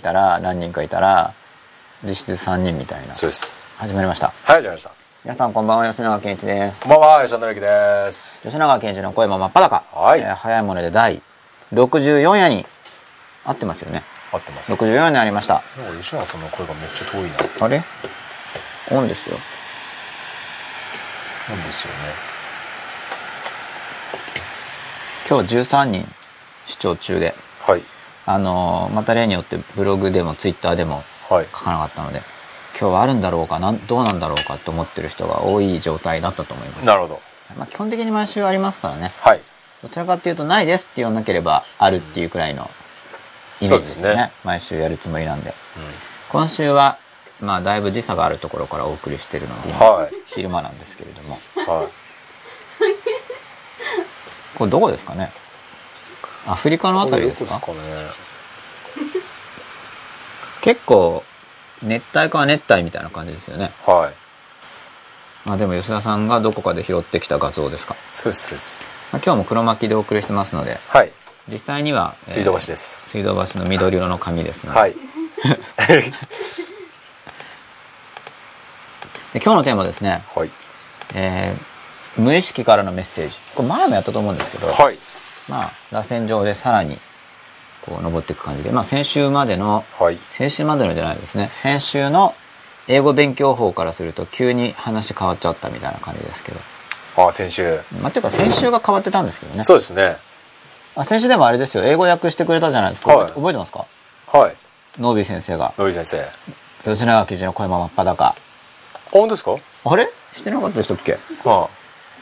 いたら何人かいたら実質3人みたいな。そうです。始まりました。はい始まりました。皆さんこんばんは吉永健一です。こんばんは吉田紀之です。吉永健一の声も真っ裸、はい。えー早いもので第64夜に合ってますよね。合ってます。64夜になりました。なんか吉永さんの声がめっちゃ遠いな。あれ？オンですよ。なんですよね。今日13人視聴中で。はいあのーまた例によってブログでもツイッターでもはい。書かなかったので今日はあるんだろうかなんどうなんだろうかと思ってる人が多い状態だったと思います。なるほど。まあ、基本的に毎週ありますからね。はい。どちらかっていうとないですって言わなければあるっていうくらいのイメージですね。そうですね。毎週やるつもりなんで。今週はまあだいぶ時差があるところからお送りしてるので今、はい。昼間なんですけれども。はい。これどこですかね？アフリカのあたりですか？ね。結構熱帯か熱帯みたいな感じですよね。はい。まあでも吉田さんがどこかで拾ってきた画像ですか、そうですそうです。まあ、今日も黒巻きでお送りしてますのではい。実際には、えー水道橋です、水道橋の緑色の紙ですので,、はい。で今日のテーマですね、はい。えー無意識からのメッセージ。これ前もやったと思うんですけど、はいまあ螺旋状でさらにこう登っていく感じで、まあ、先週までのはい。先週までのじゃないですね。先週の英語勉強法からすると急に話変わっちゃったみたいな感じですけど。あ先週。まあていうか先週が変わってたんですけどね。そうですね。あ先週でもあれですよ。英語訳してくれたじゃないですか、はい。覚えてますか？はい。ノービー先生が。のり先生。吉永記事の声も真っ裸。あ本当ですか？あれ？してなかったでしたっけ？あ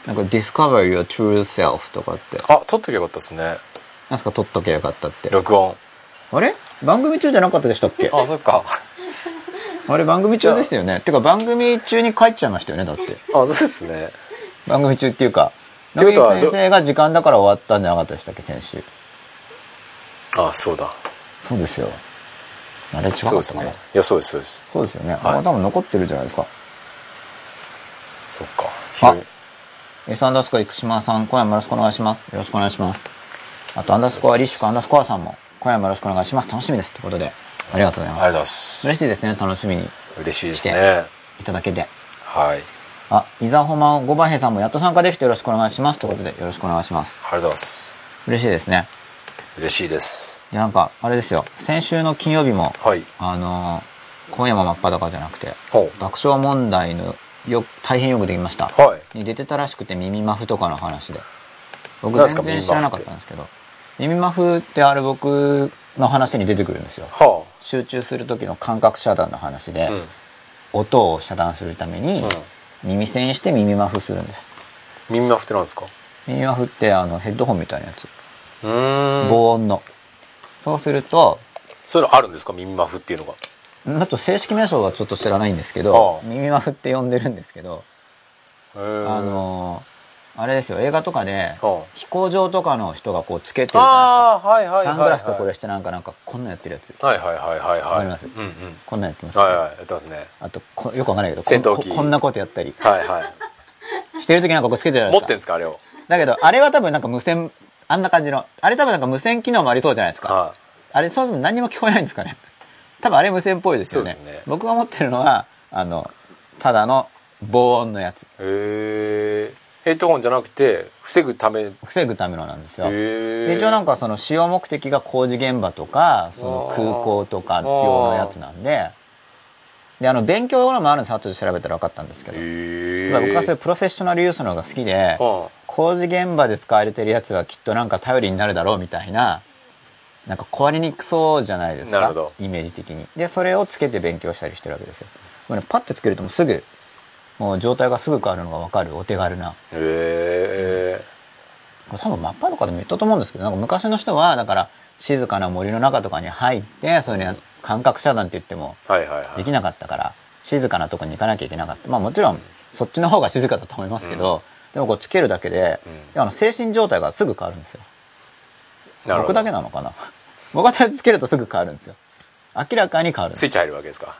なんか discover your true self とかって。あ撮っとけばよかったですね。なんすか撮っとけばよかったって。録音。あれ？番組中じゃなかったでしたっけ？あそっか。あれ番組中ですよね。てか番組中に帰っちゃいましたよねだって。あそうですね。番組中っていうかってことは先生が時間だから終わったんじゃなかったでしたっけ先週。あそうだ。そうですよ。あれ違かそうですね。いやそうですそうです。そうですよね、はい。あ多分残ってるじゃないですか。そっか。あひ S アンダースコア生島さん今夜もよろしくお願いします。よろしくお願いします。あとアンダースコアリッシュかアンダースコアさんも今夜もよろしくお願いします。楽しみですってことで。ありがとうございます。ありがとうございます。嬉しいですね楽しみに。嬉しいですね。いただけて。はい。あ、伊沢ホマ五番兵さんもやっと参加できてよろしくお願いしますということでよろしくお願いします。ありがとうございます。嬉しいですね。嬉しいです。いやなんか、あれですよ。先週の金曜日も、はい。あのー今夜も真っ裸じゃなくて、ほ爆笑問題のよ、大変よくできました。うはいに出てたらしくて耳マフとかの話で。僕全然知らなかったんですけど、耳マフってあれ僕の話に出てくるんですよ。は集中する時の感覚遮断の話で、あうん音を遮断するために、耳栓して耳マフするんです。耳マフってなんですか？耳マフってあのヘッドホンみたいなやつ。防音の。そうすると、そういうのあるんですか？耳マフっていうのがあと正式名称はちょっと知らないんですけど耳マフって呼んでるんですけど、あのーあれですよ、映画とかで飛行場とかの人がこうつけてるああはいはいはいはいないですか。サングラスとこれしてなんかなんかこんなんやってるやつ。はいはいはいはいはいわかります？うんうんこんなんやってます。はいはいやってますねあとこ、よくわかんないけど、戦闘機こんなことやったり。はいはいしてる時なんかこうつけてるじゃない持ってんですか。ですかあれを？だけど、あれは多分なんか無線、あんな感じの。あれ多分なんか無線機能もありそうじゃないですか。はあれ、そうでも何にも聞こえないんですかね。多分あれ無線っぽいですよね。ね。僕が持ってるのは、あの、ただの防音のやつ。いへえヘッドホンじゃなくて防ぐため？へ防ぐためのなんですよ。一応なんかその使用目的が工事現場とか、その空港とか用のやつなんで、で、あの、勉強用のもあるんです後で調べたら分かったんですけど。僕はそういうプロフェッショナルユースの方が好きで、は工事現場で使われてるやつはきっとなんか頼りになるだろうみたいな、なんか壊れにくそうじゃないですか。イメージ的に。で、それをつけて勉強したりしてるわけですよ。もうね、パッてつけるともうすぐ、もう状態がすぐ変わるのがわかるお手軽な。へえこれ多分マッパとかでも言ったと思うんですけど、なんか昔の人は、だから静かな森の中とかに入って、そういうね、感覚遮断って言ってもはいはいはいできなかったから、静かなとこに行かなきゃいけなかった。まあもちろん、そっちの方が静かだと思いますけど、でもこうつけるだけで、うんあの精神状態がすぐ変わるんですよ。僕だけなのかな？僕はとりあえずつけるとすぐ変わるんですよ。明らかに変わるスイッチ入るわけですか？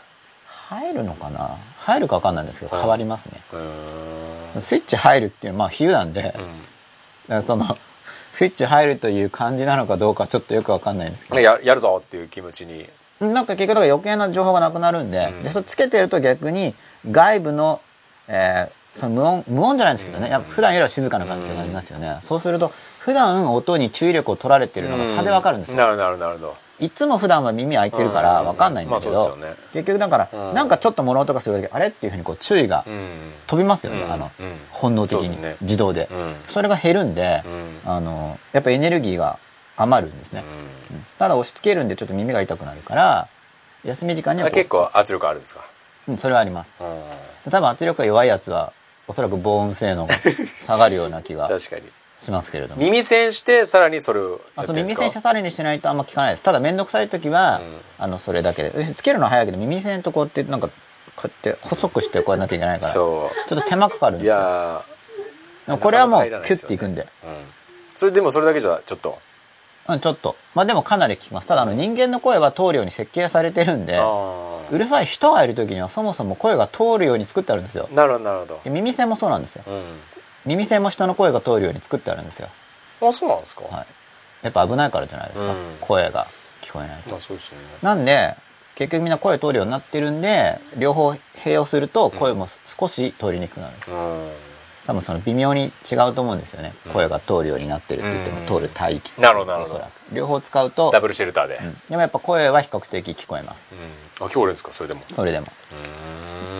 入るのかな？入るか分かんないんですけどうん。変わりますね、うーん。スイッチ入るっていうのはまあ比喩なんで、だからその スイッチ入るという感じなのかどうかちょっとよく分かんないんですけど。うんややるぞっていう気持ちに。なんか結局だから余計な情報がなくなるんで,、うん。でそれつけてると逆に外部の,、えーその無音無音じゃないんですけどね、やっぱ普段よりは静かな環境がありますよね、そうすると普段音に注意力を取られてるのが差でわかるんですよ、なるほどなるほどいつも普段は耳開いてるからわかんないんだけど、結局だから、うん。なんかちょっと物音がするだけあれ？っていうふうにこう注意がうん。飛びますよね、うん。あの、うん。本能的に、自動で、うん。それが減るんで、うん。あのやっぱエネルギーが余るんですね、うん。ただ押し付けるんでちょっと耳が痛くなるから休み時間には結構圧力あるんですか？うんそれはあります。うん。多分圧力が弱いやつはおそらく防音性能が下がるような気が 確かに。しますけれども。耳栓してさらにそれをあやってるんですか？耳栓してさらにしないとあんま効かないです。ただ面倒くさい時は、あのそれだけで。つけるのは早いけど耳栓とこうやってなんかこうやって細くしてこうやんなきゃいけないからちょそっと手間かかるんですよ。やでもこれはもうキュッていくんで。ーうん。それでもそれだけじゃちょっと。うんちょっと。まあでもかなり効きます。ただあの人間の声は通るように設計されてるんであうるさい人がいる時にはそもそも声が通るように作ってあるんですよ。あなるほどなるほど。で耳栓もそうなんですよ。うん。耳栓も人の声が通るように作ってあるんですよ。あそうなんですか。はい。やっぱ危ないからじゃないですか、うん。声が聞こえないと。まあそうですよね。なんで結局みんな声通るようになってるんで両方併用すると声も少し通りにくくなるんです、うん多分その微妙に違うと思うんですよね、声が通るようになってるって言ってもうん。通る帯域なるほどなるほど。おそらく。両方使うとダブルシェルターで、うん。でもやっぱ声は比較的聞こえます。うん、あ聞こえるんですか？それでも。それでも、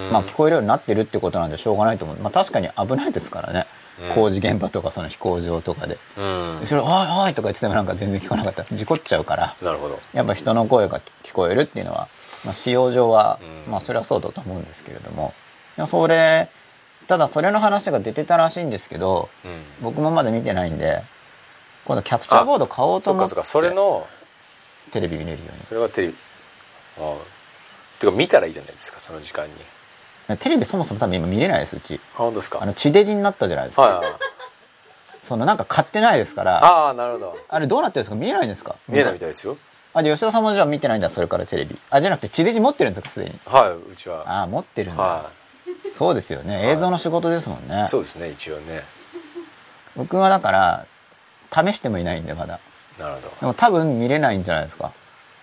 うん。まあ聞こえるようになってるってことなんでしょうがないと思う。まあ確かに危ないですからね、うん。工事現場とかその飛行場とかで。うん。後ろ「おいおい!」とか言っててもなんか全然聞こえなかったら事故っちゃうから。なるほど。やっぱ人の声が聞こえるっていうのは、まあ、使用上は、うん。まあそれはそうだと思うんですけれどもそれただそれの話が出てたらしいんですけどうん。僕もまだ見てないんで今度キャプチャーボード買おうと思ってそっかそれのテレビ見れるよそれはテレビ。ああ。てか見たらいいじゃないですかその時間に。うにテレビそもそも多分今見れないですうち。あ本当ですか？あの地デジになったじゃないですか、はいそのなんか買ってないですから。ああなるほど。あれどうなってるんですか？見えないんですか？見えないみたいですよ。あじゃあ吉田さんもじゃあ見てないんだそれからテレビ。あじゃなくて地デジ持ってるんですかすでに？はいうちは。ああ持ってるんだ、はそうですよね。映像の仕事ですもんね。いそうですね一応ね。僕はだから試してもいないんでまだ。なるほど。でも多分見れないんじゃないですか。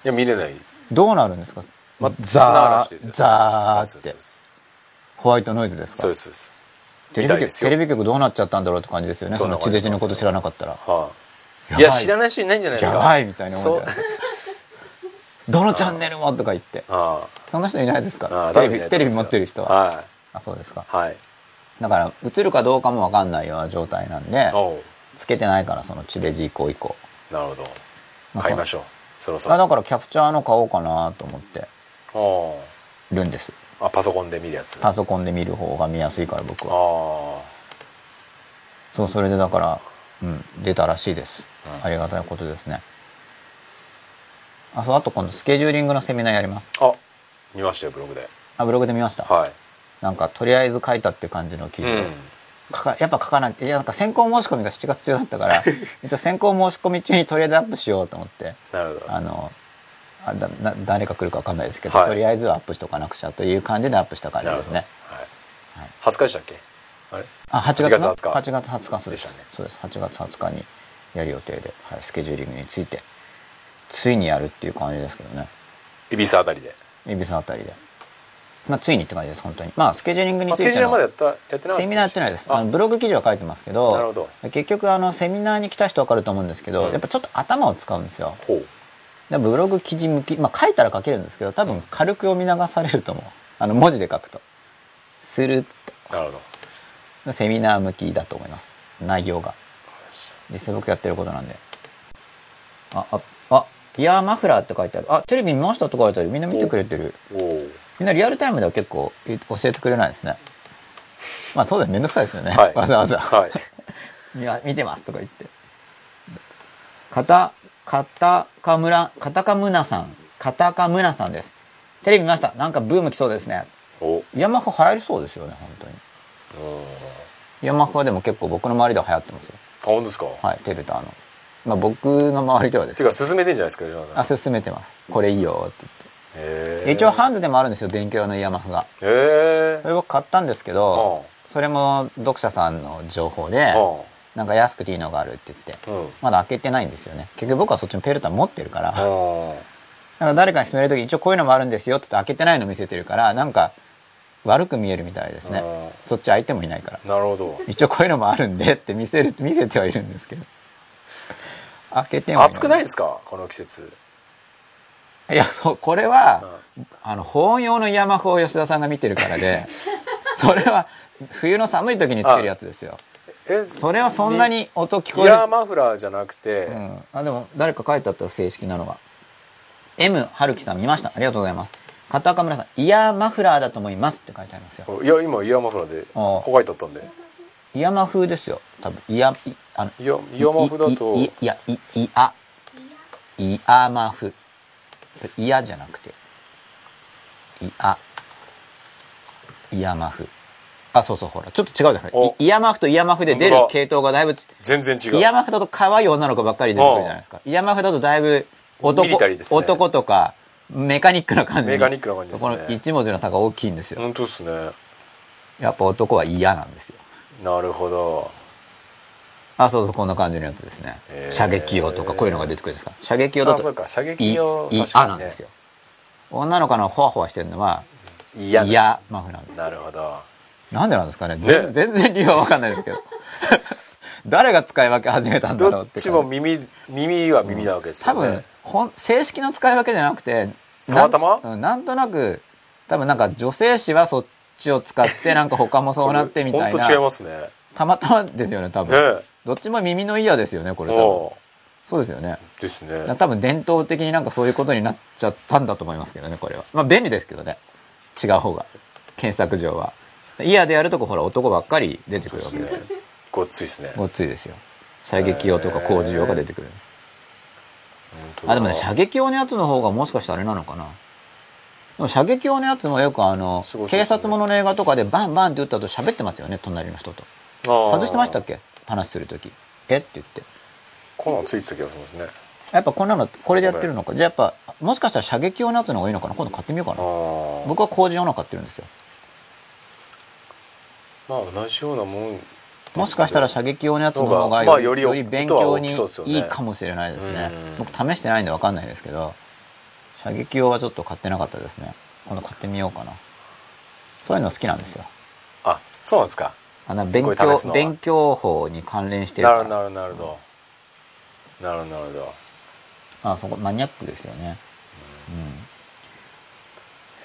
いや見れない。どうなるんですか、まあザ砂嵐ですよ。ザーって。ホワイトノイズですか？そうですそうです。テレビ局テレビ局どうなっちゃったんだろうって感じですよね。その地デジのこと知らなかったら。はい。や知らない人いないんじゃないですか？やばいみたいな思うんじゃない どのチャンネルもとか言って。あそんな人いないですかああテレビテレビ持ってる人は。はあそうですか。いはい。だから映るかどうかもわかんないような状態なんでつけてないからその地デジ以降以降。なるほど。まあ買いましょう。そろそろ。あだからキャプチャーの買おうかなと思って。るんです。あパソコンで見るやつ。あパソコンで見る方が見やすいから僕は。あそうそれでだから、うん、出たらしいです、うん。ありがたいことですね。あそうあと今度スケジューリングのセミナーやります。あ見ましたよブログで。あブログで見ました、はいなんかとりあえず書いたっていう感じの記事を、うん。やっぱ書かなきゃいやなんか先行申し込みが7月中だったから 一応先行申し込み中にとりあえずアップしようと思って。なるほど。あのあだな誰か来るか分かんないですけど、はい。とりあえずアップしとかなくちゃという感じでアップした感じですね。はい。はい。20日でしたっけ？あれ？あ8月の？8月20日8月20日そうです。でしたね。そうです。8月20日にやる予定で、はい、スケジューリングについてついにやるっていう感じですけどね。恵比寿あたりで。恵比寿あたりでまあついにって感じです本当に。まあスケジューリングについてのまでやったやってなセミナーやってないです。あ。あのブログ記事は書いてますけどなるほど。結局あのセミナーに来た人分かると思うんですけど、うん。やっぱちょっと頭を使うんですよ。ほう。でブログ記事向きまあ書いたら書けるんですけど多分軽く読み流されると思う。あの文字で書くと。スルッなるほど。とセミナー向きだと思います。内容が。実際僕やってることなんで。あああイヤーマフラーって書いてある。あテレビ見ましたって書いてあるみんな見てくれてる。おおみんなリアルタイムでは結構え教えてくれないですねまあそうだよめんどくさいですよね、はいわざわざはい 見てますとか言って。かた、かたかむら、かたかむなさん、かたかむなさんです。テレビ見ました。なんかブーム来そうですね。ヤマフ流行りそうですよね、本当に。ヤマフはでも結構僕の周りでは流行ってますよ。あ本当ですか？はい、テルターの。まあ僕の周りではですてか進めてんじゃないですか吉野さんあ、進めてます。これいいよってへ言って。一応ハンズでもあるんですよ、勉強用のイヤマフが。それ僕買ったんですけどう、それも読者さんの情報で、なんか安くていいのがあるって言って。うん。うんまだ開けてないんですよね。結局僕はそっちのペルタ持ってるから。うん。なんか誰かに勧めるとき一応こういうのもあるんですよって言って開けてないの見せてるからなんか悪く見えるみたいですね。うん。そっち相手もいないから。なるほど。一応こういうのもあるんでって見せる見せてはいるんですけど。開けても暑くないですか？この季節いやそうこれは、あの保温用のイヤマフを吉田さんが見てるからで それは冬の寒い時につけるやつですよ。えそれはそんなに音聞こえる。イヤーマフラーじゃなくて、うん、あでも誰か書いてあった正式なのが M. 春樹さん見ました。ありがとうございます。片岡村さんイヤーマフラーだと思いますって書いてありますよ。いや今イヤーマフラーでこう書いてあったんで。イヤマ風ですよ。多分イヤいあのイヤイヤマフだといいいやいいあイヤマフイヤじゃなくて。イアイヤマフあそうそうほら。ちょっと違うじゃない。イイヤマフとイヤマフで出る系統がだいぶち全然違う。イヤマフだと可愛い女の子ばっかり出てくるじゃないですか。イヤマフだとだいぶ男ね。男とかメカニックな感じにメカニックな感じですね。そこの一文字の差が大きいんですよ。本当ですね。やっぱ男は嫌なんですよ。なるほどあ、そうそう、こんな感じのやつですね。射撃用とかこういうのが出てくるんですか？射撃用だあそうと、か射撃用い、いあなんですよ。女の子のほわほわしてるのは、嫌マフなんです。なるほど。なんでなんですかね？ぜね。全然理由はわかんないですけど。誰が使い分け始めたんだろうどっちって感じ。も耳耳は耳なわけです多よね、分ほん正式な使い分けじゃなくてたまたま？なんとなく多分なんか女性誌はそっちを使ってなんか他もそうなってみたい本当違いなますね。たまたまですよね多分、ねどっちも耳のイヤですよねこれ多分。おそうですよね。うですね。多分伝統的になんかそういうことになっちゃったんだと思いますけどねこれは。まあ便利ですけどね。違う方が。検索上は。イヤでやるとこほら男ばっかり出てくるわけですよ。ごっついですね。ごっついですよ。射撃用とか工事用が出てくる、あ、でもね、射撃用のやつの方がもしかしてあれなのかな。でも射撃用のやつもよくあの、ね。警察ものの映画とかでバンバンって撃った後喋ってますよね、隣の人と。外してましたっけ？話するとき。え？って言って。こんなのついてた気がしますねやっぱこんなの、これでやってるのか。じゃあやっぱ、もしかしたら射撃用のやつの方がいいのかな？今度買ってみようかあな。ー僕は工事用の買ってるんですよ。まあ同じようなもんもしかしたら射撃用のやつの方がより,、まあより勉強にいいかもしれないですねうん。僕試してないんでわかんないですけど、射撃用はちょっと買ってなかったですね。今度買ってみようかな。そういうの好きなんですよ。あそうなんですかあの勉強勉強法に関連してるから。なるなるほどなるほど。なるなるほど。あそこマニアックですよね、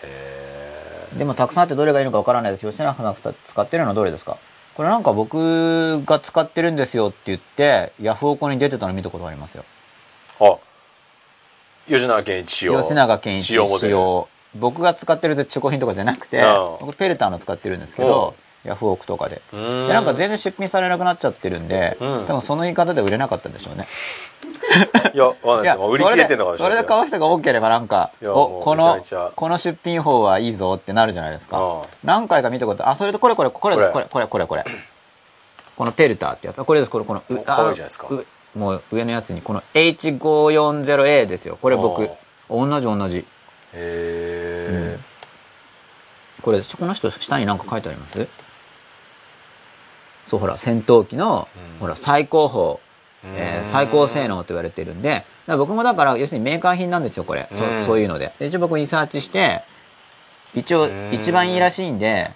へうん、でもたくさんあってどれがいいのかわからないです吉永さんが使ってるのはどれですか？これなんか僕が使ってるんですよって言ってヤフオクに出てたの見たことありますよ。ーあ吉永健一使用吉永健一使用僕が使ってるチョコ品とかじゃなくてうん。僕ペルターの使ってるんですけどヤフオクとかで。でなんか全然出品されなくなっちゃってるんで、うん。多分その言い方で売れなかったんでしょうね。いやわかんない。ですよ売り切れてんのかもしれそれでないですよ。買う人が多ければなんかおこのこの出品法はいいぞってなるじゃないですか。うん。何回か見たことあそれとこれこれこれここれ。れこれこれこれ。このペルターってやつ。あこれです。これこのうお可愛いじゃないですか。うもう上のやつにこの H540A ですよ。これ僕同じ同じ。へえこれこの人下に何か書いてあります？そうほら戦闘機の、うん。ほら最高峰えー最高性能と言われてるんで僕もだから要するにメーカー品なんですよこれ、そうん。そういうので。で一応僕リサーチして一応うん。一番いいらしいんで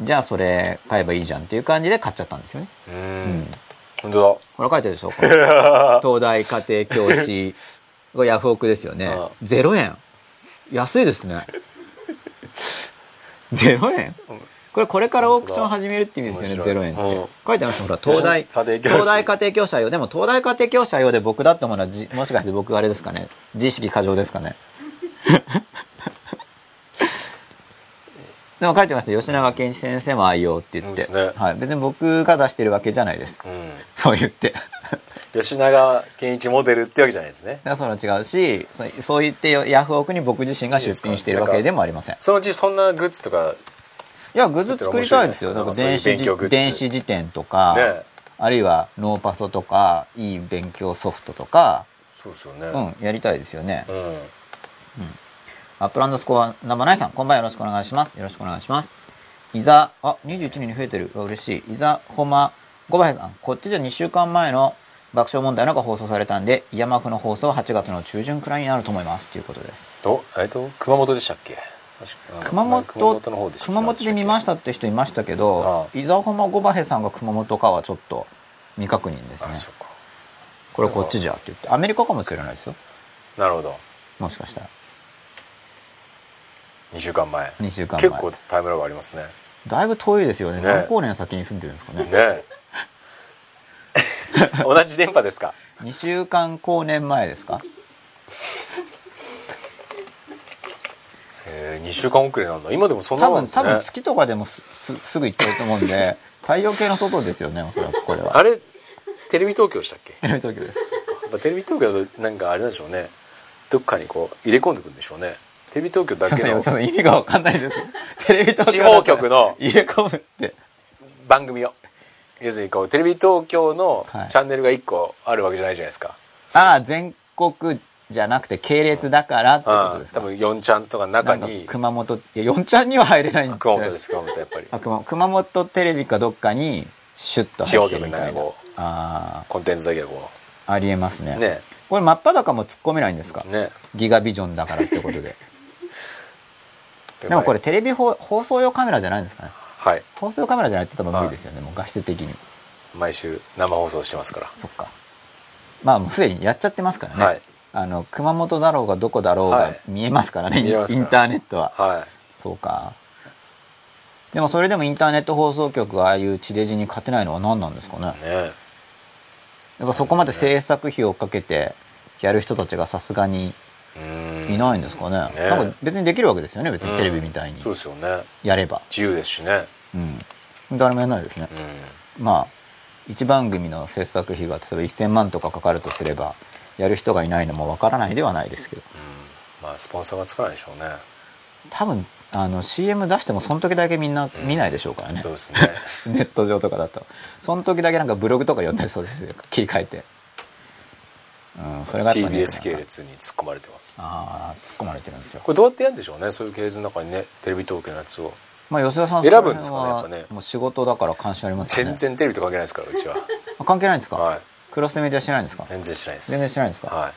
じゃあそれ買えばいいじゃんっていう感じで買っちゃったんですよね。ううん。ん本当これ書いてるでしょ 東大家庭教師。これヤフオクですよね。あ0円。安いですね。0円これこれからオークション始めるって意味ですよね。0面白い。円って、うん。書いてありますよ。ほら東大。家庭教師。東大家庭教師はよ。でも東大家庭教師はよで僕だって思うのはじもしかして僕あれですかね。自意識過剰ですかね。でも書いてました。吉永健一先生も愛用って言って、ね。はい、別に僕が出してるわけじゃないです。うん。そう言って。吉永健一モデルってわけじゃないですね。だからそれは違うしそそう言ってヤフオクに僕自身が出品しているわけでもありません。そのうちそんなグッズとかいやグッズ作りたいですよ。だか。ら電子電子辞典とか、ね。あるいはノーパソとかいい勉強ソフトとかそうですよね。うんやりたいですよね、うん。アップランドスコアナンバーナインさんこんばんは。よろしくお願いします。よろしくお願いします。いざあ21人に増えてる。嬉しい。いざほま5倍さん。こっちじゃ2週間前の爆笑問題のが放送されたんでイヤマフの放送は8月の中旬くらいになると思います。ということです。とえっと熊本でしたっけ？熊本熊本でした熊本で見ましたって人いましたけあどあ伊沢浜ゴバヘさんが熊本かはちょっと未確認ですね。あそうか。これこっちじゃって言って。アメリカかもしれないですよ。なるほど。もしかしたら。2週間前。2週間前。結構タイムラグありますね。だいぶ遠いですよね。ね。何光年先に住んでるんですかね。ね。え 同じ電波ですか？2週間光年前ですか？えー、2週間遅れなんだ。今でもそんな多分多もんですね。分月とかでもすぐ行っちゃうと思うんで 太陽系の外ですよねおそらくこれは。あれテレビ東京したっけ？テレビ東京です。テレビ東京だとなんかあれなんでしょうね。どっかにこう入れ込んでくんでしょうね。テレビ東京だけのすいませんちょっと意味がわかんないです。テレビ東京地方局の入れ込むって。番組を。要するにこうテレビ東京のはい。チャンネルが1個あるわけじゃないじゃないですか、ああ全国じゃなくて系列だからってことですか？うん多分4ちゃんとかの中に熊本いや4ちゃんには入れないん熊本です熊本やっぱり。あ熊熊本テレビかどっかにシュッと地方入ってるみたいな。あコンテンツだけがこあありえますね。うね。これ真っ裸も突っ込めないんですか？ね。ギガビジョンだからってことで。でもこれテレビ放放送用カメラじゃないんですかね。はい。放送用カメラじゃないって多分無理ですよね、もう画質的に。毎週生放送してますから。そっか。まあもうすでにやっちゃってますからね、はいあの熊本だろうがどこだろうがはい。見えますからね、見えますから。インターネットは。はそうか。でもそれでもインターネット放送局がああいう地デジに勝てないのは何なんですかね？いねやっぱそこまで制作費をかけてやる人たちがさすがにうーん。いないんですかね、ね多分別にできるわけですよね別にテレビみたいに。そうですよね。やれば。自由ですしね。うん。誰もやらないですね。う、ん。まあ一番組の制作費が例えば1000万とかかかるとすればやる人がいないのもわからないではないですけど。まあスポンサーがつかないでしょうね。多分あの CM 出してもその時だけみんな見ないでしょうからね、そうですね。ネット上とかだと。その時だけなんかブログとか読んだりそうです。よ切り替えて。うんそれが TBS 系列に突っ込まれてます。ああ突っ込まれてるんですよ。これどうやってやるんでしょうね？そういう系列の中にねテレビ東京のやつを。まあ吉田さん選ぶんですかねやっぱね。もう仕事だから関心ありますよね。全然テレビと関係ないですからうちは。あ関係ないんですか、はいクロスメディアしてないんですか？全然しないです。全然してないんですか、は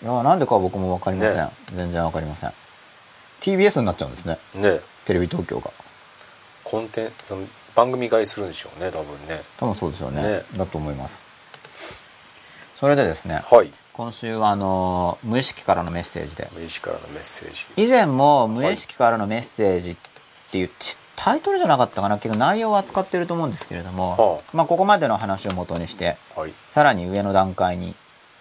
い。やなんでかは僕も分かりません、ね。全然分かりません。TBS になっちゃうんですね。いね。テレビ東京が。コンテンその番組買いするんでしょうね多分ね。多分そうでしょうね。ね。だと思います。それでですねはい。今週はあの無意識からのメッセージで。無意識からのメッセージ。以前も無意識からのメッセージっていうちタイトルじゃなかったかな結構内容は扱ってると思うんですけれども、はまあ、ここまでの話を元にしてはい。さらに上の段階に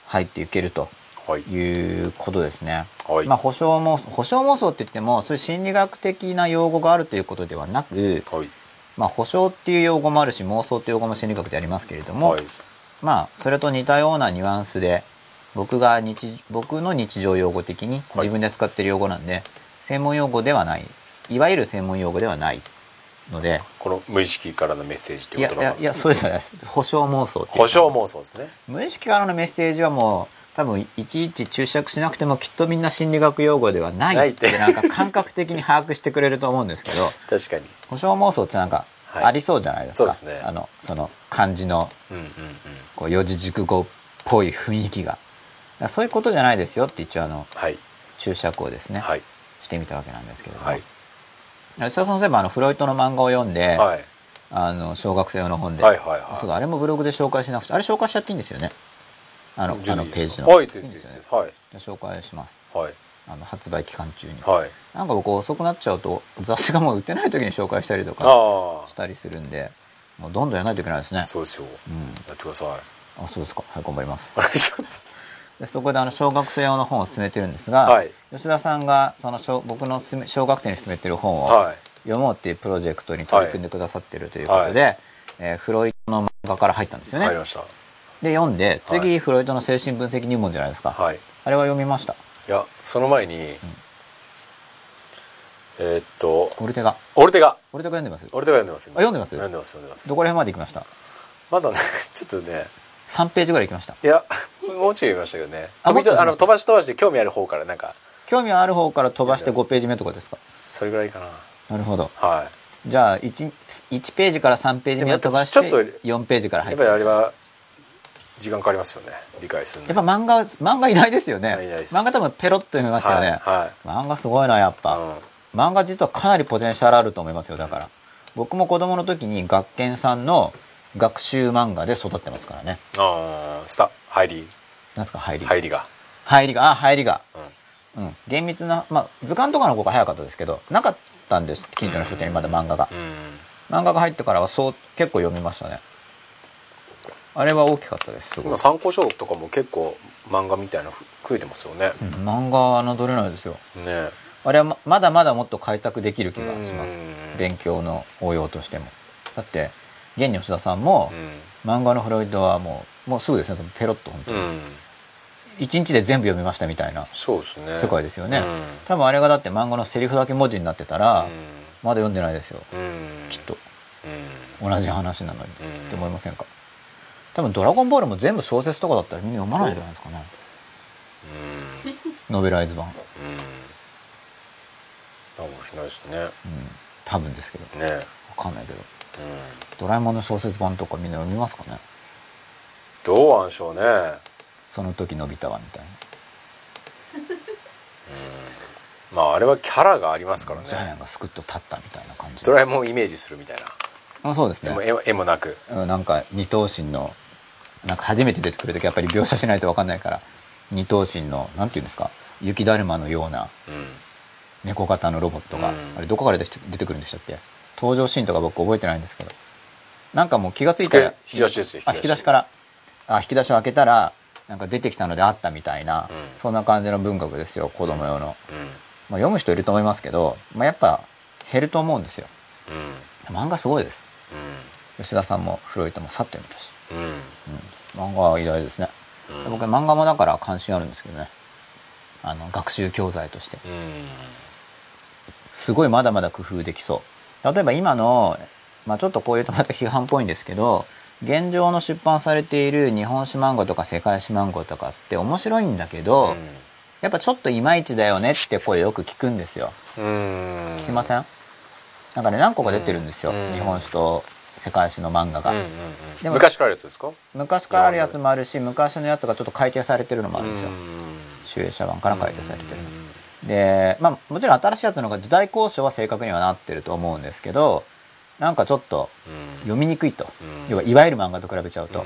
入っていけるとはい。いうことですね。はい。まあ、保証妄想保証妄想って言ってもそういう心理学的な用語があるということではなく、はい。まあ、保証っていう用語もあるし妄想っていう用語も心理学でありますけれども、はい。まあそれと似たようなニュアンスで僕が日僕の日常用語的にはい。自分で使ってる用語なんで、専門用語ではないいわゆる専門用語ではないので。この無意識からのメッセージという言葉やいやそうじゃないです。保証妄想保証妄想ですね。無意識からのメッセージはもう多分いちいち注釈しなくてもきっとみんな心理学用語ではないってなんか感覚的に把握してくれると思うんですけど。確かに。保証妄想ってなんかはい。ありそうじゃないですか、そうですね。あのその漢字のうんうんうん。こう四字熟語っぽい雰囲気が。そういうことじゃないですよって一応あのはい。注釈をですね、はい。してみたわけなんですけれども、はい吉田さんそういえばあのフロイトの漫画を読んで、はい。あの小学生用の本で、はいはいはい。そうだあれもブログで紹介しなくてあれ紹介しちゃっていいんですよね。あのあのページの。はいですですはい。紹介します。はい。あの発売期間中に、はい。なんか僕遅くなっちゃうと雑誌がもう売ってない時に紹介したりとかあしたりするんでもうどんどんやらないといけないですね。あそうですよ。うん。やってください。あそうですか。はい頑張ります。お願いしますでそこであの小学生用の本を進めてるんですが、はい。吉田さんがその小僕の小学生に進めてる本をはい。読もうっていうプロジェクトに取り組んでくださってるということで、えーフロイトの漫画から入ったんですよね、入りました。で読んで次、はい。フロイトの精神分析入門じゃないですか、はい。あれは読みました？いやその前にえーっとオルテガ。オルテガ。オルテガ読んでます？オルテガ読んでます読んでます読んでます読んでます。どこら辺まで行きました？まだね ちょっとね3ページぐらい行きました。いやもうちょい読みましたけどね。あの飛ばし飛ばして興味ある方からなんか。興味ある方から飛ばして5ページ目とかですか？それぐらいかな。なるほど。はい。じゃあ 1, 1ページから3ページ目を飛ばしてでもやっぱちょっと4ページからやっぱり入ってあれは時間かかりますよね。理解するやっぱ漫画漫画偉大ですよね。漫画多分ペロッと読みましたよね、はいはい。漫画すごいなやっぱ、うん。漫画実はかなりポテンシャルあると思いますよだから。僕も子供の時に学研さんの学習漫画で育ってますからね。ああスタ入り。なんですか入り、入りが。入りがあ入りが。うん。うん。厳密なまあ図鑑とかの方が早かったですけどなかったんです近所の書店にまだ漫画が。うん。漫画が入ってからはそう結構読みましたね。あれは大きかったですすご参考書とかも結構漫画みたいなの増えてますよね、うん。漫画侮れないですよ。ね。あれはままだまだもっと開拓できる気がします。うん。勉強の応用としても。だって現に吉田さんもう漫画のフロイトはもうもうすぐですねペロッと本当に、ん、うん、一日で全部読みましたみたいなそうですね。世界ですよね、うん。多分あれがだって漫画のセリフだけ文字になってたら、うん。まだ読んでないですよ。うん。きっと。うん。同じ話なのに、うん。って思いませんか？多分「ドラゴンボール」も全部小説とかだったらみんな読まないんじゃないですかね。ノベライズ版。うん。うんうんかもしれないですね。多分ですけど。ね。わかんないけど。うんドラえもんの小説版とかみんな読みますかね？どうなんでしょうね。その時のび太はみたいまああれはキャラがありますからなジャイアねンがスクッと立ったみたいな感じ。ドラえもんをイメージするみたいな。あそうですね。絵も絵もなく。うんなんか二頭身のなんか初めて出てくる時やっぱり描写しないと分かんないから。二頭身のなんていうんですか？雪だるまのようなうん。猫型のロボットが、うん。あれどこから出て出てくるんでしたっけ？登場シーンとか僕覚えてないんですけど。なんかもう気がついたら机引き出しですよあ引き出しから。あ引き出しを開けたらなんか出てきたのであったみたいな、うん。そんな感じの文学ですよ子供用の、うん。まあ、読む人いると思いますけど、まあ、やっぱ減ると思うんですよ。うん。漫画すごいです。う吉田さんもフロイトもさっと読めたし、漫画は偉大ですね、うん。僕漫画もだから関心あるんですけどね。あの学習教材として。うん。すごいまだまだ工夫できそう例えば今の、まあ、ちょっとこういうとまた批判っぽいんですけど現状の出版されている日本史漫画とか世界史漫画とかって面白いんだけど、やっぱちょっといまいちだよねって声よく聞くんですよ。うん。聞きません？なんかね何個か出てるんですよ、うん。日本史と世界史の漫画が、うんうんうん。でも昔からあるやつですか？昔からあるやつもあるし昔のやつがちょっと改訂されてるのもあるんですよ。うん。集英社版から改訂されてるのでまあもちろん新しいやつの方が時代交渉は正確にはなってると思うんですけどなんかちょっとうん。読みにくいと、うん。要はいわゆる漫画と比べちゃうと、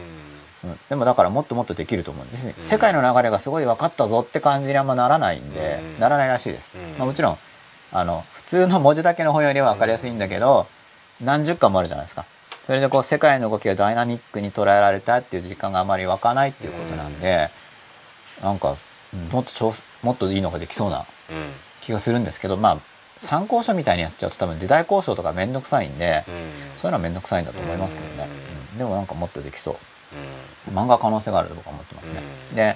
うん。うん。でもだからもっともっとできると思うんですね、うん。世界の流れがすごい分かったぞって感じにあんまならないんで、うん。ならないらしいです、うん。まあ、もちろんあの普通の文字だけの本よりは分かりやすいんだけど、何十巻もあるじゃないですか。それでこう世界の動きがダイナミックに捉えられたっていう時間があまり湧かないっていうことなんで、なんかうんもっと調もっといいのができそうなうん気がするんですけどまあ参考書みたいにやっちゃうと多分時代交渉とかめんどくさいんで、うん。そういうのはめんどくさいんだと思いますけどね、うん。うん。でもなんかもっとできそう。うん。漫画可能性があると僕は思ってますね、うん。で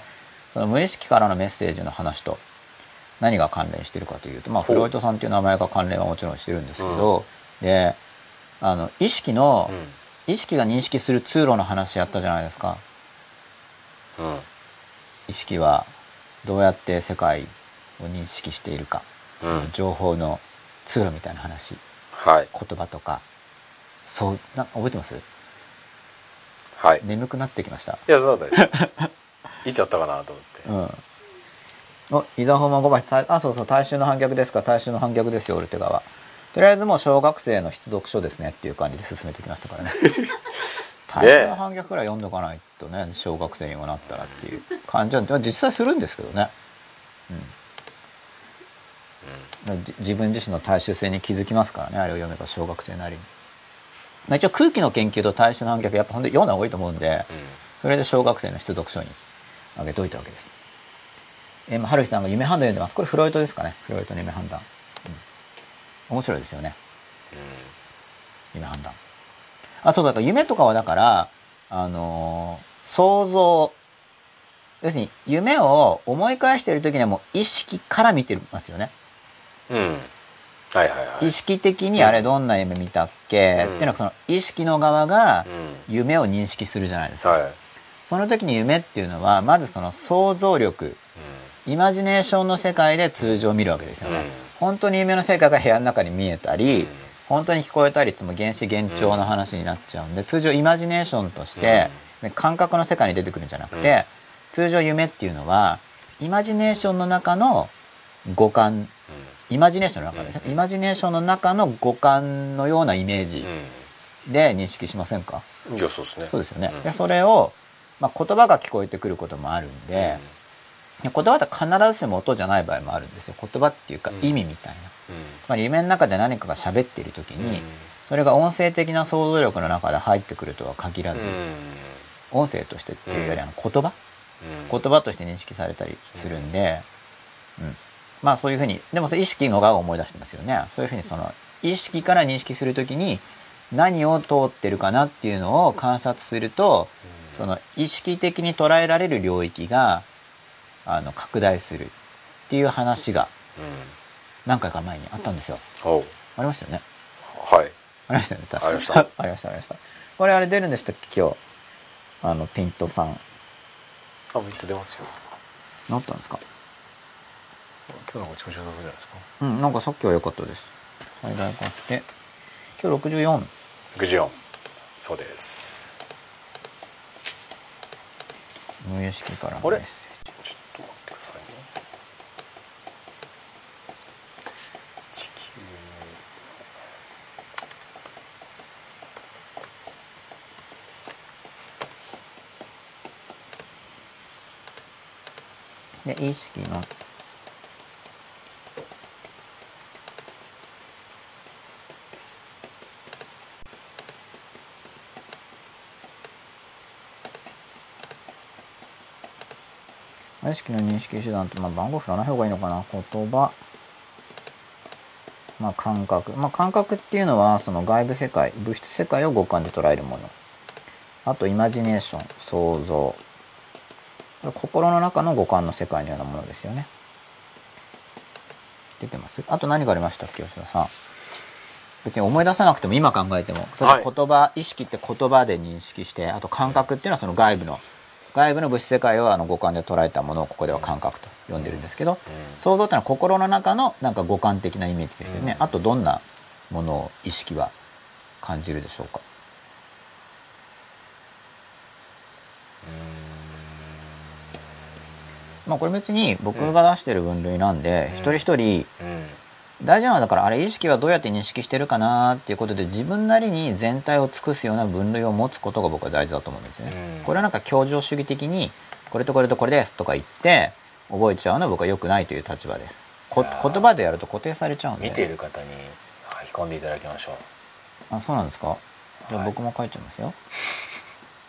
その無意識からのメッセージの話と何が関連してるかというと、まあ、フロイトさんっていう名前が関連はもちろんしてるんですけど、であの意識の、意識が認識する通路の話やったじゃないですか。うんうん。意識はどうやって世界を認識しているか、その情報の通路みたいな話。はい。言葉とか。そうな覚えてます？はい。眠くなってきました。いやそうだったですいつやったかなと思って。うん。お、伊沢本間5番、たあ、そうそう、大衆の反逆ですか、大衆の反逆ですよ、オルテガは。とりあえずもう小学生の必読書ですねっていう感じで進めてきましたからね。大衆の反逆くらい読んどかないとね、小学生にもなったらっていう感じは、実際するんですけどね。うん。じ自分自身の大衆性に気づきますからね、あれを読めば小学生なりに。まあ、一応空気の研究と大衆の反逆やっぱほんと読んだ方がいいと思うんで、それで小学生の必読書にあげといたわけです。えー、まあ春日さんが夢判断読んでます。これフロイトですかね。フロイトの夢判断。うん、面白いですよね。夢判断。あ、そうだから夢とかはだから、あのー想像、要するに夢を思い返している時にはもう意識から見てますよね。意識的にあれどんな夢見たっけ、うん。っていうのはその意識の側がうん。夢を認識するじゃないですか。はい。その時に夢っていうのは、まずその想像力、イマジネーションの世界で通常見るわけですよね。うん。本当に夢の世界が部屋の中に見えたり、本当に聞こえたりつも原子幻聴の話になっちゃうんで、通常イマジネーションとして、感覚の世界に出てくるんじゃなくて、うん。通常夢っていうのはイマジネーションの中の五感イマジネーションの中ですね、うんイマジネーションの中の五感のようなイメージうで認識しませんか、んいやそうですね。そうですよね、うん。でそれを、まあ、言葉が聞こえてくることもあるんで、で言葉って必ずしも音じゃない場合もあるんですよ。言葉っていうかうん。意味みたいな、うん。つまり夢の中で何かが喋っている時に、うん。それが音声的な想像力の中で入ってくるとは限らず、うん。音声としてっていうよりあの言葉、うん。言葉として認識されたりするんで、うんまあそういうふうにでも意識の側を思い出してますよね。そういうふうにその意識から認識するときに何を通ってるかなっていうのを観察するとその意識的に捉えられる領域があの拡大するっていう話がうん何回か前にあったんですよ。おう。ありましたよね。はい。ありましたよね確か。ありました。ありましたありました。これあれ出るんでしたっけ今日？あのピントさん。あミット出ますよ。なったんですか？今日の方が調子良さそうじゃないですか？うん、なんかさっきは良かったです。最大化して。今日64。64そうです無意識からあれ？ちょっと待ってくださいね地球で、意識の。意識の認識手段って、まあ、番号振らない方がいいのかな。言葉。まあ感覚。まあ感覚っていうのはその外部世界物質世界を五感で捉えるもの。あとイマジネーション想像。心の中の五感の世界のようなものですよね。出てます？あと何がありましたっけ吉田さん？別に思い出さなくても今考えても。はい。言葉、意識って言葉で認識してあと感覚っていうのはその外部の外部の物質世界をあの五感で捉えたものをここでは感覚と呼んでるんですけど、想像ってのは心の中のなんか五感的なイメージですよね、うん。あとどんなものを意識は感じるでしょうか？まあこれ別に僕が出してる分類なんで、うん。一人一人うん大事なのはだからあれ意識はどうやって認識してるかなっていうことで自分なりに全体を尽くすような分類を持つことが僕は大事だと思うんですよね。うんこれはなんか協情主義的にこれとこれとこれですとか言って覚えちゃうのは僕は良くないという立場です。こ言葉でやると固定されちゃうんで。見ている方に書き込んでいただきましょうあ、そうなんですか？じゃあはい僕も書いちゃいますよ。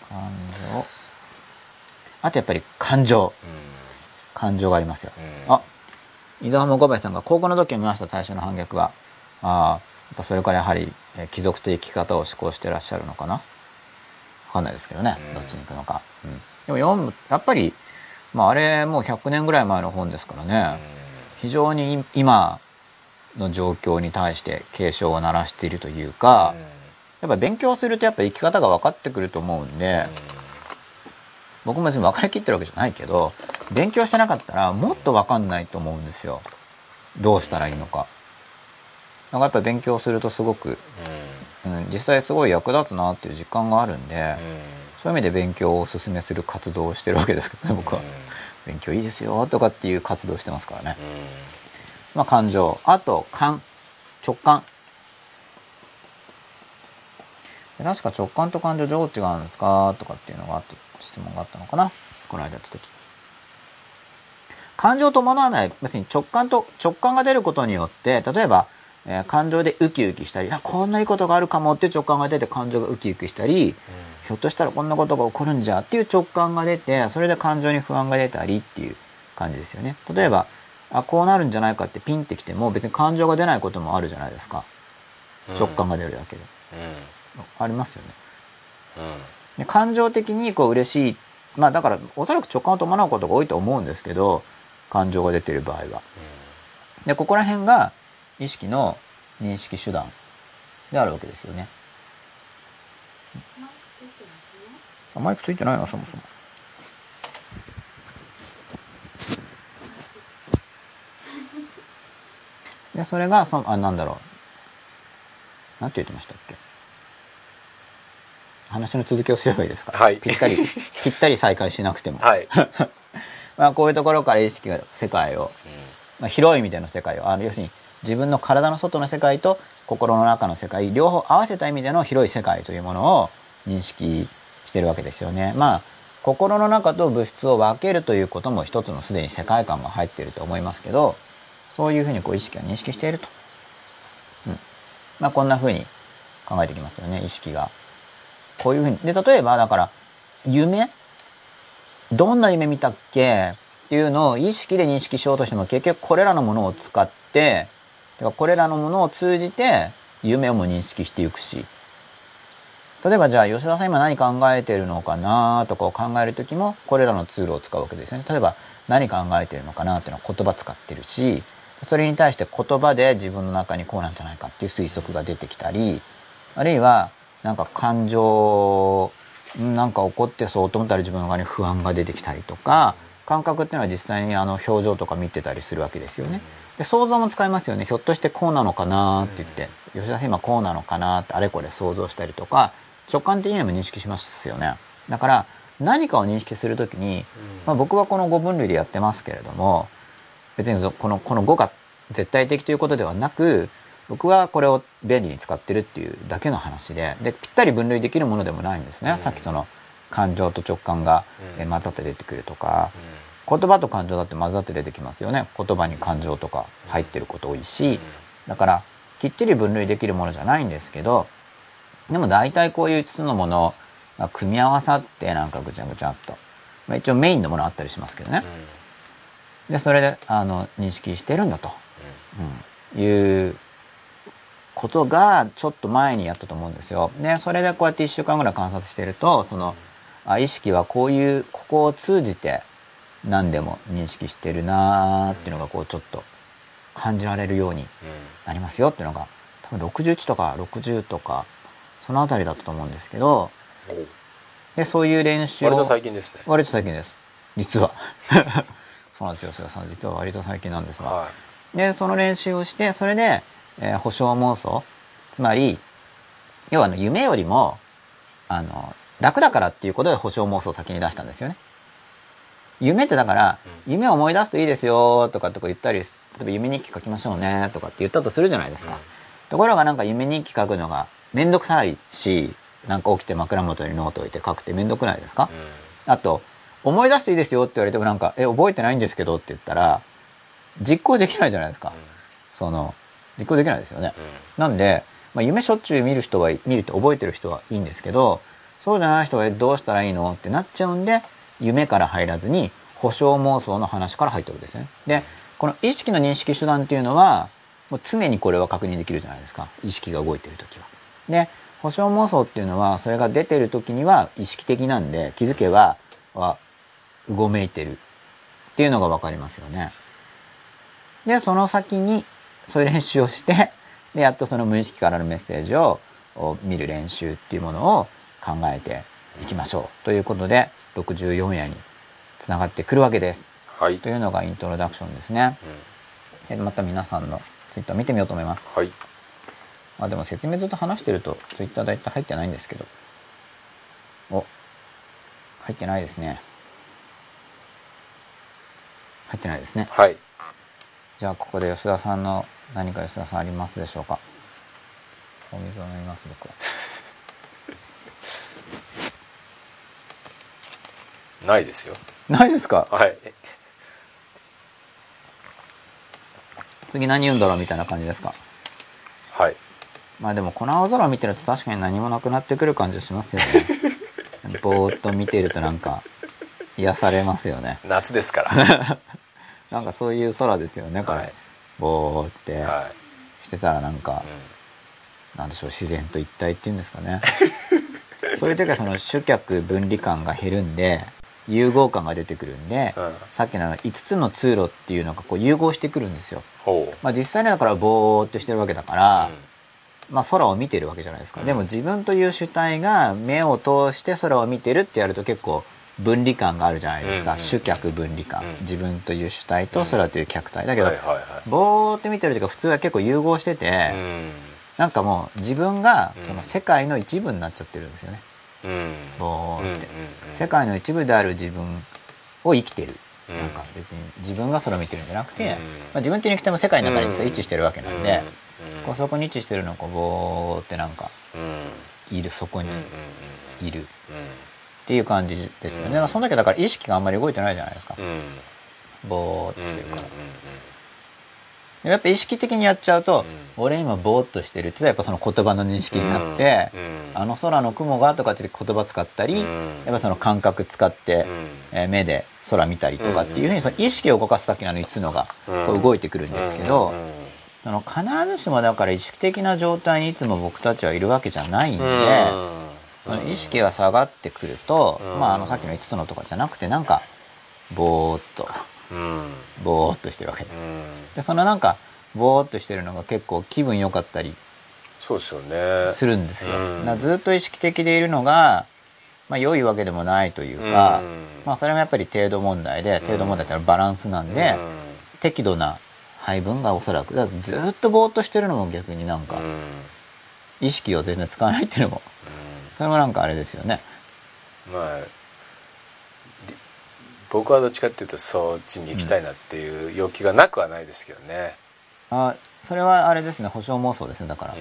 感情。あとやっぱり感情。感情がありますよ。うんあ、伊沢も小林さんが高校の時を見ました最初の反逆は。ああ、やっぱそれからやはり、えー貴族的生き方を志向してらっしゃるのかな？わかんないですけどねうん。どっちに行くのか。うん。でも読む、やっぱり、まああれもう100年ぐらい前の本ですからね。非常にい今の状況に対して警鐘を鳴らしているというか、やっぱ勉強するとやっぱ生き方が分かってくると思うんで、僕も別に分かりきってるわけじゃないけど勉強してなかったらもっと分かんないと思うんですよ。どうしたらいいのか。なんかやっぱり勉強するとすごく、うん、実際すごい役立つなっていう実感があるんで、そういう意味で勉強をおすすめする活動をしてるわけですけどね僕は、勉強いいですよとかっていう活動をしてますからね、まあ感情。あと感直感。で確か直感と感情どう違うんですか？とかっていうのがあって質問があったのかな？この間やった時感情を伴わない別に直感と直感が出ることによって例えば、えー感情でウキウキしたりあこんないいことがあるかもっていう直感が出て感情がウキウキしたり、ひょっとしたらこんなことが起こるんじゃっていう直感が出てそれで感情に不安が出たりっていう感じですよね。例えばあこうなるんじゃないかってピンってきても別に感情が出ないこともあるじゃないですか。直感が出るだけで、ありますよね。で感情的にこう嬉しい。まあだからおそらく直感を伴うことが多いと思うんですけど感情が出てる場合は。でここら辺が意識の認識手段であるわけですよね。あマイクついてないなそもそも。でそれがそあなんだろなんて言ってましたっけ？話の続きをすればいいですか、はい。ぴったりぴったり再開しなくても、はい、まあ、こういうところから意識が世界を、まあ、広い意味での世界をあの要するに自分の体の外の世界と心の中の世界両方合わせた意味での広い世界というものを認識してるわけですよね。まあ心の中と物質を分けるということも一つのすでに世界観が入っていると思いますけどそういうふうにこう意識は認識していると。うんまあ、こんなふうに考えてきますよね意識が。こういうふうに。で例えばだから夢どんな夢見たっけ？っていうのを意識で認識しようとしても結局これらのものを使っててかこれらのものを通じて夢をも認識していくし例えばじゃあ吉田さん今何考えてるのかなとかを考える時もこれらのツールを使うわけですよね。例えば何考えてるのかなっていうのは言葉使ってるしそれに対して言葉で自分の中にこうなんじゃないかっていう推測が出てきたりあるいはなんか感情なんか怒ってそうと思ったら自分の側に不安が出てきたりとか感覚っていうのは実際にあの表情とか見てたりするわけですよね。で想像も使いますよねひょっとしてこうなのかなって言って吉田さん今こうなのかなってあれこれ想像したりとか直感的にも認識しますよね。だから何かを認識するときに、まあ、僕はこの5分類でやってますけれども別にこのこの5が絶対的ということではなく僕はこれを便利に使ってるっていうだけの話ででぴったり分類できるものでもないんですね、さっきその感情と直感がえ混ざって出てくるとか、言葉と感情だって混ざって出てきますよね。言葉に感情とか入ってること多いし。だからきっちり分類できるものじゃないんですけどでも大体こういう5つのものが組み合わさってなんかぐちゃぐちゃっと、まあ、一応メインのものあったりしますけどね。でそれであの認識してるんだと、うん、いうことがちょっと前にやったと思うんですよ。でそれでこうやって1週間ぐらい観察してるとそのあ意識はこういうここを通じて何でも認識してるなーっていうのがこうちょっと感じられるようになりますよっていうのが多分61とか60とかその辺りだったと思うんですけどでそういう練習を割と最近ですね。割と最近です。実は。そうなんですよ須田さん。実は割と最近なんですが、はでその練習をしてそれで、えー保証妄想。つまり要はあの夢よりもあの楽だからっていうことで保証妄想を先に出したんですよね。夢ってだから、夢を思い出すといいですよとかとか言ったり例えば夢日記書きましょうねとかって言ったとするじゃないですか、うん。ところがなんか夢日記書くのがめんどくさいしなんか起きて枕元にノート置いて書くってめんどくないですか、うん。あと、思い出していいですよって言われてもなんか、え、覚えてないんですけどって言ったら、実行できないじゃないですか。その、実行できないですよね。なんで、まあ、夢しょっちゅう見る人は、見ると覚えてる人はいいんですけど、そうじゃない人はえどうしたらいいのってなっちゃうんで、夢から入らずに、保証妄想の話から入ってるんですね。で、この意識の認識手段っていうのは、もう常にこれは確認できるじゃないですか。意識が動いてるときは。で、保証妄想っていうのは、それが出てるときには意識的なんで、気づけば、は、うごめいてるっていうのがわかりますよね。で、その先に、そういう練習をして、で、やっとその無意識からのメッセージをお見る練習っていうものを考えていきましょう。ということで、64夜につながってくるわけです。はいというのがイントロダクションですね。うんでまた皆さんのツイッター見てみようと思います。はいまあでも説明ずっと話してるとツイッター大体入ってないんですけど。お、入ってないですね。入ってないですね。はいじゃあここで吉田さんの何か吉田さんありますでしょうか？お水を飲みます僕は。ないですよないですか？はい次何言うんだろうみたいな感じですか？はいまあでもこの青空を見てると確かに何もなくなってくる感じしますよね。ぼーっと見てるとなんか癒されますよね。夏ですから なんかそういう空ですよね、これ。はいぼーって。はしてたらなんか、い、なんでしょう、自然と一体っていうんですかね。そういう時はその主客分離感が減るんで、融合感が出てくるんで、うん。さっきのあの5つの通路っていうのがこう融合してくるんですよ。まあ実際にだからぼーっとしてるわけだから、うん。まあ空を見てるわけじゃないですか。うん。でも自分という主体が目を通して空を見てるってやると結構分離感があるじゃないですか。うんうん。主客分離感、うん。自分という主体と空という客体。だけど、ぼーって見てる時は普通は結構融合してて、うん。なんかもう自分がうん。その世界の一部になっちゃってるんですよね、うん。ぼーって、世界の一部である自分を生きてる、うん。なんか別に自分がそれを見てるんじゃなくて、うん。まあ、自分っていうに来ても世界の中に実は位置してるわけなんで、うん。こうそこに位置してるのをこうぼーってなんかうん。いるそこにいるっうんていう感じですよね、うん。まあその時はだから意識があんまり動いてないじゃないですか、うん。ぼーってうんうんしてるから、でもやっぱ意識的にやっちゃうと、俺今ぼーっとしてるってやっぱその言葉の認識になって、うんあの空の雲がとかって言葉使ったり、うん。やっぱその感覚使って、うん。えー目で空見たりとかっていうふうにその意識を動かす先のあの5つのがうん。こう動いてくるんですけど、うんうんその必ずしもだから意識的な状態にいつも僕たちはいるわけじゃないんで、その意識が下がってくると、うん。まああのさっきの5つのとかじゃなくてなんかぼーっとうん。うんぼーっとしてるわけです。うん。でそのなんかぼーっとしてるのが結構気分良かったりそうですよね。するんですよ。うん。ずっと意識的でいるのが、まあ良いわけでもないというか、うん。まあそれもやっぱり程度問題で、程度問題ってのはバランスなんで、うん。適度な配分がおそらく、ずっとぼーっとしてるのも逆になんか意識を全然使わないっていうのも、それもなんかあれですよね。まあり僕はどっちかっていうとそっちに行きたいなっていう欲求がなくはないですけどね。あそれはあれですね、保証妄想ですね、だから。うん。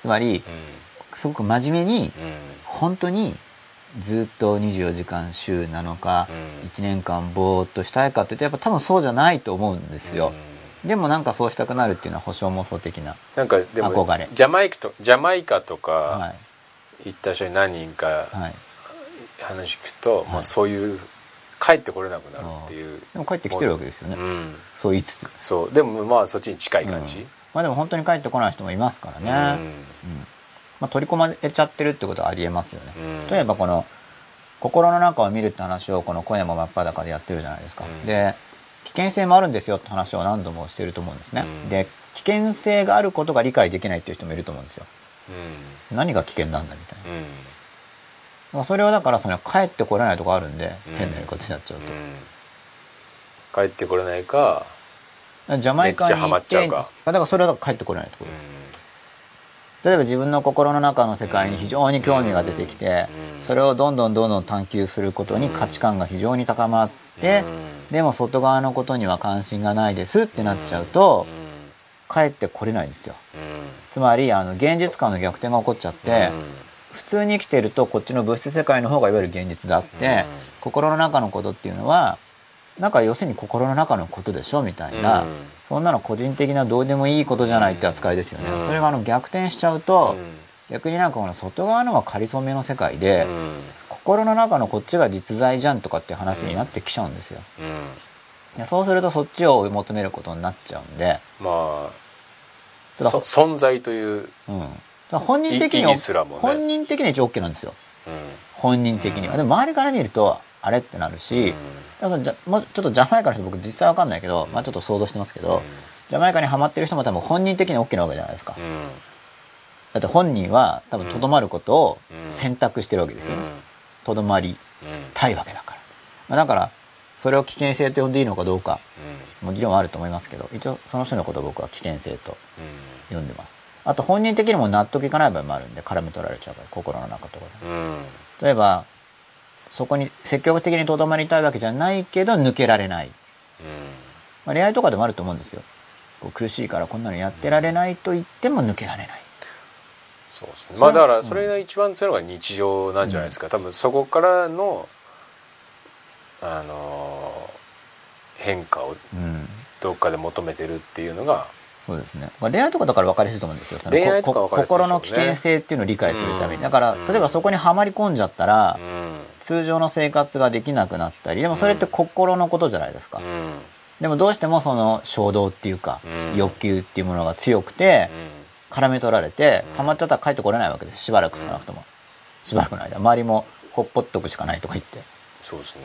つまり、すごく真面目に、うん。本当にずっと24時間週7日、うん。1年間ぼーっとしたいかって言うとやっぱ多分そうじゃないと思うんですよ、でもなんかそうしたくなるっていうのは保証妄想的な、なんかでも憧れ。ジャマイカとジャマイカとはかい行った人に何人かはい、話聞くと、まあ、はいそういう帰ってこれなくなるっていうでも帰ってきてるわけですよね、うん。そう言いつつ、そう。でもまあそっちに近い感じ、うん。まあでも本当に帰ってこない人もいますからね、うん。うん。まあ、取り込まれちゃってるってことはありえますよね、うん。例えばこの心の中を見るって話をこの今夜も真っ裸でやってるじゃないですか、うん。で危険性もあるんですよって話を何度もしてると思うんですね、うん。で危険性があることが理解できないっていう人もいると思うんですよ。う何が危険なんだみたいな、んうん。まあそれはだからその帰ってこれないとこあるんで、うん。変な言い方になっちゃうと、うん。帰ってこれないか、ジャマイカにめっちゃハマ行ってっちゃうか。だからそれは帰ってこれないとこうろです、例えば自分の心の中の世界に非常に興味が出てきて、うん。それをどんどんどんどん探求することに価値観が非常に高まって、うん。でも外側のことには関心がないですってなっちゃうと、帰ってこれないんですよ。うん。つまりあの現実感の逆転が起こっちゃって、普通に生きてるとこっちの物質世界の方がいわゆる現実であって、うん。心の中のことっていうのはなんか要するに心の中のことでしょみたいな、うん。そんなの個人的などうでもいいことじゃないって扱いですよね、うん。それがあの逆転しちゃうと、うん。逆になんかこの外側のは仮初めの世界で、うん。心の中のこっちが実在じゃんとかって話になってきちゃうんですよ、うん。そうするとそっちを追い求めることになっちゃうんで、まあ存在という、うん、本人的に意義すらもね。本人的には一応 OK なんですよ。うん。本人的には、でも周りから見るとあれってなるし、だからじゃもうちょっとジャマイカの人僕実際わかんないけど、まあちょっと想像してますけど、ジャマイカにハマってる人も多分本人的に OK なわけじゃないですか、うん。うんだって本人は多分とどまることをうん。選択してるわけですよとどまりうん。たいわけだから、まあ、だからそれを危険性と呼んでいいのかどうかも議論はあると思いますけど一応その人のことを僕は危険性と呼んでます。あと本人的にも納得いかない場合もあるんで絡め取られちゃうから心の中とかで。うん。うん例えばそこに積極的にとどまりたいわけじゃないけど抜けられない、まあ、恋愛とかでもあると思うんですよ。こう苦しいからこんなのやってられないと言っても抜けられない。そうですね。まあだからそれが一番強いのが日常なんじゃないですか、多分そこからのあの変化をうんどっかで求めてるっていうのがそうですね。まあ恋愛とかだから分かりやすいと思うんですよ。その恋愛とかこ分かりやすいでしょうね心の危険性っていうのを理解するために。うんだから、うん例えばそこにはまり込んじゃったら、うん通常の生活ができなくなったり、でもそれって心のことじゃないですか。うんでもどうしてもその衝動っていうか、うん欲求っていうものが強くて、絡め取られて、うんハマっちゃったら帰ってこれないわけです。しばらく少なくとも。しばらくの間。周りもほっぽっとくしかないとか言って、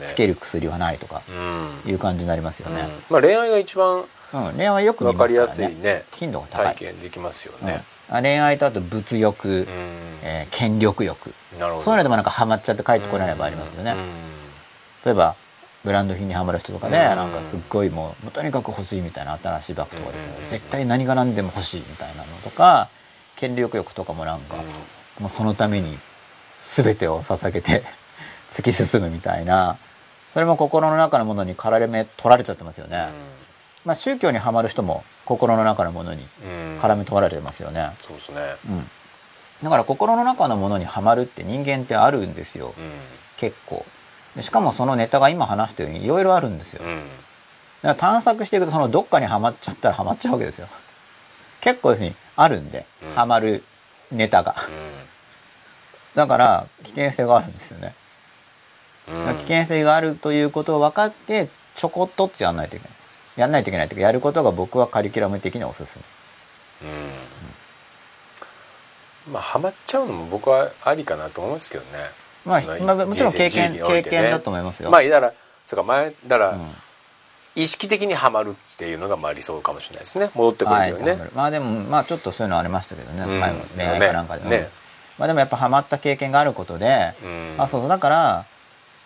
つける薬はないとかうん。いう感じになりますよね。まあ恋愛が一番うん、恋愛はよく見分ますかりやすいね。ね頻度が高い。体験できますよね、うん。恋愛とあと物欲、うん。えー権力欲。そういうのでもなんかハマっちゃって帰ってこれない場合ありますよね、例えばブランド品にハマる人とかで、うん。なんかすっごいもうもうとにかく欲しいみたいな新しいバッグとかで、うん。絶対何が何でも欲しいみたいなのとか権力欲とかもなんか、もうそのために全てを捧げて突き進むみたいなそれも心の中のものに絡め取られちゃってますよね、まあ宗教にはまる人も心の中のものにうん。絡め取られてますよね、そうですね。うん、だから心の中のものにはまるって人間ってあるんですよ。うん。結構。でしかもそのネタが今話したようにいろいろあるんですよ。うん。だから探索していくとそのどっかにはまっちゃったらはまっちゃうわけですよ。結構ですねあるんで、うん。はまるネタが。だから危険性があるんですよね、うん。危険性があるということを分かってちょこっとってやんないといけない。やんないといけないというかやることが僕はカリキュラム的にはおすすめ。うん。まあハマっちゃうのも僕はありかなと思いますけどね。まあもちろん経験ね。経験だと思いますよ。まあだからそうか前だから、うん。意識的にはまるっていうのがまあ理想かもしれないですね。戻ってくるよね、はいまあでもまあちょっとそういうのありましたけどね、うん。前も恋愛かなんかでも、ね。ねまあでもやっぱハマった経験があることで、うん。あそうそう。だから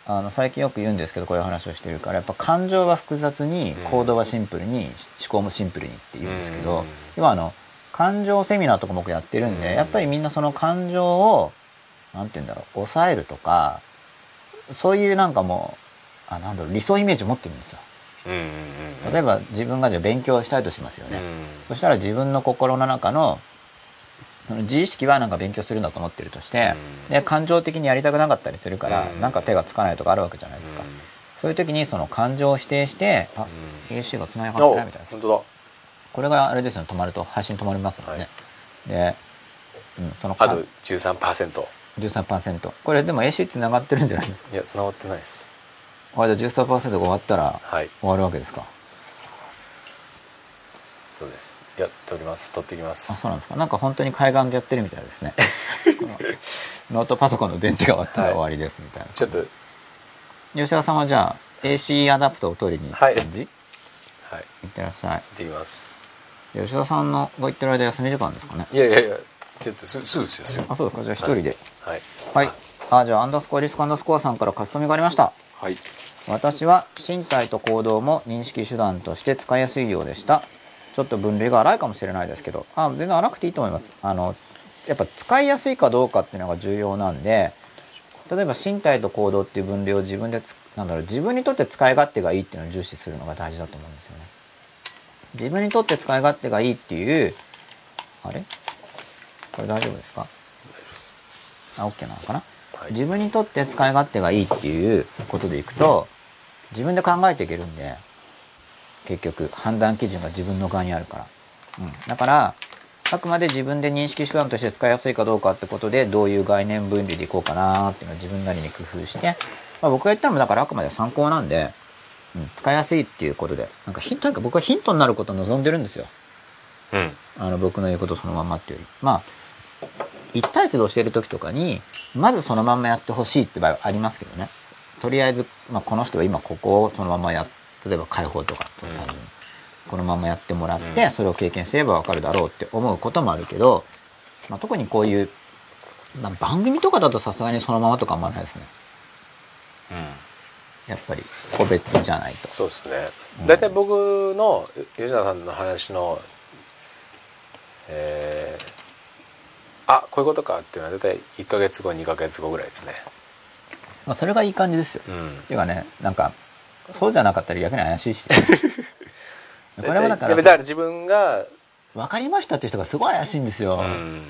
あの最近よく言うんですけどこういう話をしてるからやっぱ感情は複雑にうん。行動はシンプルに、思考もシンプルにって言うんですけど、うん。要はあの感情セミナーとか僕やってるんで、うん。やっぱりみんなその感情をなんて言うんだろう抑えるとかそういうなんかもうあなんだろう理想イメージを持ってるんですよ。例えば自分がじゃあ勉強したいとしますよね。うん。そしたら自分の心の中のその自意識はなんか勉強するんだと思ってるとして、うん。で感情的にやりたくなかったりするから、うん。なんか手がつかないとかあるわけじゃないですか、そういう時にその感情を否定して「あ、AC がつながっておない」みたいな。本当これがあれですよね止まると配信止まりますもんね、で、うん、そのあと13% 13%これでも AC つながってるんじゃないですか？いや繋がってないです。あじゃあ13%が終わったらはい。終わるわけですか？そうですいや取ります。取ってきまあすそうなんですか。なんか本当に海岸でやってるみたいですね。ノートパソコンの電池が終わったら終わりですみたいな、ちょっと。吉田さんはじゃあ AC アダプトを取りに行く感じ、はい。い、ってらっしゃい。行ってきます。吉田さんのご言ってる間休み時間ですかね？いやいやいやちょっとすすぐですよ。あそうですか。じゃあ一人で。はい。はい、あじゃあアンダースコアリスクアンダースコアさんから書き込みがありました。はい。私は身体と行動も認識手段として使いやすいようでしたちょっと分類が荒いかもしれないですけどあ全然荒くていいと思います。あのやっぱ使いやすいかどうかっていうのが重要なんで例えば身体と行動っていう分類を自分でつなんだろう自分にとって使い勝手がいいっていうのを重視するのが大事だと思うんですよね。自分にとって使い勝手がいいっていうあれ？これ大丈夫ですか？あ OK なのかな、はい。自分にとって使い勝手がいいっていうことでいくと自分で考えていけるんで結局判断基準が自分の側にあるから、うん、だからあくまで自分で認識手段として使いやすいかどうかってことでどういう概念分離でいこうかなっていうのを自分なりに工夫して、まあ、僕が言ったのもだからあくまで参考なんで、うん、使いやすいっていうことで。なんかヒントなんか僕はヒントになることを望んでるんですよ。うん。あの僕の言うことそのままっていうより。まあ1対1で教える時とかにまずそのまんまやってほしいって場合はありますけどね。とりあえず、まあ、この人は今ここをそのままや例えば解放とかその多分このままやってもらって、うん。それを経験すればわかるだろうって思うこともあるけど、まあ、特にこういう、まあ、番組とかだとさすがにそのままとかあんまないですね。うん。やっぱり個別じゃないと。そうですね。うん。大体僕の吉田さんの話のえーあこういうことかっていうのは大体1か月後2か月後ぐらいですね。まあ、それがいい感じですよ、うん。っていうかねなんかそうじゃなかったら逆に怪しいし。これもだからだから自分が分かりましたっていう人がすごい怪しいんですよ、うん。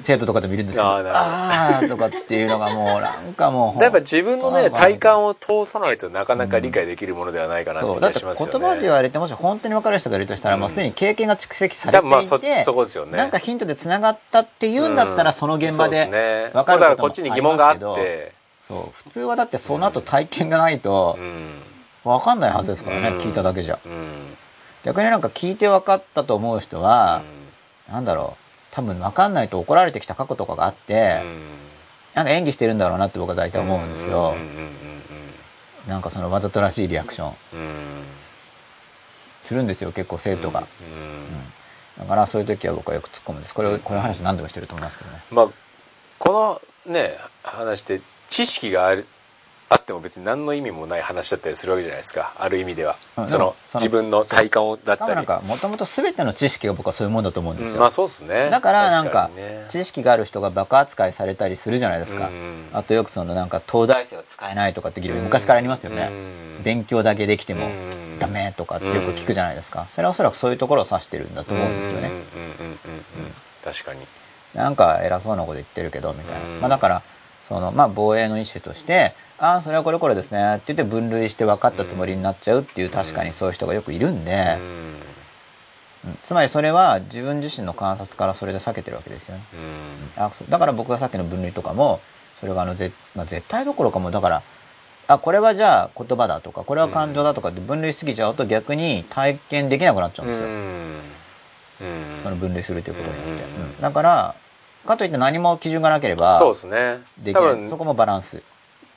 生徒とかでもいるんですけど。ああーとかっていうのがもうなんかもう やっぱ自分のね体感を通さないとなかなか理解できるものではないかなって気がしますよね。言葉で言われてもし本当に分かる人がいるとしたら、もうすでに経験が蓄積されていて、まあそそこですよね。なんかヒントでつながったっていうんだったら、その現場で分かるだからこともちに疑問があっりますけど。てそう。普通はだってその後体験がないとうん分かんないはずですからね、うん。聞いただけじゃ。うん。逆になんか聞いて分かったと思う人は、なんだろう。多分分かんないと怒られてきた過去とかがあって、なんか演技してるんだろうなって僕は大体思うんですよ、うんうんなんかそのわざとらしいリアクション。うん。うんするんですよ結構生徒が、うん。だからそういう時は僕はよく突っ込むんです。これこの話何でもしてると思いますけどね。まあこのね話って知識があるあっても別に何の意味もない話だったりするわけじゃないですか。ある意味では、うんその自分の体感をだっ多分なんたりかもともと全ての知識が僕はそういうもんだと思うんですよ、うんまあそうですね。だからなんかね知識がある人がバカ扱いされたりするじゃないですか、うん。あとよくそのなんか東大生は使えないとかって議論昔からありますよね、うん。勉強だけできてもうん。ダメとかってよく聞くじゃないですか。それはおそらくそういうところを指してるんだと思うんですよね。確かに。なんか偉そうなこと言ってるけどみたいな、うん。まあ、だからそのまあ防衛の意思としてああそれはこれこれですねって言って分類して分かったつもりになっちゃうっていう確かにそういう人がよくいるんで、つまりそれは自分自身の観察からそれで避けてるわけですよね。うん。あだから僕がさっきの分類とかもそれがあのぜ、まあ、絶対どころかもだからあこれはじゃあ言葉だとかこれは感情だとかって分類しすぎちゃうと逆に体験できなくなっちゃうんですよ、うん。その分類するということによって、だからかといって何も基準がなければそうですね。できない。多分そこもバランス。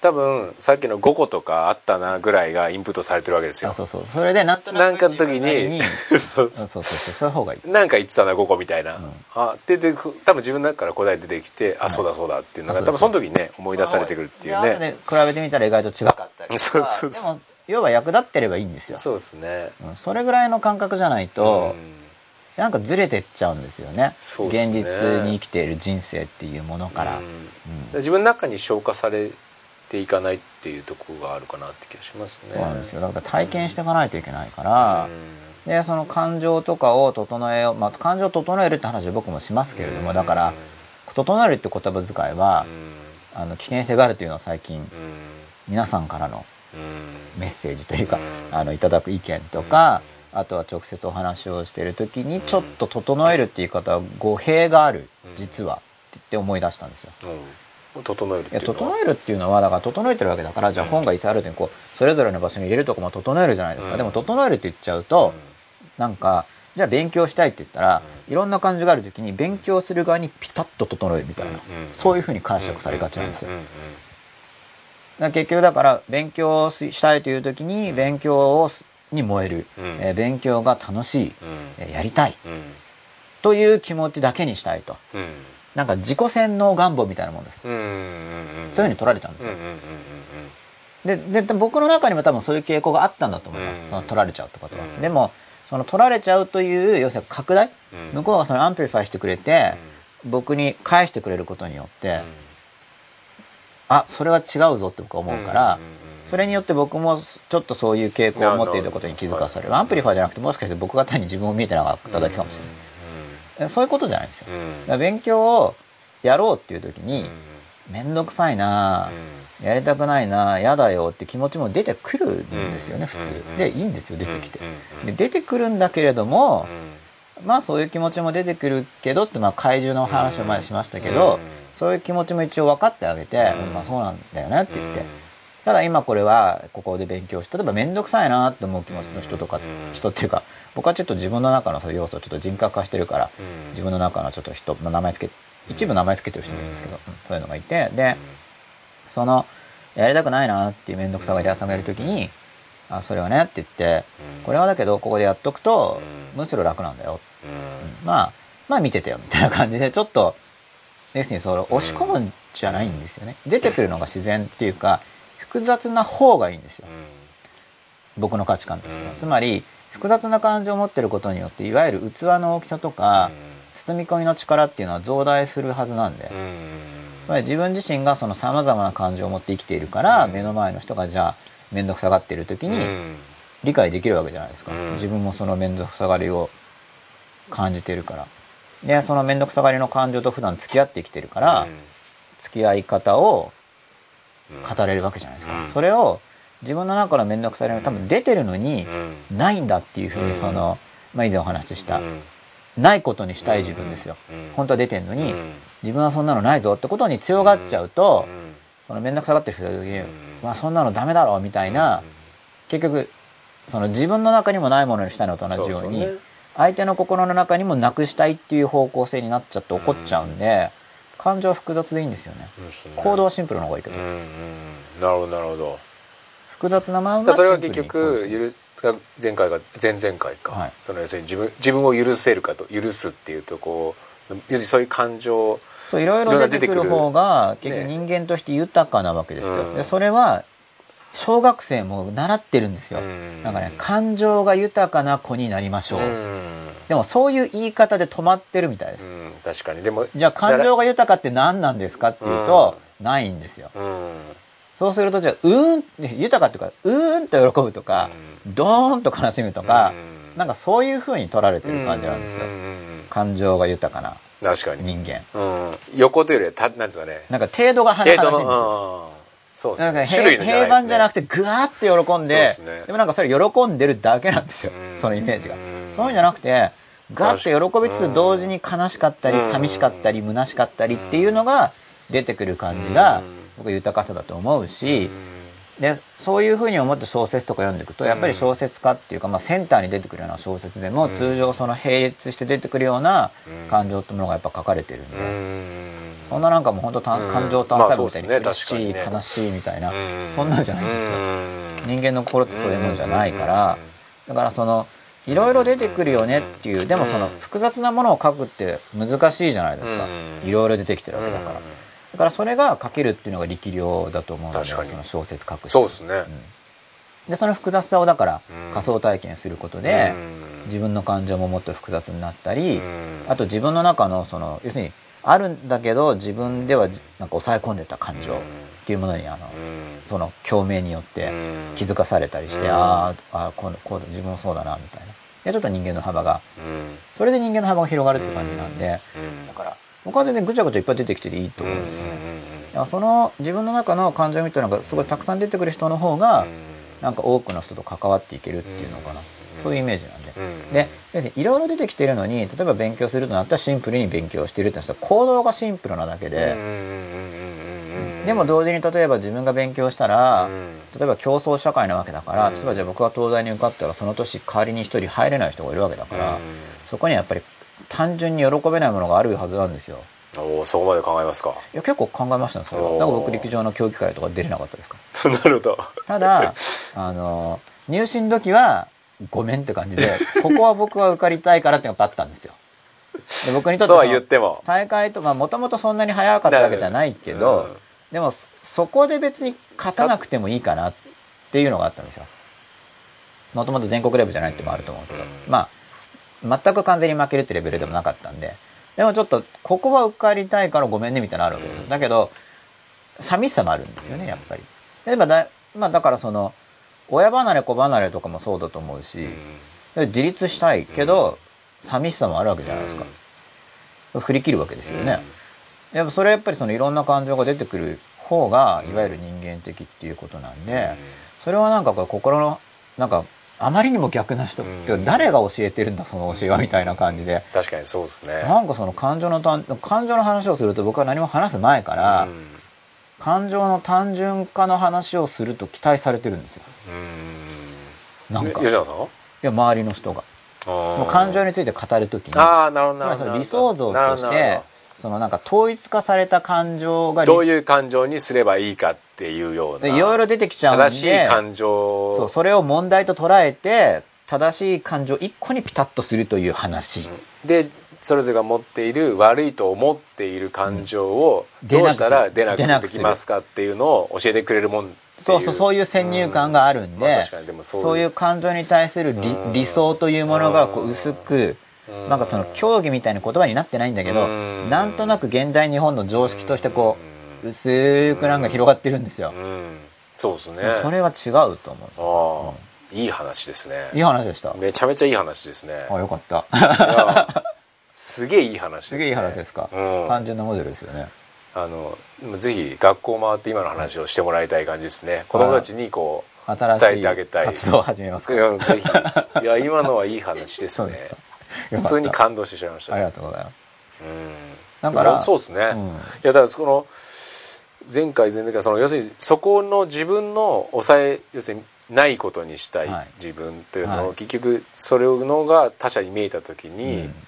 多分さっきの5個とかあったなぐらいがインプットされてるわけですよ。あそうそう。それでなんとなくなんかの時にそううんそうそう。そうそういう。方がいい。なんか言ってたな5個みたいな、あでで多分自分の中から答え出てきて、あそうだそうだっていうのが多分その時にね思い出されてくるっていうね。で比べてみたら意外と違かったりそうそうそう。でも要は役立ってればいいんですよ。そうですね。うん。それぐらいの感覚じゃないと、うんなんかずれてっちゃうんですよね。ね。現実に生きている人生っていうものから、うん。自分の中に消化されていかないっていうところがあるかなって気がしますね。そうなんですよ。だから体験していかないといけないから、うん。でその感情とかを整えよう、まあ、感情を整えるって話は僕もしますけれども、だから整えるって言葉遣いはう、ん。あの危険性があるというのは最近うん。皆さんからのうん。メッセージというか、うん。あのいただく意見とか、あとは直接お話をしている時にちょっと整えるって言い方は語弊があるうん。実はって思い出したんですよ。うん。整えるっいやていうのは？整えるっていうのはだから整えてるわけだからじゃあ本がいつあるとにこうそれぞれの場所に入れるとこも整えるじゃないですか、うん。でも整えるって言っちゃうと、なんかじゃあ勉強したいって言ったら、いろんな感情がある時に勉強する側にピタッと整えるみたいな、うんそういうふうに解釈されがちなんですよ。結局だから勉強ししたいという時に勉強をすに燃える、うん。えー勉強が楽しい、うん。えーやりたいうん。という気持ちだけにしたいと。うん。なんか自己洗脳願望みたいなもんです、そういうふうに取られちゃうんですよ、ででで僕の中にも多分そういう傾向があったんだと思います、うん。その取られちゃうってことは、うん。でもその取られちゃうという要するに拡大、うん。向こうがその amplify してくれて、僕に返してくれることによって、あそれは違うぞって僕は思うから、それによって僕もちょっとそういう傾向を持っていたことに気づかされる。はい amplify じゃなくてもしかして僕が単に自分を見えてなかっただけかもしれない、そういうことじゃないんですよ、勉強をやろうっていう時にうん。面倒くさいな、やりたくないな嫌だよって気持ちも出てくるんですよね、うん。普通、うん。でいいんですよ出てきて、で出てくるんだけれどもう、ん。まあそういう気持ちも出てくるけどってまあ怪獣の話を前にしましたけど、うん。そういう気持ちも一応分かってあげて、うん。まあそうなんだよねって言って、うんただ今これはここで勉強して例えば面倒くさいなって思う気持ちの人とか、うん。人っていうか僕はちょっと自分の中のそういう要素をちょっと人格化してるから、うん。自分の中のちょっと人、まあ、名前つけ一部名前つけてる人もいるんですけど、うん。そういうのがいてでそのやりたくないなっていう面倒くさがり屋さんがいる時に「あそれはね」って言って「これはだけどここでやっとくとうん。むしろ楽なんだよ」うん。まあまあ見ててよみたいな感じでちょっと要するにそれ押し込むんじゃないんですよね。出てくるのが自然っていうか複雑な方がいいんですよ。僕の価値観としては、うん。つまり複雑な感情を持ってることによっていわゆる器の大きさとか、包み込みの力っていうのは増大するはずなんで、つまり自分自身がその様々な感情を持って生きているから、うん。目の前の人がじゃあ面倒くさがっている時に理解できるわけじゃないですか、うん。自分もその面倒くさがりを感じているから。でその面倒くさがりの感情と普段付き合って生きてるから、付き合い方を語れるわけじゃないですか、うん。それを自分の中の面倒くさがりが多分出てるのに、ないんだっていうふうにその、まあ、以前お話しした、ないことにしたい自分ですよ、本当は出てんのに、自分はそんなのないぞってことに強がっちゃうと、その面倒くさがってる人がいる時に、まあそんなのダメだろうみたいな、結局その自分の中にもないものにしたいのと同じように相手の心の中にもなくしたいっていう方向性になっちゃって怒っちゃうんで、感情は複雑でいいんですよね、行動はシンプルな方がいいけど、うんうんなるほど。なるほど複雑なまんまそれはシンプ結局ゆる。前回が前々回か、はい。その要するに自分自分を許せるかと許すっていうとこう要するにそういう感情そういろいろ出てくる方が結局ね人間として豊かなわけですよ、うん。でそれは小学生も習ってるんですよ。うん。なんかね、感情が豊かな子になりましょう。うんでもそういう言い方で止まってるみたいです。うん確かに。でもじゃあ感情が豊かって何なんですかっていうと、ないんですよ。うん。そうするとじゃあ、うーん豊かっていうか、うーんと喜ぶとか、ドーンと悲しむとか、うん。なんかそういう風に取られてる感じなんですよ。う。ん感情が豊かな確かに、人間。うん、横というよりはたなんですかね。なんか程度が話しいんですよ。そうですね。種類平のじゃないですね。平凡じゃなくてぐわーって喜んででもなんかそれ喜んでるだけなんですよ。うん。そのイメージが。うんそういうんじゃなくてガッて喜びつつ同時に悲しかったりうん。寂しかったり虚しかったりっていうのが出てくる感じがうん。僕は豊かさだと思うしうん。でそういうふうに思って小説とか読んでいくとやっぱり小説家っていうか、まあ、センターに出てくるような小説でもうん。通常その並列して出てくるようなうん。感情ってものがやっぱ書かれてるんで。うん。そんななんかもう本当感情単細胞みたいにまあ苦しい、悲しいみたいな、うん。そんなんじゃないんですよ。うん。人間の心ってそういうものじゃないから、だからそのいろいろ出てくるよねっていうでもその複雑なものを書くって難しいじゃないですか。うん。いろいろ出てきてるわけだから。うん。だからそれが書けるっていうのが力量だと思うので確かに。その小説書く人そうですね、うん。でその複雑さをだからうん。仮想体験することでうん。自分の感情ももっと複雑になったりうん。あと自分の中のその要するにあるんだけど自分ではじなんか抑え込んでた感情っていうものにあのうん。その共鳴によってうん。気づかされたりして、うん。あーあーこうこうだ自分もそうだなみたいなでちょっと人間の幅が。うん。それで人間の幅が広がるって感じなんで、うん。だから僕は全然ぐちゃぐちゃいっぱい出てきてていいと思うんですよね、その自分の中の感情みたいなのがすごいたくさん出てくる人の方が、なんか多くの人と関わっていけるっていうのかな、うん。そういうイメージなんで、うん。で要するにいろいろ出てきてるのに例えば勉強するとなったらシンプルに勉強してるって人は行動がシンプルなだけで、でも同時に例えば自分が勉強したら、例えば競争社会なわけだから、うん。例えばじゃあ僕が東大に受かったらその年代わりに一人入れない人がいるわけだから、そこにはやっぱり単純に喜べないものがあるはずなんですよ。おおそこまで考えますか？いや結構考えましたねそれは。おー。だから僕陸上の競技会とか出れなかったですか？なるほど。ただ あの入試の時はごめんって感じでここは僕は受かりたいからっていうのがあったんですよ。で僕にとっては大会ともともとそんなに早かったわけじゃないけど、うんでもそそこで別に勝たなくてもいいかなっていうのがあったんですよ。もともと全国レベルじゃないってのもあると思うけど、うんまあ全く完全に負けるってレベルでもなかったんで。でもちょっとここは受かりたいからごめんねみたいなのあるわけですよ、うん。だけど寂しさもあるんですよねやっぱり。例えばだ,、まあ、だからその親離れ子離れとかもそうだと思うし、自立したいけど、寂しさもあるわけじゃないですか、振り切るわけですよね、やっぱそれはやっぱりそのいろんな感情が出てくる方がうん。いわゆる人間的っていうことなんで、それはなんかこう心のなんかあまりにも逆な人ってうん誰が教えてるんだその教えはみたいな感じで、確かにそうですね。なんかその感情の単感情の話をすると僕は何も話す前から、うん。感情の単純化の話をすると期待されてるんですよ。なんか。いや周りの人が。もう感情について語るときに。ああなるほど理想像としてほそのなんか統一化された感情がどどういう感情にすればいいかっていうようないろいろ出てきちゃうんで正しい感情。そうそれを問題と捉えて正しい感情一個にピタッとするという話、でそれぞれが持っている悪いと思っている感情をうん。どうしたら出出なくできますかっていうのを教えてくれるもんそうそうそういう先入観があるんで、まあ確かにでもそういうそういう感情に対する理うん。理想というものがこううん薄くうんなんかその競技みたいな言葉になってないんだけどうん。なんとなく現代日本の常識としてこう薄くなんか広がってるんですよ。うん。そうですね。それは違うと思ああ。いい話ですね。ういい話でした。めちゃめちゃいい話ですね。あよかった。すげえいい話ですね。すげえいい話ですか。うん。単純なモデルですよね。あのぜひ学校回って今の話をしてもらいたい感じですね。子供たちにこう伝えてあげたい。い活動を始めますか。いやぜひ。いや今のはいい話ですね 普通に感動してしまいましたありねがとうございます。うん。だからそうですね、うん。いやだからその前回前々回その要するにそこの自分の抑え要するにないことにしたいはい。自分というのを、はい。結局それのが他者に見えた時に、うん。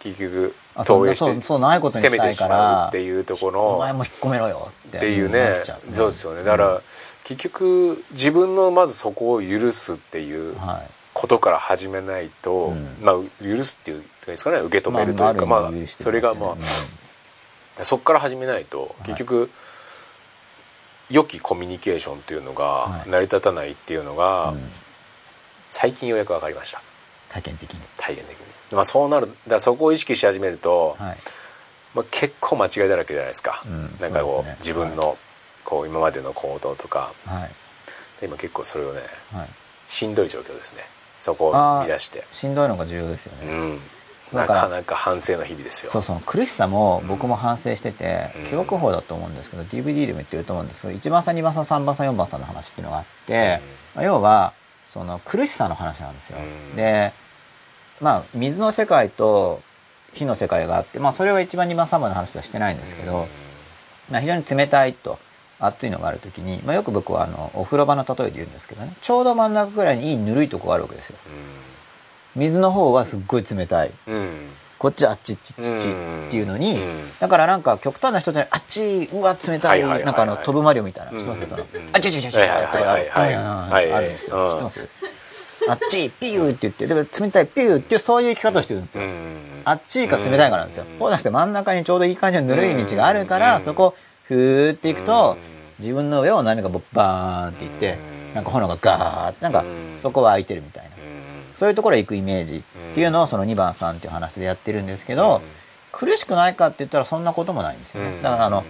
結局あ投影して攻めてしまうっていうところ。お前も引っ込めろよってっていう。なねそうですよね。だから、結局自分のまずそこを許すっていうはいことから始めないと、うん。まあ許すっていうんですかね受け止めるというかまあ、それがまあ、そこから始めないと結局、良きコミュニケーションっていうのがはい。成り立たないっていうのが、うん。最近ようやく分かりました。体験的に。体験的に、まあ、そうなるだそこを意識し始めると、はい。まあ、結構間違いだらけじゃないですか、うん。なんかこうね。自分のこう今までの行動とか。はい。今結構それをねはい。しんどい状況ですねそこをあー見出して。しんどいのが重要ですよね、うん。なかなか反省の日々ですよ。そうそう苦しさも僕も反省してて、うん。記憶法だと思うんですけど DVD でも言ってると思うんですけど1番さん2番さん3番さん4番さんの話っていうのがあって、まあ要はその苦しさの話なんですよ、うん。でまあ水の世界と火の世界があって、まあ、それは1番2番3番の話はしてないんですけど、まあ、非常に冷たいと熱いのがある時に、まあ、よく僕はあのお風呂場の例えで言うんですけどねちょうど真ん中ぐらいにいいぬるいとこがあるわけですよ。水の方はすっごい冷たい。うん。うんこっちあっちっちっちっちっていうのに、うんだからなんか極端な人であっちうわ冷たい,、なんかあの飛ぶマリオみたいな知うん。ってます？そのうん。うんあっちっちっちっちっちってあるんですはいよ知ってます？あっちピューって言ってでも冷たいピューっていうそういう生き方をしてるんですよ、あっちが冷たいからなんですよ、そうなくて真ん中にちょうどいい感じのぬるい道があるから、うんそこをふーっていくと、う自分の上を波がバーンっていって、うん。なんか炎がガーってなんかうん。そこは開いてるみたいな、うん。そういうところへ行くイメージっていうのをその2番さんっていう話でやってるんですけど、苦しくないかって言ったらそんなこともないんですよね。だからあの、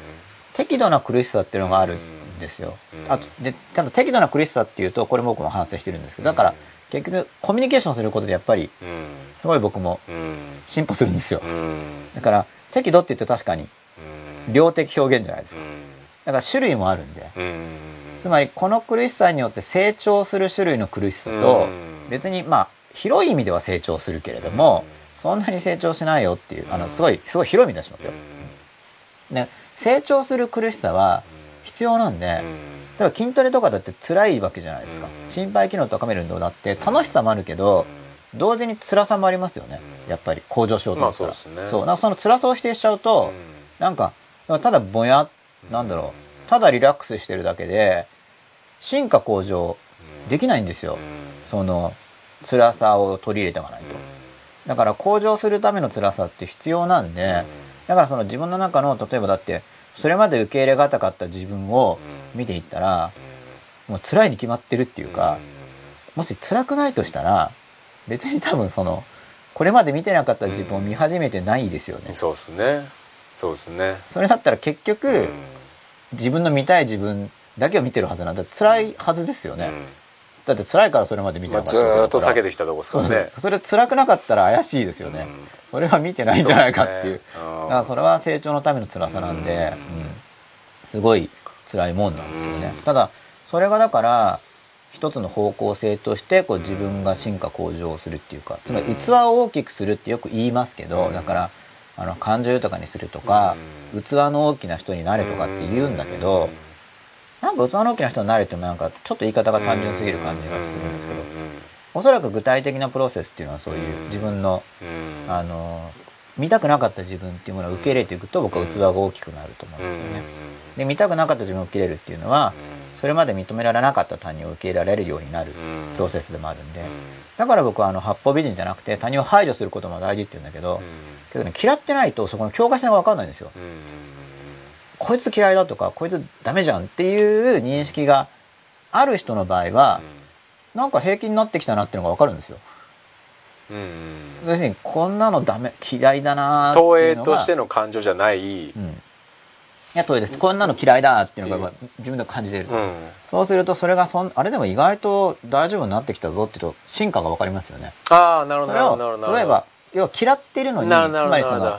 適度な苦しさっていうのがあるんですよ。うん。あと、で、ただ適度な苦しさっていうと、これ僕も反省してるんですけど、だから結局コミュニケーションすることでやっぱり、うん。すごい僕もうん。進歩するんですよ。う。ん。だから、適度って言って確かにうん量的表現じゃないですか。うん。だから種類もあるんで。うん。つまりこの苦しさによって成長する種類の苦しさとうん。別にまあ広い意味では成長するけれどもそんなに成長しないよっていうあのすごいすごい広い意味出しますよ。ね、成長する苦しさは必要なんで例えば筋トレとかだって辛いわけじゃないですか。うん。心肺機能と高める運動だって楽しさもあるけど同時に辛さもありますよね。うんやっぱり向上しようと思ったら、まあそうね。そう。なんかその辛さを否定しちゃうと、なんかただぼやなんだろう。ただリラックスしてるだけで進化向上できないんですよ、その辛さを取り入れていかないと。だから向上するための辛さって必要なんで、だからその自分の中の例えばだってそれまで受け入れがたかった自分を見ていったらもう辛いに決まってるっていうか、もし辛くないとしたら別に多分そのこれまで見てなかった自分を見始めてないですよね、そうですね。そうですね。それだったら結局、うん。自分の見たい自分だけを見てるはずなんだ。辛いはずですよね、うん。だって辛いからそれまで見てまあ、なかったずーっと避けててきたとこですからね。それ辛くなかったら怪しいですよね、うん。それは見てないんじゃないかっていう。ねうんだからそれは成長のための辛さなんで、すごい辛いもんなんですよね、うん。ただそれがだから一つの方向性としてこう自分が進化向上するっていうかつまり器を大きくするってよく言いますけど、うん。だからあの感情豊かにするとか、うん。器の大きな人になれとかって言うんだけど、なんか器の大きな人になれてもなんかちょっと言い方が単純すぎる感じがするんですけど、おそらく具体的なプロセスっていうのはそういう自分の、うん。あの見たくなかった自分っていうものを受け入れていくと僕は器が大きくなると思うんですよね。で見たくなかった自分を受け入れるっていうのはそれまで認められなかった他人を受け入れられるようになるプロセスでもあるんで。だから僕はあの八方美人じゃなくて他人を排除することも大事って言うんだけどけどね嫌ってないとそこの境界線が分かんないんですよ。こいつ嫌いだとかこいつダメじゃんっていう認識がある人の場合はなんか平気になってきたなっていうのが分かるんですよ。要するにこんなのダメ嫌いだなーって投影いうのがとしての感情じゃない、うん、いや投影です。こんなの嫌いだっていうのが自分で感じてる、うん。そうするとそれがそんあれでも意外と大丈夫になってきたぞっていうと進化が分かりますよね。ああなるほどなるほどなるほど。を例えば要は嫌ってるのにつまりその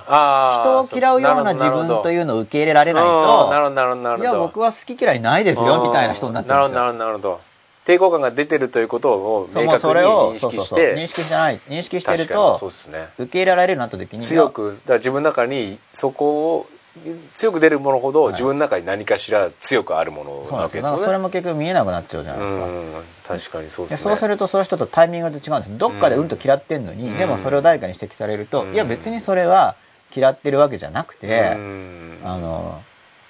人を嫌うような自分というのを受け入れられないうんといや僕は好き嫌いないですよみたいな人になっちゃうんですよ。なるほど抵抗感が出てるということを明確に認識しそうそうそう認て識してない。認識してるとね。受け入れられるようになった時に強くだ自分の中にそこを強く出るものほど自分の中に何かしら強くあるものそうなわけですよね。それも結局見えなくなっちゃうじゃないですか、うん確かにそうですそうするとそういう人とタイミングで違うんです。どっかでうんと嫌ってんのに、うん。でもそれを誰かに指摘されると、うん。いや別にそれは嫌ってるわけじゃなくて、うん。あの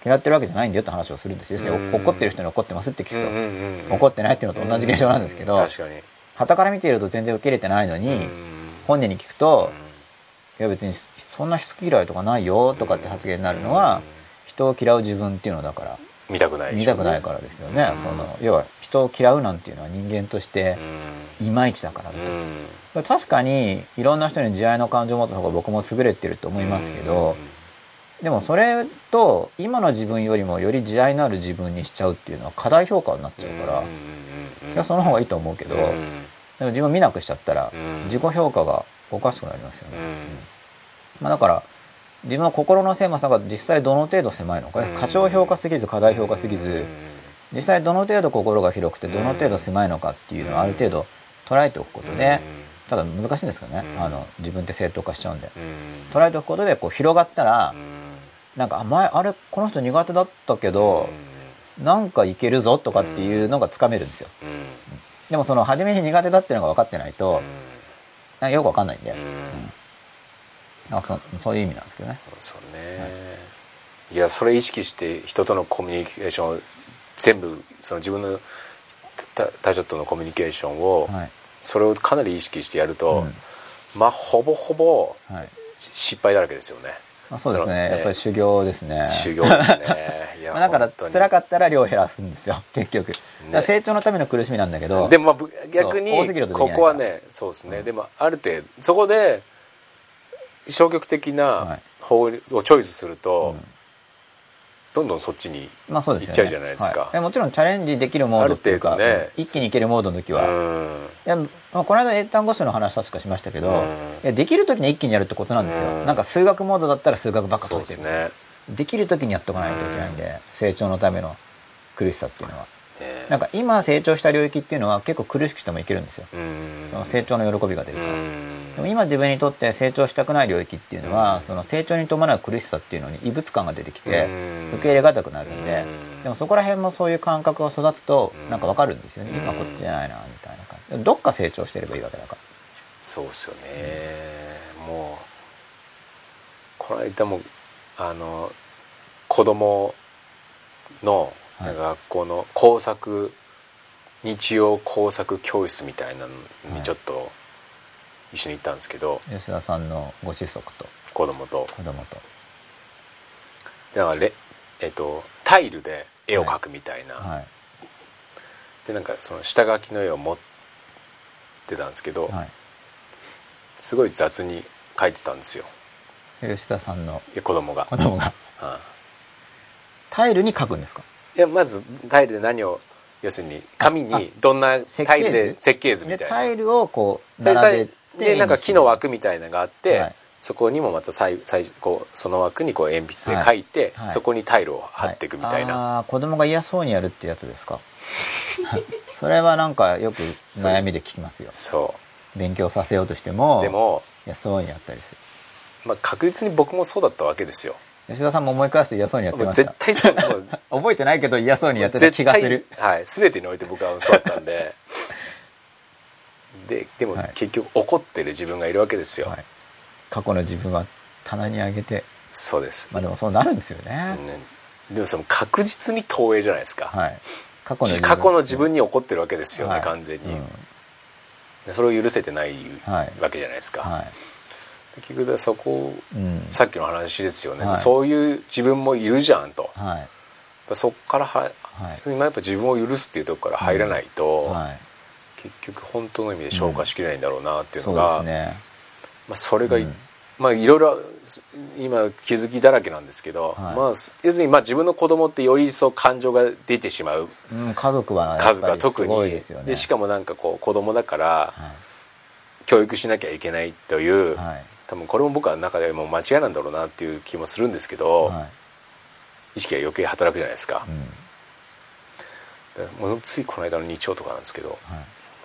嫌ってるわけじゃないんだよって話をするんですよ、怒ってる人に怒ってますって聞くと、怒ってないっていうのと同じ現象なんですけど、うん。確かに。傍から見ていると全然受け入れてないのに、うん。本人に聞くと、いや別にそんな好き嫌いとかないよとかって発言になるのは、人を嫌う自分っていうのだから。見たくないで見たくないからですよね、うん。その要は人を嫌うなんていうのは人間としてうん。いまいちだからだうん。と、確かにいろんな人に慈愛の感情を持った方が僕も優れてると思いますけど、でもそれと今の自分よりもより慈愛のある自分にしちゃうっていうのは過大評価になっちゃうから、それはその方がいいと思うけど、でも自分見なくしちゃったらうん。自己評価がおかしくなりますよね、うんまあ、だから自分の心の狭さが実際どの程度狭いのか、うん。過小評価すぎず過大評価すぎず、実際どの程度心が広くてどの程度狭いのかっていうのをある程度捉えておくことで、ただ難しいんですけどね、うん。あの自分って正当化しちゃうんで。うん。捉えておくことでこう広がったら、うん。なんかあ前あれこの人苦手だったけど、なんかいけるぞとかっていうのがつかめるんですよ。でもその初めに苦手だっていうのが分かってないと、なんかよく分かんないんで、うんなんかそそういう意味なんですけどね。そうね、い、やそれ意識して人とのコミュニケーションを全部その自分の他他者とのコミュニケーションを、はい。それをかなり意識してやると、うん。まあほぼほぼはい。失敗だらけですよね。まあ、そうですね。そのやっぱり修行ですね。修行ですね。まあだから辛かったら量減らすんですよ。結局、成長のための苦しみなんだけどでもまあぶ逆にここはねそうですね、でもある程度そこで消極的はない。方をチョイスすると、うん。どんどんそっちにまあそうですよね。いっちゃうじゃないですか。はい。でもちろんチャレンジできるモードっていうか、ねうん一気にいけるモードの時は、いうん。や、まあ、この間英単語集の話確かしましたけど、うん。いやできる時に一気にやるってことなんですよ、うん。なんか数学モードだったら数学ばっかそう解いて。る、ですね。できる時にやっとかないといけないんで、成長のための苦しさっていうのは。ねなんか今成長した領域っていうのは結構苦しくてもいけるんですよ、うん。その成長の喜びが出るから、うんでも今自分にとって成長したくない領域っていうのは、うん。その成長に伴う苦しさっていうのに異物感が出てきて、うん。受け入れがたくなるんで、うん。でもそこら辺もそういう感覚が育つとうん。なんかわかるんですよね、うん。今こっちじゃないなみたいな感じ。どっか成長してればいいわけだから。そうっすよね、もうこの間もあの子供のはい。学校の工作、日曜工作教室みたいなのにちょっと一緒に行ったんですけど、吉田さんのご子息と子供と。子供と。だからレ、えっと、タイルで絵を描くみたいな、はい。でなんかその下書きの絵を持ってたんですけど、はい。すごい雑に描いてたんですよ。吉田さんの子供が。子供が。うん。タイルに書くんですか？いやまずタイルで何を要するに紙にどんなタイルで設計図みでたいな。タイルをこう並べてでなんか木の枠みたいなのがあって、はい。そこにもまた最最こうその枠にこう鉛筆で書いて、はい。はいそこにタイルを貼っていくみたいな、はい。あー子供が嫌そうにやるってやつですか？それはなんかよく悩みで聞きますよ。そ勉強させようとしてもうでも、嫌そうにやったりするまあ、確実に僕もそうだったわけですよ。吉田さんも思い返すと嫌そうにやってました？絶対そう 覚えてないけど嫌そうにやってた気がする。はい。全てにおいて僕はそうだったんで ででもはい。結局怒ってる自分がいるわけですよ、はい、過去の自分は棚に上げて。そうです、まあでもそうなるんですよね、ね。でもその確実に投影じゃないですか、はい。過去の自分。過去の自分に怒ってるわけですよね、はい。完全に、うん。でそれを許せてないはい。わけじゃないですか、は結局そこいうん。さっきの話ですよね、はい。そういう自分もいるじゃんと。はい。そっからは、はい。今やっぱ自分を許すっていうところから入らないと、はい結局本当の意味で消化しきれないんだろうなっていうそうのが、ですね。まあ、それが、うん。まあいろいろ今気づきだらけなんですけど、はい。まあ要するにまあ自分の子供ってより一層感情が出てしまう。うん、家族はやっぱ数がりす特にね。でしかもなんかこう子供だからは教育しなきゃいけないという、いはい。多分これも僕は中でも間違いなんだろうなっていう気もするんですけど、はい。意識が余計働くじゃないですか。う、ん。でもうついこの間の日曜とかなんですけど、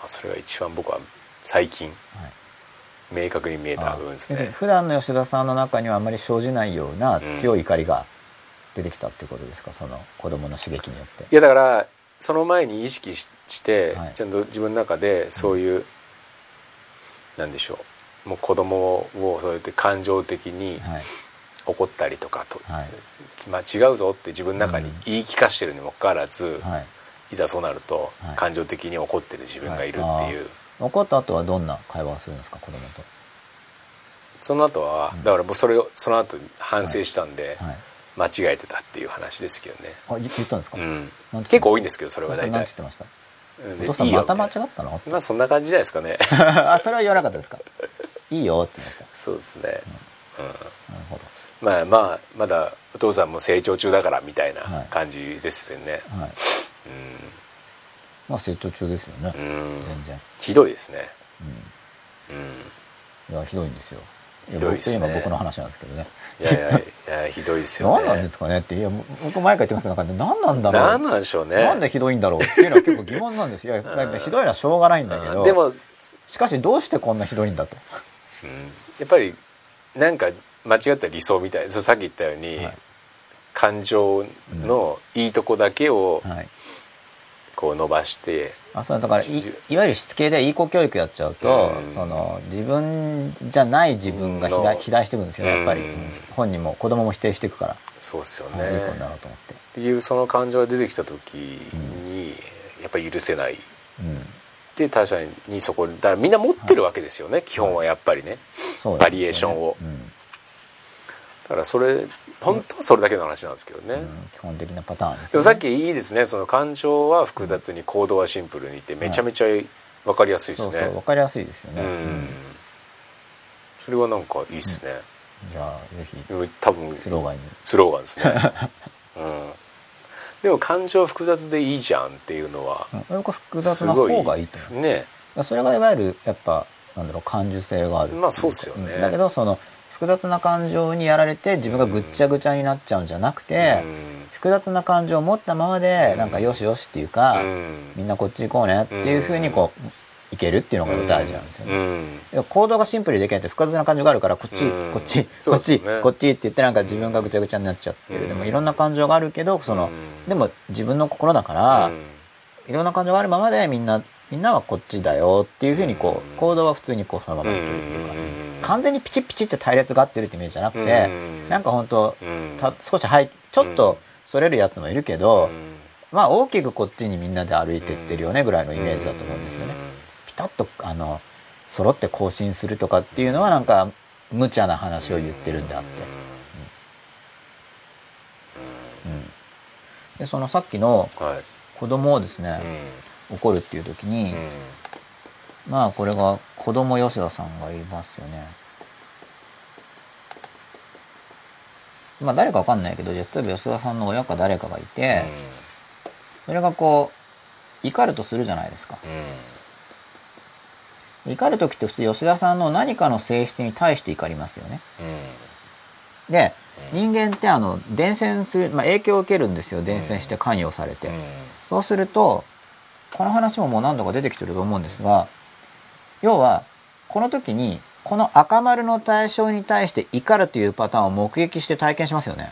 それが一番僕は最近はい。明確に見えた部分ですね。あ普段の吉田さんの中にはあまり生じないような強い怒りが出てきたっていうことですか、その子供の刺激によって。いやだからその前に意識しして、はい。ちゃんと自分の中でそういう、なんでしょう。もう子供をそうやって感情的にはい。怒ったりとかと、はい。まあ、違うぞって自分の中に言い聞かしてるにもかかわらず、はいいざそうなるとはい。感情的に怒ってる自分がいるっていう、怒った後はどんな会話をするんですか子供と？その後はだから僕それをその後反省したんで、はい。間違えてたっていう話ですけどね、あ言言ったんですか、うん。結構多いんですけどそれは大体。それなんて言ってました？うん。お父さんまた間違ったの？なまあそんな感じじゃないですかね。あそれは言わなかったですか？いいよって言いました。そうですね、なるほまあまあまだお父さんも成長中だからみたいなはい。感じですよね、どはいまあ成長中ですよね、全然。ひどいですね。うん。いやひどいんですよ。ひどいですね。僕今僕の話なんですけどね。いやいやいやひどいですよね。何なんですかねって。いや僕前から言ってますけどなんか何なんだろう。何なんでしょうね。なんでひどいんだろうっていうのは結構疑問なんですよ。ひどいのはしょうがないんだけど。でも、しかしどうしてこんなひどいんだと。うん。やっぱりなんか間違った理想みたいそうさっき言ったように、はい。感情のいいとこだけをはいこう伸ばして、あそうだからいじいわゆるしつけでいい子教育やっちゃうと、うん。その自分じゃない自分が肥大していくんですよやっぱり、うん。うん本人も子供も否定していくから、そうですよあいい子にねなろうと思って、っていうその感情が出てきた時にやっぱり許せない。うん、で他者にそこだからみんな持ってるわけですよね、基本はやっぱりね。そうですよね。バリエーションを。うん。だからそれ本当はそれだけの話なんですけどね、うん基本的なパターンですね。でもさっきいいですね。その感情は複雑に行動はシンプルにってめちゃめちゃ分かりやすいですね、そうそう分かりやすいですよね、うん。うん。それはなんかいいっすね、じゃあぜひ。多分スローガンに。スローガンですね、うん、でも感情複雑でいいじゃんっていうのはうん。複雑な方がいいと思う。ね。それがいわゆるやっぱなんだろう感受性があるまあそうですよね。ん。だけどその複雑な感情にやられて自分がぐっちゃぐちゃになっちゃうんじゃなくて、複雑な感情を持ったままでうん。なんかよしよしっていうか、うん。みんなこっち行こうねっていうふうにこういけるっていうのが大事なんですよね。行動がシンプルにできないって複雑な感情があるからこっち、うん。こっちこっち、こっちって言ってなんか自分がぐちゃぐちゃになっちゃってる、うんでもいろんな感情があるけどその、うん。でも自分の心だから、うん。いろんな感情があるままでみんなみんなはこっちだよっていうふうにこう行動は普通にこうそのままいけるっていうか、完全にピチピチって対立が合ってるってイメージじゃなくて、うんなんか本当うん。た少しはいちょっとそれるやつもいるけど、うん。まあ大きくこっちにみんなで歩いてってるよねぐらいのイメージだと思うんですよね。ピタッとあの揃って更新するとかっていうのはなんか無茶な話を言ってるんであって、うん、でそのさっきのはい。子供をですね、怒るっていう時に、まあこれが子供吉田さんがいますよね。まあ誰かわかんないけど、じゃあ例えば吉田さんの親か誰かがいて、それがこう、怒るとするじゃないですか。怒る時って普通吉田さんの何かの性質に対して怒りますよね。で、人間ってあの、伝染する、まあ影響を受けるんですよ。伝染して関与されて。そうすると、この話ももう何度か出てきてると思うんですが、要は、この時に、この赤丸の対象に対して怒るというパターンを目撃して体験しますよね。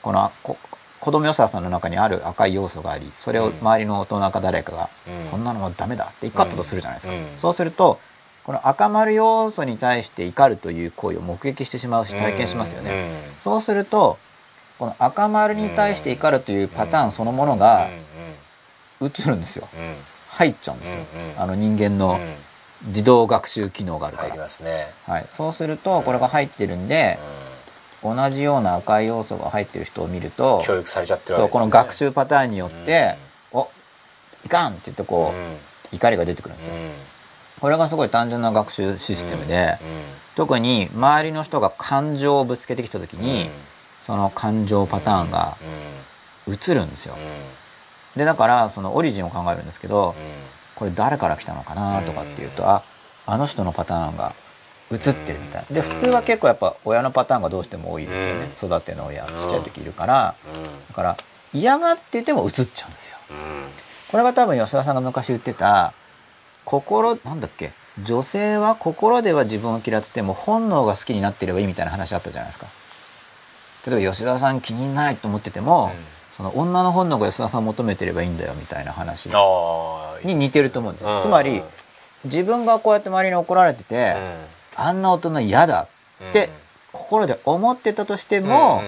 このこ子供よささんの中にある赤い要素があり、それを周りの大人か誰かが、うん。そんなのもダメだって怒ったとするじゃないですか。うん。そうすると、この赤丸要素に対して怒るという行為を目撃してしまうし体験しますよね。そうすると、この赤丸に対して怒るというパターンそのものが映るんですよ。入っちゃうんですよ。うんうん。あの人間の自動学習機能があるから。ますね。はい。そうすると、これが入ってるんで、同じような赤い要素が入ってる人を見ると、教育されちゃってるわそう、けですね。この学習パターンによって、お、いかんって言ってこう、怒りが出てくるんですよ。これがすごい単純な学習システムで、特に周りの人が感情をぶつけてきた時に、その感情パターンが映るんですよ。で、だから、そのオリジンを考えるんですけど、これ誰から来たのかなとかっていうと、あ、あの人のパターンが映ってるみたいな。で、普通は結構やっぱ親のパターンがどうしても多いですよね。育ての親、ちっちゃい時いるから。だから、嫌がってても映っちゃうんですよ。これが多分吉田さんが昔言ってた、心、なんだっけ、女性は心では自分を嫌ってても本能が好きになってればいいみたいな話あったじゃないですか。例えば吉田さん気にないと思ってても、その女の本能が吉田さんを求めてればいいんだよみたいな話に似てると思うんですよ。つまり、自分がこうやって周りに怒られてて、あんな大人嫌だって心で思ってたとしても、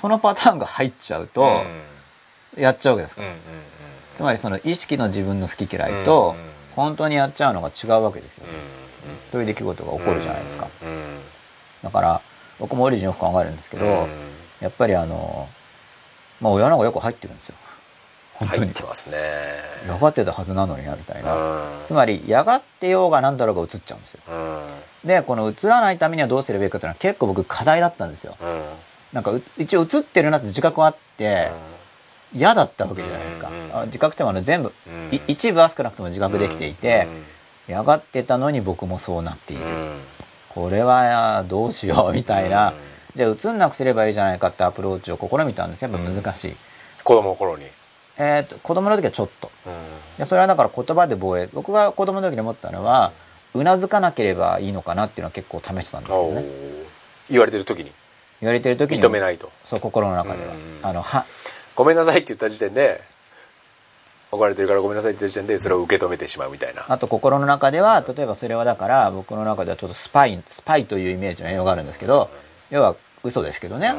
そのパターンが入っちゃうと、やっちゃうわけですから。つまりその意識の自分の好き嫌いと、本当にやっちゃうのが違うわけですよ。という出来事が起こるじゃないですか。だから、僕もオリジンよく考えるんですけど、やっぱりあのまあ親の方がよく入ってるんですよ。本当入にってますね。分かってたはずなのになみたいな、うん。つまり嫌がってようがなんだろうが映っちゃうんですよ。うん。でこの映らないためにはどうすればいいかっていうのは結構僕課題だったんですよ。うん。なんかう一応映ってるなって自覚はあって嫌だったわけじゃないですか、自覚ってもあの全部、一部は少なくとも自覚できていて、嫌がってたのに僕もそうなっている、うん。これはどうしようみたいな、うんじゃあ映んなくすればいいじゃないかってアプローチを試みたんですやっぱ難しい、子供の頃に。えー、と子供の時はちょっと。うん。でそれはだから言葉で防衛。僕が子供の時に思ったのはうなずかなければいいのかなっていうのは結構試してたんですおーよね言われてる時に。言われてる時に。認めないと。そう心の中では、うん。あのはごめんなさいって言った時点で怒られてるからごめんなさいって言った時点でそれを受け止めてしまうみたいな。あと心の中では例えばそれはだから僕の中ではちょっとスパイスパイというイメージの映画があるんですけど要は嘘ですけどね。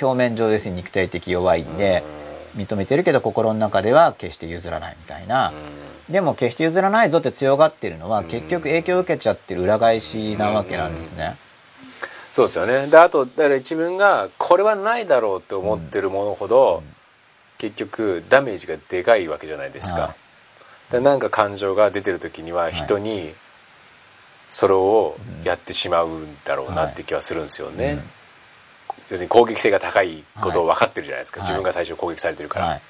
表面上要するに肉体的弱いんで認めてるけど心の中では決して譲らないみたいな。でも決して譲らないぞって強がってるのは結局影響を受けちゃってる裏返しなわけなんですね。そうですよね。であとだから自分がこれはないだろうって思ってるものほど、結局ダメージがでかいわけじゃないですか,、はい。でなんか感情が出てる時には人にそれをやってしまうんだろうなって気はするんですよね、要するに攻撃性が高いことを分かってるじゃないですか、はい。自分が最初攻撃されてるから、はい。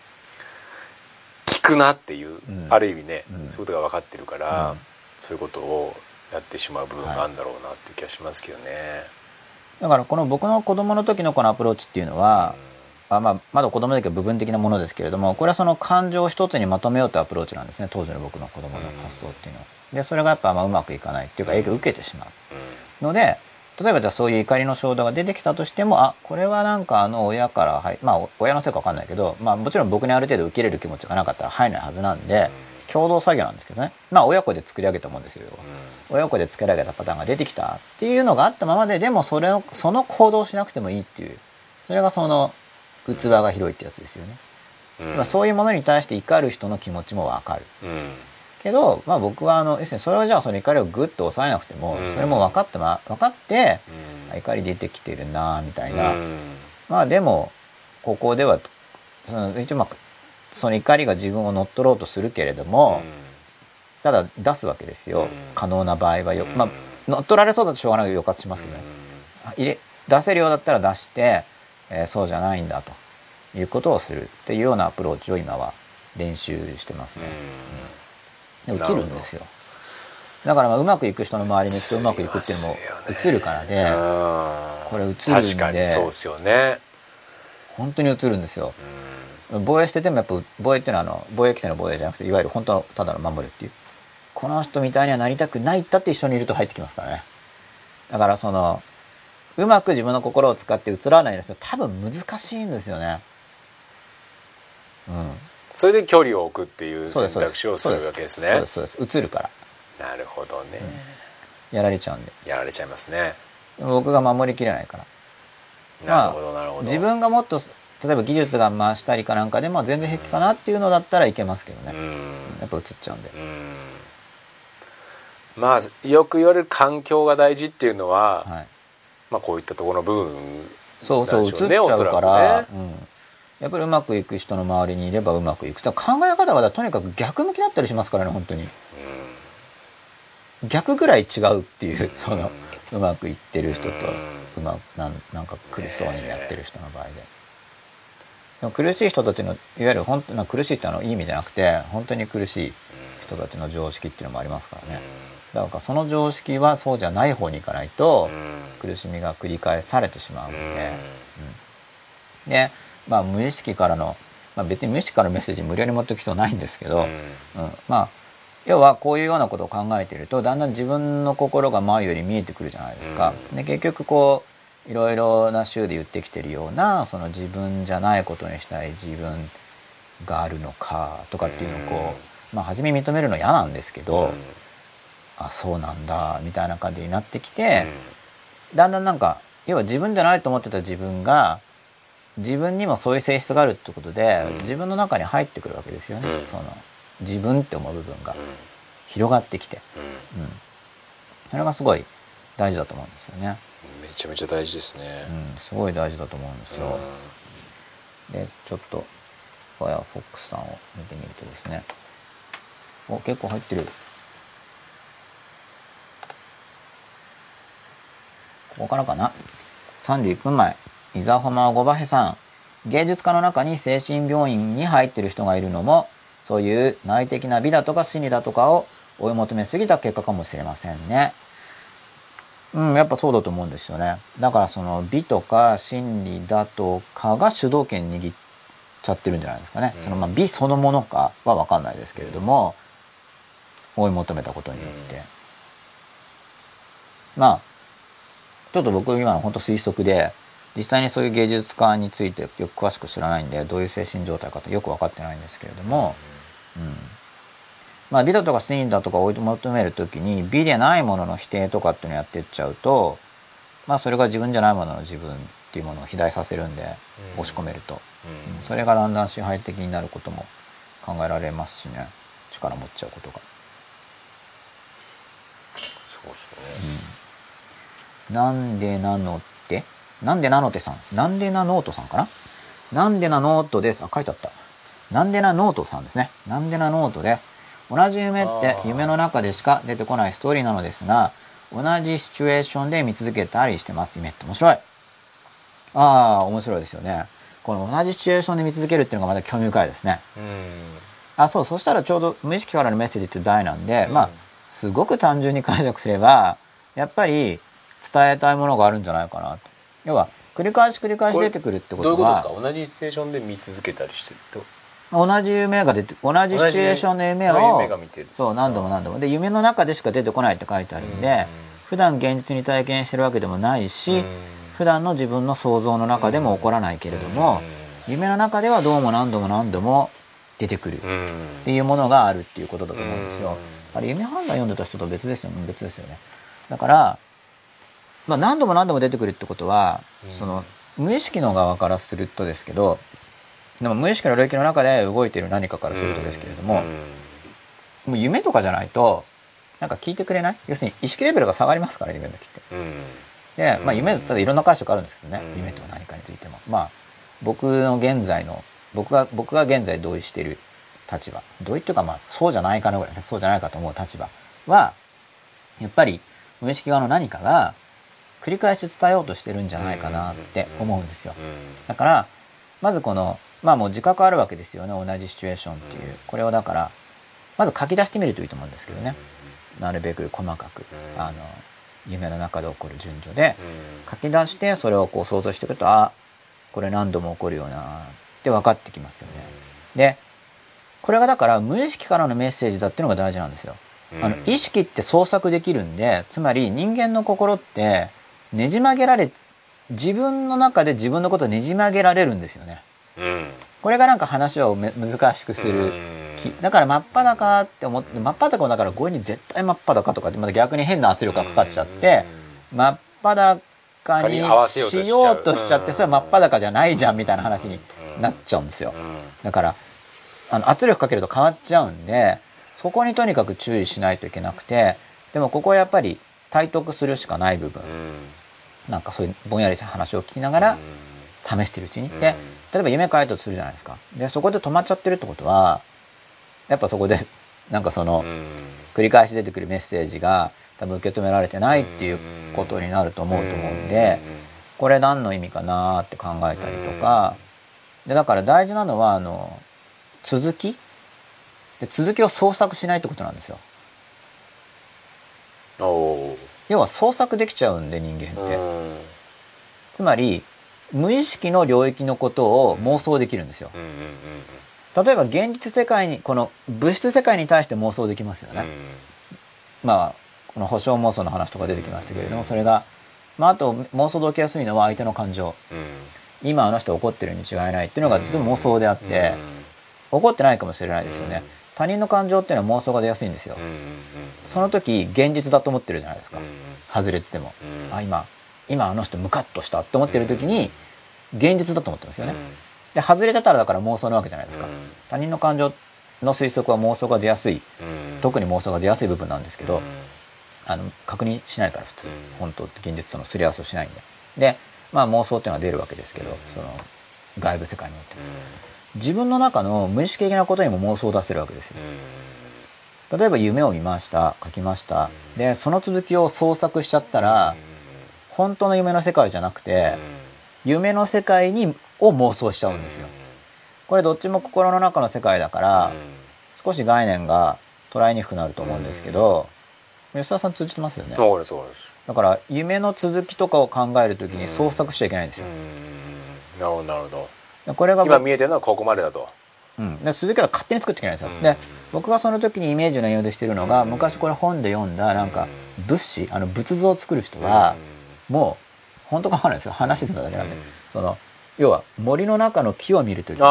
聞くなっていう、うん。ある意味ね、うん。そういうことが分かってるから、うん。そういうことをやってしまう部分があるんだろうなって気がしますけどね、だからこの僕の子供の時のこのアプローチっていうのは、あまあ、まだ子供の時は部分的なものですけれどもこれはその感情を一つにまとめようというアプローチなんですね。当時の僕の子供の発想っていうのは。でそれがやっぱまあうまくいかないっていうか影響を受けてしまう。ので例えばじゃあそういう怒りの衝動が出てきたとしてもあこれはなんかあの親からはいまあお親のせいか分かんないけど、まあ、もちろん僕にある程度受け入れる気持ちがなかったら入らないはずなんで共同作業なんですけどね。まあ親子で作り上げたもんですよ。親子で作り上げたパターンが出てきたっていうのがあったままででもそれをその行動をしなくてもいいっていう。それがその器が広いってやつですよね、そういうものに対して怒る人の気持ちも分かる。うんけど、まあ、僕はあの要するにそれをじゃあその怒りをグッと抑えなくても、うん。それも分かって、ま、分かって、怒り出てきてるなみたいな、うん。まあでもここではその一応まあその怒りが自分を乗っ取ろうとするけれども、ただ出すわけですよ、うん。可能な場合はよ、うん。まあ乗っ取られそうだとしょうがないけど抑圧しますけどね、入れ出せるようだったら出して、えーそうじゃないんだということをするっていうようなアプローチを今は練習してますね、で映なるんですよ。だからまあうまくいく人の周りに行くとうまくいくっていうのも映るからで、これ映るんで。確かにそうですよね。本当に映るんですよ、防衛しててもやっぱ防衛っていうのはあの防衛規制の防衛じゃなくていわゆる本当のただの守るっていう。この人みたいにはなりたくないったって一緒にいると入ってきますからね。だからそのうまく自分の心を使って映らないです多分難しいんですよね。うんそれで距離を置くっていう選択肢をするわけですね。そうです映るから。なるほどね、やられちゃうんで。やられちゃいますね。僕が守りきれないから。なるほどなるほど。自分がもっと例えば技術が回したりかなんかでも全然平気かなっていうのだったらいけますけどね、うん。やっぱ映っちゃうんで、うん。まあよく言われる環境が大事っていうのは、はい。まあこういったところの部分そうそう、映っちゃうから、ね。うん、やっぱりうまくいく人の周りにいればうまくいく考え方がとにかく逆向きだったりしますからね本当に。逆ぐらい違うっていうそのうまくいってる人とうまくなんなんか苦しそうにやってる人の場合で。でも苦しい人たちのいわゆる本当な苦しいってあのいい意味じゃなくて本当に苦しい人たちの常識っていうのもありますからね。だからその常識はそうじゃない方に行かないと苦しみが繰り返されてしまうので、うん。で、まあ、無意識からの、まあ、別に無意識からのメッセージ無理やり持っていく必要ないんですけど、うん。まあ要はこういうようなことを考えているとだんだん自分の心が前より見えてくるじゃないですか。で結局こういろいろな週で言ってきてるようなその自分じゃないことにしたい自分があるのかとかっていうのをこう、まあ、初め認めるの嫌なんですけど、あそうなんだみたいな感じになってきて、だんだんなんか要は自分じゃないと思ってた自分が自分にもそういう性質があるってことで、うん。自分の中に入ってくるわけですよね、うん。その自分って思う部分が広がってきて、うん、それがすごい大事だと思うんですよね。めちゃめちゃ大事ですね。うん、すごい大事だと思うんですよ、でちょっと Firefox さんを見てみるとですね。お結構入ってる。ここからかな。31分前伊沢ホマゴバヘさん芸術家の中に精神病院に入ってる人がいるのもそういう内的な美だとか心理だとかを追い求めすぎた結果かもしれませんねうん、やっぱそうだと思うんですよね。だからその美とか心理だとかが主導権握っちゃってるんじゃないですかね。うんそのまあ美そのものかはわかんないですけれども、追い求めたことによって。まあ、ちょっと僕今の本当推測で、実際にそういう芸術家についてよく詳しく知らないんで、どういう精神状態かとよく分かってないんですけれども、うん。まあ美だとか心理だとか追い求めるときに美でないものの否定とかっていうのをやってっちゃうと、まあそれが自分じゃないものの自分っていうものを肥大させるんで、うん押し込めると、うんうんそれがだんだん支配的になることも考えられますしね。力持っちゃうことが。そうですねなんでなのってなんでなのってさんなんでなノートさんかな？なんでなノートです。あ、書いてあった。なんでなノートさんですね。なんでなノートです。同じ夢って夢の中でしか出てこないストーリーなのですが、同じシチュエーションで見続けたりしてます。夢って面白い。ああ、面白いですよね。この同じシチュエーションで見続けるっていうのがまた興味深いですね。うんあ、そう、そしたらちょうど無意識からのメッセージって題なんで、うんまあ、すごく単純に解釈すれば、やっぱり伝えたいものがあるんじゃないかなと。要は、繰り返し繰り返し出てくるってことは、どういうことですか？同じシチュエーションで見続けたりしてると同じ夢が出て、同じシチュエーションの夢を、そう、何度も何度も。で、夢の中でしか出てこないって書いてあるんで、うん普段現実に体験してるわけでもないし、うん普段の自分の想像の中でも起こらないけれども、夢の中ではどうも何度も何度も出てくる。うんっていうものがあるっていうことだと思うんですようん。あれ夢判断読んでた人と別ですよね。別ですよね。だから、まあ何度も何度も出てくるってことは、うん。その無意識の側からするとですけど、でも無意識の領域の中で動いている何かからするとですけれども、もう夢とかじゃないと、なんか聞いてくれない？要するに意識レベルが下がりますから、夢の時って。で、まあうん夢たらいろんな解釈あるんですけどね、うん。夢とは何かについても。まあ、僕の現在の、僕が、僕が現在同意している立場、同意っていうかまあ、そうじゃないかなぐらいそうじゃないかと思う立場は、やっぱり無意識側の何かが繰り返し伝えようとしてるんじゃないかなって思うんですよ。だから、まずこの、まあもう自覚あるわけですよね、同じシチュエーションっていう。これをだから、まず書き出してみるといいと思うんですけどね。なるべく細かく、うんあの、夢の中で起こる順序で、うん書き出してそれをこう想像していくとあこれ何度も起こるよなって分かってきますよね。でこれがだから無意識からのメッセージだっていうのが大事なんですよ。あのうん意識って創作できるんでつまり人間の心ってねじ曲げられ自分の中で自分のことをねじ曲げられるんですよね。うん。これがなんか話をめ難しくする。きだから真っ裸って思って真っ裸もだから強引に絶対真っ裸とかってまた逆に変な圧力がかかっちゃって真っ裸にしようとしちゃってそれは真っ裸じゃないじゃんみたいな話になっちゃうんですよ。だからあの圧力かけると変わっちゃうんでそこにとにかく注意しないといけなくてでもここはやっぱり体得するしかない部分。なんかそういうぼんやりした話を聞きながら試してるうちにで例えば夢書いたとするじゃないですか。でそこで止まっちゃってるってことはやっぱそこで なんかその繰り返し出てくるメッセージが多分受け止められてないっていうことになると思うと思うんでこれ何の意味かなって考えたりとか。でだから大事なのはあの続き。で続きを創作しないってことなんですよ要は創作できちゃうんで人間って。うん。つまり無意識の領域のことを妄想できるんですよ。例えば現実世界にこの物質世界に対して妄想できますよね、まあこの保証妄想の話とか出てきましたけれどもそれが、まあ、あと妄想で起きやすいのは相手の感情。今あの人怒ってるに違いないっていうのが実は妄想であって怒ってないかもしれないですよね他人の感情っていうのは妄想が出やすいんですよ。その時現実だと思ってるじゃないですか。外れてても。あ今今あの人ムカッとしたって思ってる時に現実だと思ってますよね。で外れてたらだから妄想なわけじゃないですか。他人の感情の推測は妄想が出やすい。特に妄想が出やすい部分なんですけどあの確認しないから普通、うん。本当って現実とのすり合わせをしないんで。でまあ妄想っていうのは出るわけですけど、うん。その外部世界において自分の中の無意識的なことにも妄想を出せるわけですよ。例えば夢を見ました書きました。でその続きを創作しちゃったら本当の夢の世界じゃなくて夢の世界にを妄想しちゃうんですよ。これどっちも心の中の世界だから少し概念が捉えにくくなると思うんですけど吉田さん通じてますよね。そうですそうです。だから夢の続きとかを考えるときに創作しちゃいけないんですよ。なるほどなるほど。でこれが今見えてるのはここまでだと。うん、で続きは勝手に作っていけないんですよ、うん。で僕がその時にイメージのようでしてるのが、うん。昔これ本で読んだなんか物資あの仏像を作る人は、もう本当かわかんないですよ。話してただけなんで、うん。その要は森の中の木を見るときに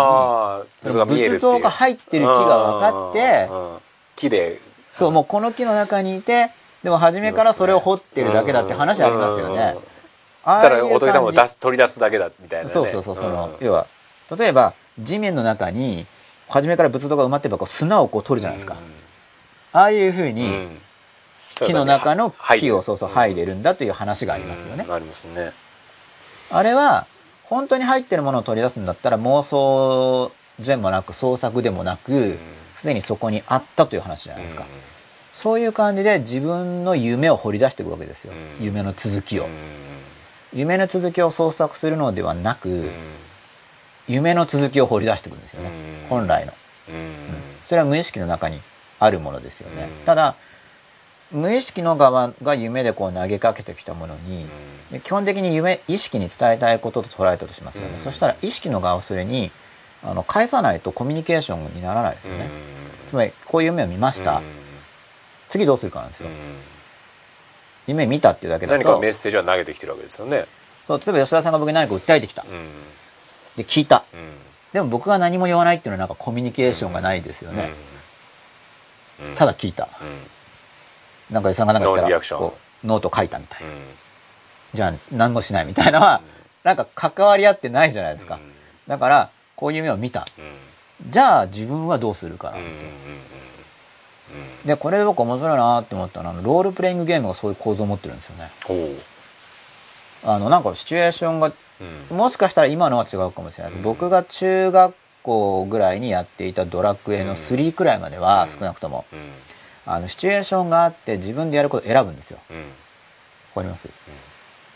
仏像が入ってる木が分かって木で。そうもうこの木の中にいてでも初めからそれを掘ってるだけだって話ありますよね。ああただいう感じおとりさん。も出す取り出すだけだみたいなねそうそうそう、その、うん。要は、例えば、地面の中に、初めから仏像が埋まってれば、こう砂をこう取るじゃないですか。ああいうふうに、うん木の中の木をそうそう入剥いでるんだという話がありますよねうん。ありますねあれは、本当に入ってるものを取り出すんだったら、妄想でもなく、創作でもなく、すでにそこにあったという話じゃないですか。そういう感じで自分の夢を掘り出していくわけですよ。うん夢の続きをうん。夢の続きを創作するのではなく、うん夢の続きを掘り出していくんですよね。うん本来の。うんそれは無意識の中にあるものですよね。うんただ、無意識の側が夢でこう投げかけてきたものに、で基本的に夢、意識に伝えたいことと捉えたとしますよね。うんそしたら意識の側をそれに、あの、返さないとコミュニケーションにならないですよね。つまり、こういう夢を見ました。次どうするかなんですよ。夢見たっていうだけだと何かメッ、セージは投げてきてるわけですよねそう、例えば吉田さんが僕に何か訴えてきた。うんで、聞いた。うんでも僕が何も言わないっていうのはなんかコミュニケーションがないですよね。うんただ聞いた。うんなんかさんがなんか言ったらこうノート書いたみたいな。うんじゃあ何もしないみたいなのは、なんか関わり合ってないじゃないですか。だから、こういう夢を見た。うんじゃあ自分はどうするかなうんんですよ。うんで、これで僕面白いなって思ったのは、ロールプレイングゲームがそういう構造を持ってるんですよね。あの、なんかシチュエーションが、うんもしかしたら今のは違うかもしれないです。うん僕が中学校ぐらいにやっていたドラクエのうん3くらいまでは、うん少なくとも、うんあの、シチュエーションがあって自分でやることを選ぶんですよ。うんわかります？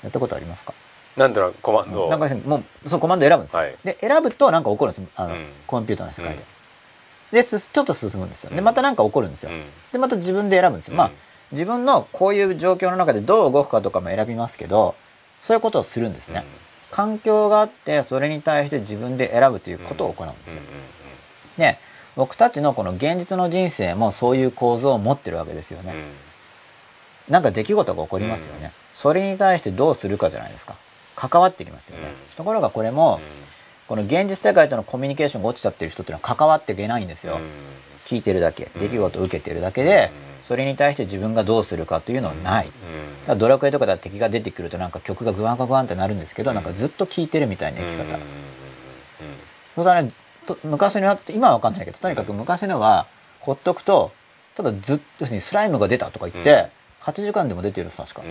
やったことありますか？なんとなくコマンドを？なんかもう、そう、コマンド選ぶんですよ。はいで、選ぶとなんか起こるんです。あの、うんコンピューターの世界で。うんで、すちょっと進むんですよ。で、うんまたなんか起こるんですよ。うんで、また自分で選ぶんですよ。まあうん、自分のこういう状況の中でどう動くかとかも選びますけど、そういうことをするんですね。環境があって、それに対して自分で選ぶということを行うんですよ。で、僕たちのこの現実の人生もそういう構造を持ってるわけですよね。なんか出来事が起こりますよね。それに対してどうするかじゃないですか。関わってきますよね。うんところがこれも、この現実世界とのコミュニケーションが落ちちゃってる人っていうのは関わっていけないんですよ。聞いてるだけ、うん出来事を受けてるだけでうん、それに対して自分がどうするかというのはない。だからドラクエとかでは敵が出てくるとなんか曲がグワングワンってなるんですけど、なんかずっと聴いてるみたいな生き方。そうだね、と昔のやつって今はわかんないけど、とにかく昔のは、ほっとくと、ただずっと、要するにスライムが出たとか言って、8時間でも出てる確か。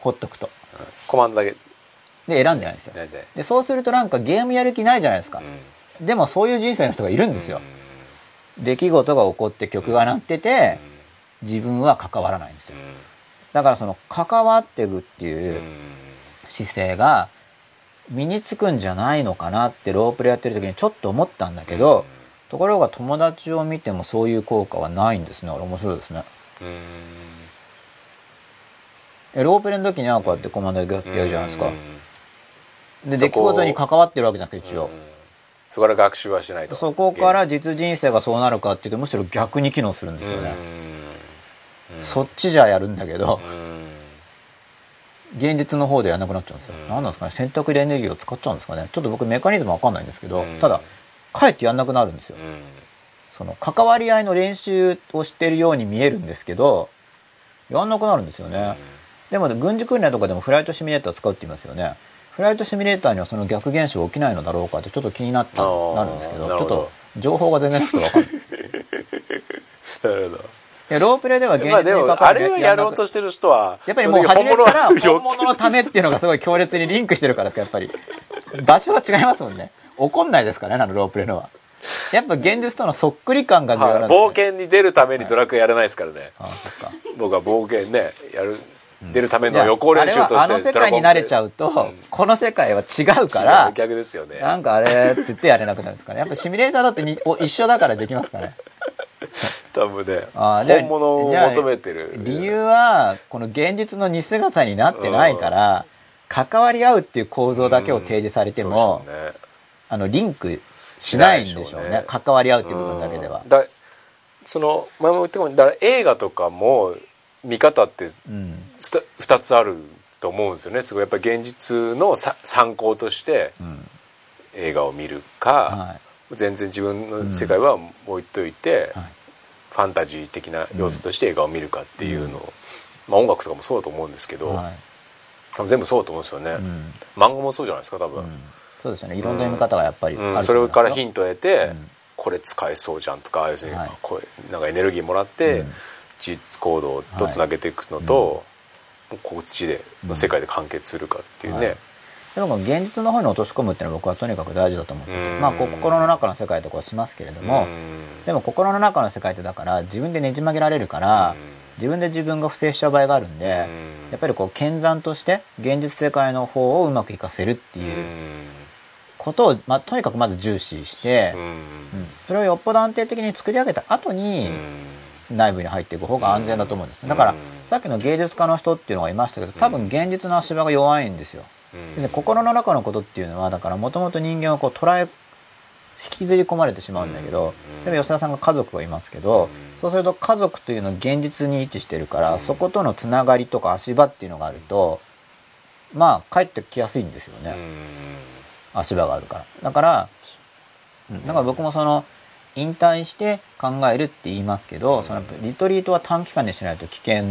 ほっとくと。コマンドだけで、選んでないんですよ。で、そうするとなんかゲームやる気ないじゃないですか。でもそういう人生の人がいるんですよ。出来事が起こって曲が鳴ってて、自分は関わらないんですよ。だからその関わっていくっていう姿勢が身につくんじゃないのかなってロープレやってる時にちょっと思ったんだけど、ところが友達を見てもそういう効果はないんですね。あれ面白いですね。えロープレの時にはこうやってコマンドでやるじゃないですか。で、出来事に関わってるわけじゃなくて一応。そこから学習はしないと。そこから実人生がそうなるかっていうとむしろ逆に機能するんですよね。そっちじゃやるんだけど、現実の方でやらなくなっちゃうんですよ。何なんですかね。選択でエネルギーを使っちゃうんですかね。ちょっと僕メカニズムわかんないんですけど、ただ、かえってやんなくなるんですよ。その、関わり合いの練習をしてるように見えるんですけど、やんなくなるんですよね。でも、軍事訓練とかでもフライトシミュレーター使うって言いますよね。フライトシミュレーターにはその逆現象起きないのだろうかってちょっと気になってあーなるんですけど、ちょっと情報が全然なくてわかんない。なるほど。やロープレイでは現実に関わる あれをやろうとしてる人はやっぱりもう初めから本物のためっていうのがすごい強烈にリンクしてるからですかやっぱり。場所が違いますもんね。怒んないですからねあのロープレイのは。やっぱ現実とのそっくり感が重要なんはいですね。冒険に出るためにドラクエやらないですからね、あそっか。僕は冒険ねやる、出るための予行練習としてあの世界に慣れちゃうと、この世界は違うか違らう逆ですよね。なんかあれって言ってやれなくなるんですかね。やっぱシミュレーターだってにお一緒だからできますかね。多分ね本物を求めてる。理由はこの現実の似姿になってないから関わり合うっていう構造だけを提示されても、あのリンクしないんでしょうね。関わり合うっていう部分だけでは。うん、だその前も言ったかもだから映画とかも見方ってうん。2つあると思うんですよね。すごいやっぱり現実のさ参考としてうん。映画を見るか、は全然自分の世界は置いといて、いはい。ファンタジー的な要素として映画を見るかっていうのを、まあ、音楽とかもそうだと思うんですけど、はい。多分全部そうだと思うんですよね、うん。漫画もそうじゃないですか多分、うん。そうですよね。いろんな読み方がやっぱりうん。ます。それからヒントを得て、うん。これ使えそうじゃんとか要するにはい。こうなんかエネルギーもらって、うん事実行動とつなげていくのと、もうこっちでの世界で完結するかっていうね、はい。でも現実の方に落とし込むっていうのは僕はとにかく大事だと思っててうん。まあこう心の中の世界とかはしますけれどもうん。でも心の中の世界ってだから自分でねじ曲げられるから自分で自分が不正しちゃう場合があるんでやっぱりこう剣山として現実世界の方をうまく活かせるってうん。いうことを、まあ、とにかくまず重視してうん。うん。それをよっぽど安定的に作り上げた後に内部に入っていく方が安全だと思うんですね。だからうんさっきの芸術家の人っていうのがいましたけど多分現実の足場が弱いんですよ。うん。心の中のことっていうのはだからもともと人間はこう捉え引きずり込まれてしまうんだけど、うん。でも吉田さんが家族がいますけど、うん。そうすると家族というのは現実に位置してるから、そことのつながりとか足場っていうのがあるとまあ帰ってきやすいんですよね、足場があるから。だから、うんだから僕もその引退して考えるって言いますけど、そのリトリートは短期間にしないと危険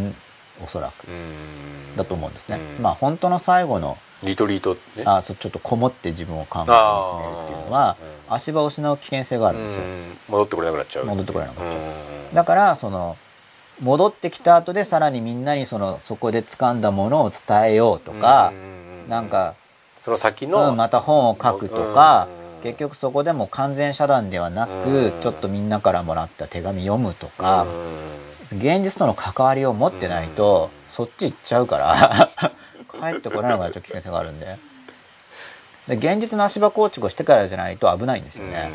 おそらく。うん。だと思うんですね、うん。まあ本当の最後のリトリートねあそうちょっとこもって自分を考えめるっていうのは足場を失う危険性があるんですよ、うん。戻ってこれなくなっちゃう戻ってこれなくなっちゃう。うん。だからその戻ってきた後でさらにみんなにそのそこで掴んだものを伝えようとか、うんなんか、その先うのん、また本を書くとか、うん結局そこでも完全遮断ではなく、うん。ちょっとみんなからもらった手紙読むとか、うん。現実との関わりを持ってないと、そっち行っちゃうから 帰ってこれなくなっちゃう危険性があるんで。で現実の足場構築をしてからじゃないと危ないんですよね、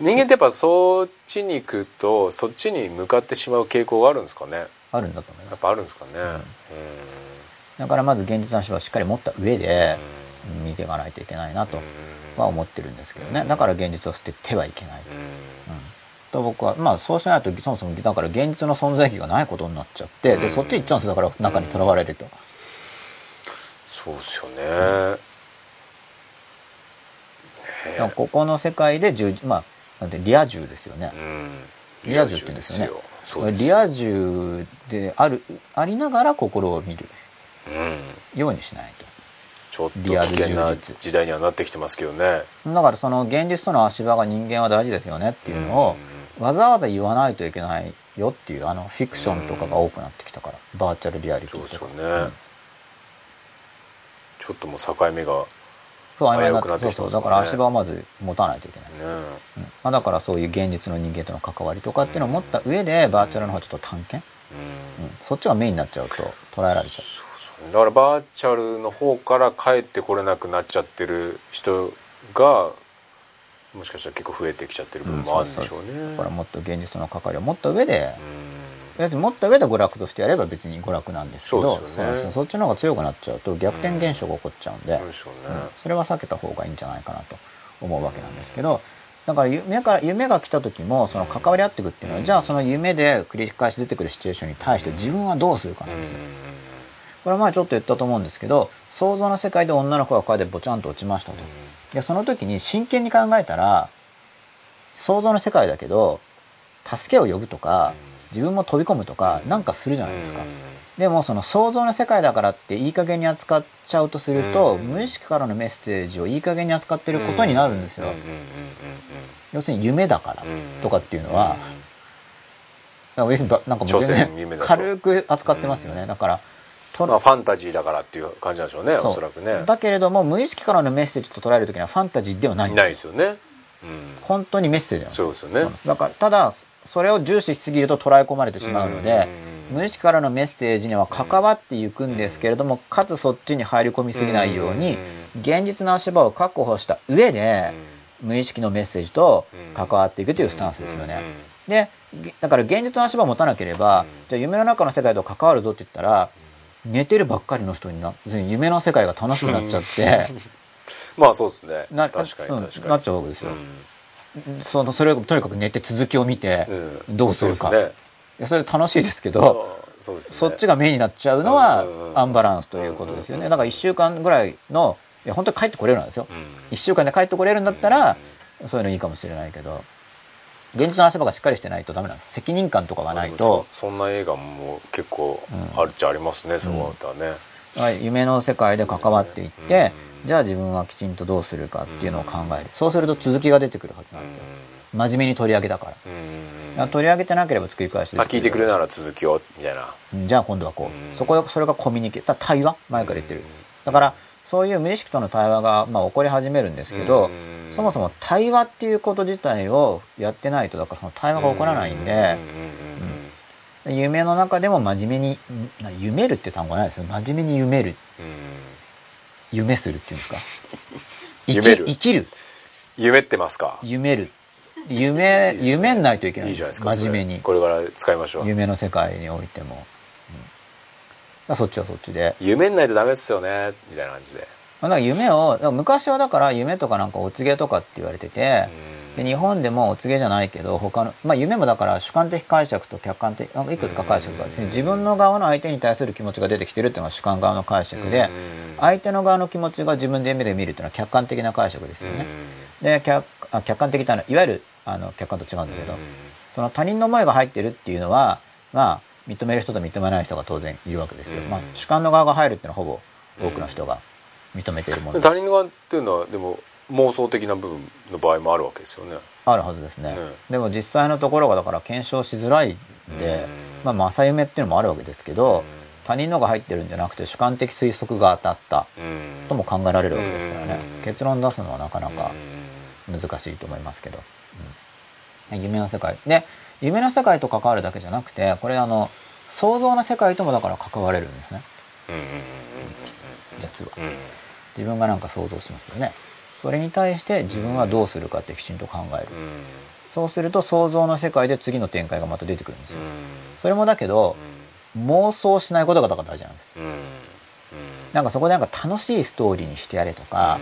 人間ってやっぱそっちに行くとそっちに向かってしまう傾向があるんですかね。あるんだと思います。やっぱあるんですかね、だからまず現実の足場をしっかり持った上で見ていかないといけないなとは思ってるんですけどね。だから現実を捨ててはいけない、と。僕はまあそうしないとそもそもだから現実の存在意義がないことになっちゃってでそっち行っちゃうんですよだから中にとらわれると、そうですよね、ここの世界で十まあなんてリア充ですよね、うん。リア充って言うんですよね。リア充であるありながら心を見るうん。ようにしないちょっと危険な時代にはなってきてますけどね。とだからその現実との足場が人間は大事ですよねっていうのをわざわざ言わないといけないよっていうあのフィクションとかが多くなってきたからバーチャルリアリティそうですよとかね、ちょっともう境目がねそう曖昧になってそうきてますもんね。そうだから足場をまず持たないといけない、うんうん。まあ、だからそういう現実の人間との関わりとかっていうのを持った上でバーチャルの方はちょっと探検、うん、そっちがメインになっちゃうと捉えられちゃうだからバーチャルの方から帰ってこれなくなっちゃってる人がもしかしたら結構増えてきちゃってる部分もあるんでしょうね。だからもっと現実との関わりを持った上で、う持った上で娯楽としてやれば別に娯楽なんですけどそうですよね。なんですそっちの方が強くなっちゃうと逆転現象が起こっちゃうんで、そうでしょううんね。それは避けた方がいいんじゃないかなと思うわけなんですけどだから夢から夢が来た時もその関わり合っていくっていうのは、うん。じゃあその夢で繰り返し出てくるシチュエーションに対して自分はどうするかなんですよ。これは前ちょっと言ったと思うんですけど想像の世界で女の子が川でボチャンと落ちましたと。でその時に真剣に考えたら想像の世界だけど助けを呼ぶとか自分も飛び込むとかなんかするじゃないですか。でもその想像の世界だからっていい加減に扱っちゃうとすると、うん。無意識からのメッセージをいい加減に扱ってることになるんですよ。うんうんうん要するに夢だからうんうんとかっていうのは、なんかもう全所詮夢然だと。軽く扱ってますよね、だからとまあファンタジーだからっていう感じなんでしょうねおそらくね。だけれども無意識からのメッセージと捉える時にはファンタジーではない。んですないですよね。うん。本当にメッセージなんです。そうですよね。だからただそれを重視しすぎると捉え込まれてしまうのでうん。無意識からのメッセージには関わっていくんですけれどもかつそっちに入り込みすぎないように現実の足場を確保した上で無意識のメッセージと関わっていくというスタンスですよね。でげだから現実の足場を持たなければじゃあ夢の中の世界と関わるぞって言ったら寝てるばっかりの人にな夢の世界が楽しくなっちゃって。まあそうですね。な確かにうん確かに。なっちゃうわけですよ。うん。そのそれをとにかく寝て続きを見てうん。どうするか。そうですね。でそれ楽しいですけど、そね。そっちがメインになっちゃうのはうんアンバランスということですよね。だから1週間ぐらいの、いや本当に帰ってこれるんですよ。うん。1週間で帰ってこれるんだったら、そういうのいいかもしれないけど、現実の足場がしっかりしてないとダメなんです。責任感とかがないと、そそんな映画も結構あるっちゃありますね、そこだったらね、はい。夢の世界で関わっていって、じゃあ自分はきちんとどうするかっていうのを考える。そうすると続きが出てくるはずなんですよ。真面目に取り上げたから。うんだから取り上げてなければ作り返してあ聞いてくれなら続きをみたいな。うん。じゃあ今度はこう、うん。そこでそれがコミュニケーション。対話？前から言ってる。だからそういう無意識との対話が、まあ、起こり始めるんですけど、うん。そもそも対話っていうこと自体をやってないとだからその対話が起こらないんで、夢の中でも真面目に夢るって単語ないですよ。真面目に夢る。夢するっていうんですか？生き夢る。生きる。夢ってますか？夢る。夢夢んないといけないんいいじゃないでですすか真面目に。これから使いましょう。夢の世界においても、そっちはそっちで。夢んないとダメっすよね。みたいな感じで。まあだから夢を昔はだから夢とかなんかお告げとかって言われてて、で日本でもお告げじゃないけど他の、まあ、夢もだから主観的解釈と客観的なんかいくつか解釈がですね自分の側の相手に対する気持ちが出てきてるっていうのが主観側の解釈で相手の側の気持ちが自分で目で見るっていうのは客観的な解釈ですよね。で客あ客観的なのはいわゆるあの客観と違うんだけどその他人の思いが入ってるっていうのはまあ認める人と認めない人が当然いるわけですよ。うん。まあ、主観の側が入るっていうのはほぼ多くの人が認めているもの。で他人側っていうのはでも妄想的な部分の場合もあるわけですよね。あるはずですね、ね。でも実際のところがだから検証しづらいんで、まあ正夢っていうのもあるわけですけど、他人のが入ってるんじゃなくて主観的推測が当たったうん。とも考えられるわけですからね、うん。結論出すのはなかなか難しいと思いますけど、うん。夢の世界。で夢の世界と関わるだけじゃなくてこれあの想像の世界ともだから関われるんですね。うんうん実はうんうん。自分がなんか想像しますよね。それに対して自分はどうするかってきちんと考える、そうすると想像の世界で次の展開がまた出てくるんですよ。それもだけど、妄想しないことがだから大事なんです。なんかそこでなんか楽しいストーリーにしてやれとか、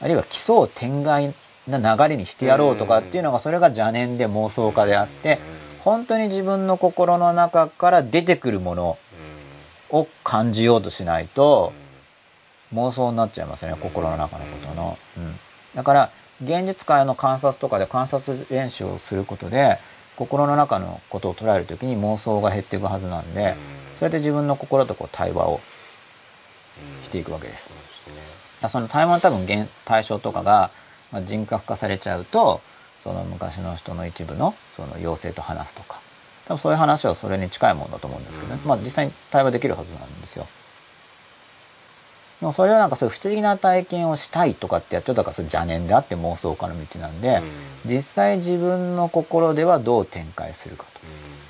あるいは奇想天外な流れにしてやろうとかっていうのがそれが邪念で妄想家であって、本当に自分の心の中から出てくるものを感じようとしないと、妄想になっちゃいますよね心の中のことの、うん、だから現実界の観察とかで観察練習をすることで心の中のことを捉える時に妄想が減っていくはずなんでそれで自分の心とこう対話をしていくわけです。その対話の多分現対象とかが、まあ、人格化されちゃうとその昔の人の一部のその妖精と話すとか。多分そういう話はそれに近いものだと思うんですけどね、まあ実際に対話できるはずなんですよ。でもそれはなんかそういう不思議な体験をしたいとかってやっちゃうとだからそれ邪念であって妄想家の道なんで、実際自分の心ではどう展開するかと。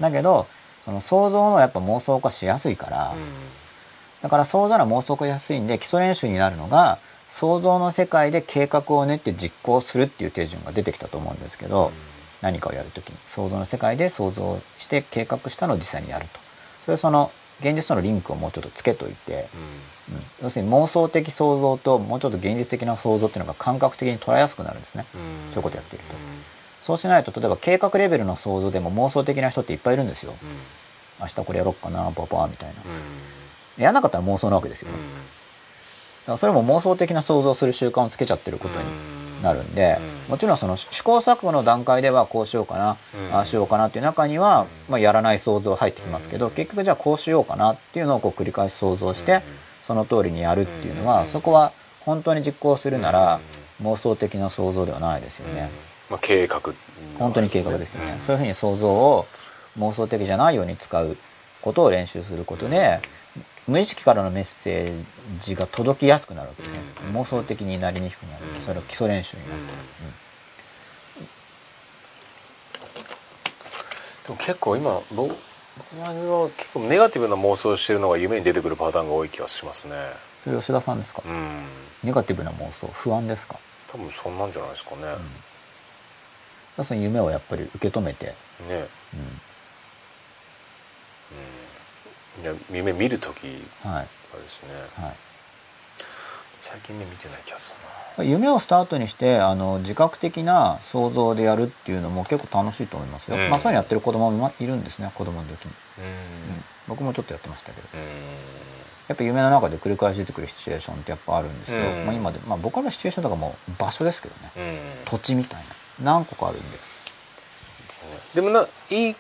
だけどその想像のやっぱ妄想化しやすいから、だから想像の妄想化しやすいん。で基礎練習になるのが想像の世界で計画を練って実行するっていう手順が出てきたと思うんですけど、何かをやるときに。想像の世界で想像して計画したのを実際にやると。それその現実とのリンクをもうちょっとつけといて、うん、要するに妄想的想像ともうちょっと現実的な想像っていうのが感覚的に捉えやすくなるんですね、そういうことやっていると、そうしないと例えば計画レベルの想像でも妄想的な人っていっぱいいるん。ですよ、明日これやろっかなパパみたいな、やらなかったら妄想なわけですよね、それも妄想的な想像する習慣をつけちゃってることになるんで、もちろんその試行錯誤の段階ではこうしようかな、ああしようかなっていう中には、まあ、やらない想像入ってきますけど、結局じゃあこうしようかなっていうのをこう繰り返し想像して、その通りにやるっていうのは、そこは本当に実行するなら、妄想的な想像ではないですよね。まあ、計画本当に計画ですよね。そういうふうに想像を妄想的じゃないように使うことを練習することで、無意識からのメッセージが届きやすくなるわけですね、妄想的になりにくくなる、それを基礎練習になる、でも結構今僕僕は結構ネガティブな妄想してるのが夢に出てくるパターンが多い気がしますね。それ吉田さんですか、うん。ネガティブな妄想不安ですか？多分そんなんじゃないですかね、その夢をやっぱり受け止めて、ね。うん夢見る時はですね。はい。最近ね見てない気がする夢をスタートにしてあの自覚的な想像でやるっていうのも結構楽しいと思いますよ、うん。まあそういうのやってる子供もいるんですね子供の時に、なうん。僕もちょっとやってましたけど。うん。やっぱ夢の中で繰り返し出てくるシチュエーションってやっぱあるんですよ、うん。まあ、今で、まあ、僕らのシチュエーションとかもう場所ですけどね。土地みたいな。何個かあるんで。でもないい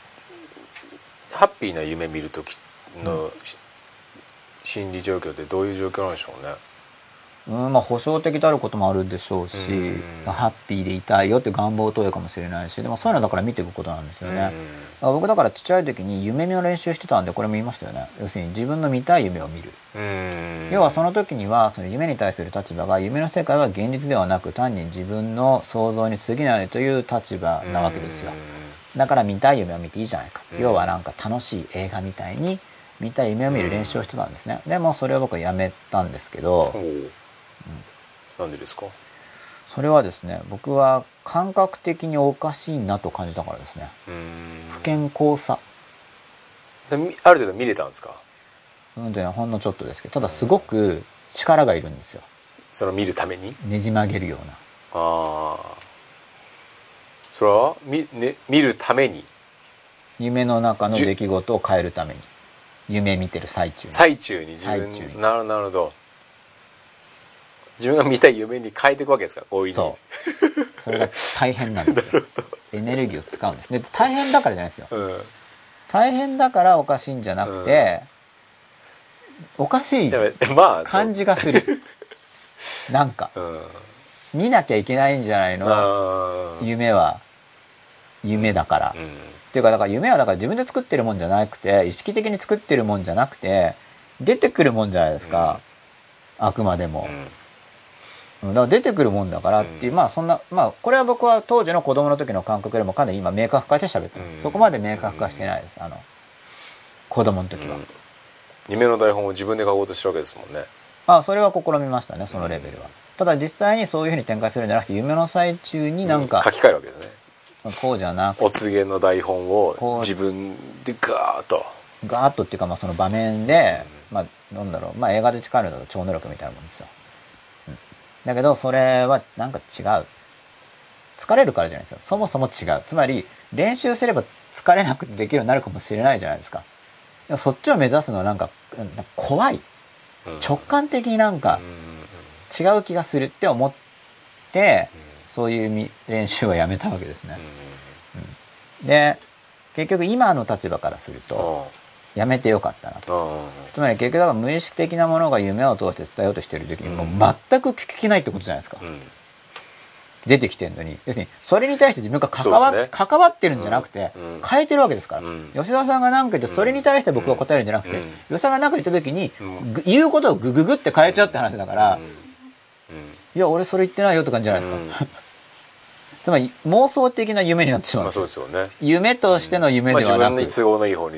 ハッピーな夢見る時の、し心理状況ってどういう状況なんでしょうね？うんまあ保証的であることもあるでしょうし、うん。ハッピーでいたいよって願望投影かもしれないしでもそういうのだから見ていくことなんですよね、あ僕だからちっちゃい時に夢見の練習してたんでこれも言いましたよね。要するに自分の見たい夢を見る、要はその時にはその夢に対する立場が夢の世界は現実ではなく単に自分の想像に過ぎないという立場なわけですよ。だから見たい夢を見ていいじゃないか、うん。要はなんか楽しい映画みたいに見たい夢を見る練習をしてたんですね、でもそれを僕はやめたんですけど、おう。なんでですか？それはですね僕は感覚的におかしいなと感じたからですね。うん。不健康さ。それみある程度見れたんですか？うんとねほんのちょっとですけどただすごく力がいるんですよ。その見るために？ねじ曲げるような。ああそれは見,、ね、見るために？夢の中の出来事を変えるために夢見てる最中に。最中に自分なるなるほど。自分が見たい夢に変えていくわけですか？こういうそう。それが大変なんですよ。エネルギーを使うんです。で大変だからじゃないですよ。う、うん、大変だからおかしいんじゃなくて、おかしい 感じがする。なんか。そううん。見なきゃいけないんじゃないの？夢は。夢だから、うんっていうかだから夢はだから自分で作ってるもんじゃなくて意識的に作ってるもんじゃなくて出てくるもんじゃないですか、あくまでも、うん。だから出てくるもんだからっていう、うん。まあそんなまあこれは僕は当時の子供の時の感覚よりもかなり今明確化して喋ってます、うん。そこまで明確化してないです。あの子供の時は、うん。夢の台本を自分で書こうとしてるわけですもんね。まあそれは試みましたねそのレベルは、ただ実際にそういうふうに展開するんじゃなくて夢の最中になんか書、き換えるわけですねこうじゃなくお告げの台本を自分でガーッと。ガーッとっていうかまあその場面で、まあなんだろう。まあ映画で力だと超能力みたいなもんですよ、うん。だけどそれはなんか違う。疲れるからじゃないですよ。そもそも違う。つまり練習すれば疲れなくてできるようになるかもしれないじゃないですか。でもそっちを目指すのはなんか怖い。うん。直感的になんかうん違う気がするって思ってそういうみ練習はやめたわけですね。で結局今の立場からするとやめてよかったなと。うん。うんつまり結局だから無意識的なものが夢を通して伝えようとしてる時にもう全く聞きないってことじゃないですか、うん。出てきてるのに。要するにそれに対して自分が関わ,、ね。関わってるんじゃなくて、うん。変えてるわけですから、うん。吉田さんが何か言ってそれに対して僕が答えるんじゃなくて、うん。吉田さんが何か言った時に、言うことをグググって変えちゃうって話だから、うん。いや俺それ言ってないよって感じじゃないですか、つまり妄想的な夢になってしまう。んまあそうですよね。夢としての夢まあ自ではなく、分に都合のいい方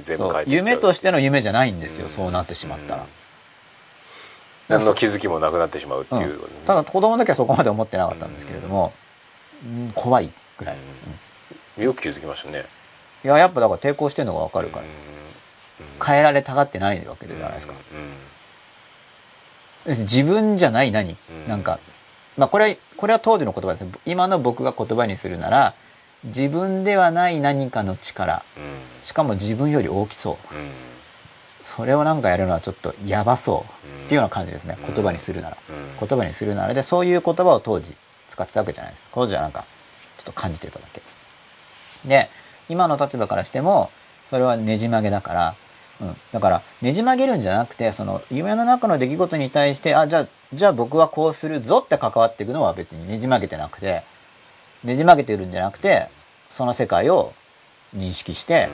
夢としての夢じゃないんですよ、うん。そうなってしまったら、うん。何の気づきもなくなってしまうっていう。うんただ子供の時はそこまで思ってなかったんですけれども、うん怖いぐらい、うん。よく気づきましたね。いややっぱだから抵抗してるのが分かるから、うん。変えられたがってないわけじゃないですか、自分じゃない何、うん。なんかまあこれはこれは当時の言葉です今の僕が言葉にするなら自分ではない何かの力。うん。うんしかも自分より大きそう。うん。それをなんかやるのはちょっとやばそううんっていうような感じですね、うん。言葉にするなら、うん。言葉にするなら。でそういう言葉を当時使ってたわけじゃないです。当時はなんかちょっと感じてただけ。で今の立場からしてもそれはねじ曲げだから、うん、だからねじ曲げるんじゃなくてその夢の中の出来事に対してあじゃあじゃあ僕はこうするぞって関わっていくのは別にねじ曲げてなくてねじ曲げてるんじゃなくてその世界を認識して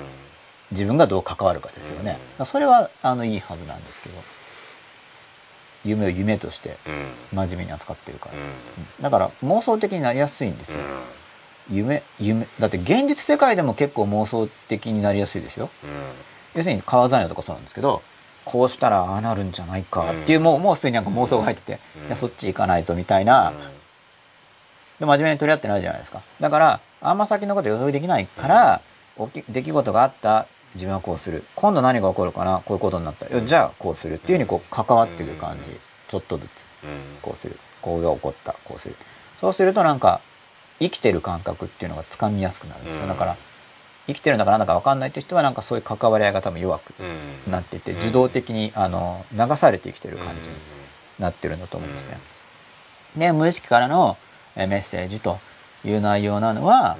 自分がどう関わるかですよね、うん。それはあのいいはずなんですけど。夢を夢としてうん。真面目に扱ってるから、だから妄想的になりやすいんですよ、うん。夢夢だって現実世界でも結構妄想的になりやすいですよ。うん要するに川ザネとかそうなんですけどこうしたらああなるんじゃないかっていう、もうもうすでになんか妄想が入ってて、うん。いやそっち行かないぞみたいな、で真面目に取り合ってないじゃないですか。だからあんま先のこと予測できないから、出来事があった自分はこうする。今度何が起こるかなこういうことになったよじゃあこうする。っていうふうにこう関わっていく感じ、うんちょっとずつうん。こうする。こうが起こったこうする。そうするとなんか生きてる感覚っていうのがつかみやすくなるんですよ、うん。だから生きてるんだからなんだか分かんないって人はなんかそういう関わり合いが多分弱くうん。なっていてうん。受動的にあの流されて生きてる感じにうん。なってるんだと思うんですね。で無意識からのえメッセージという内容なのは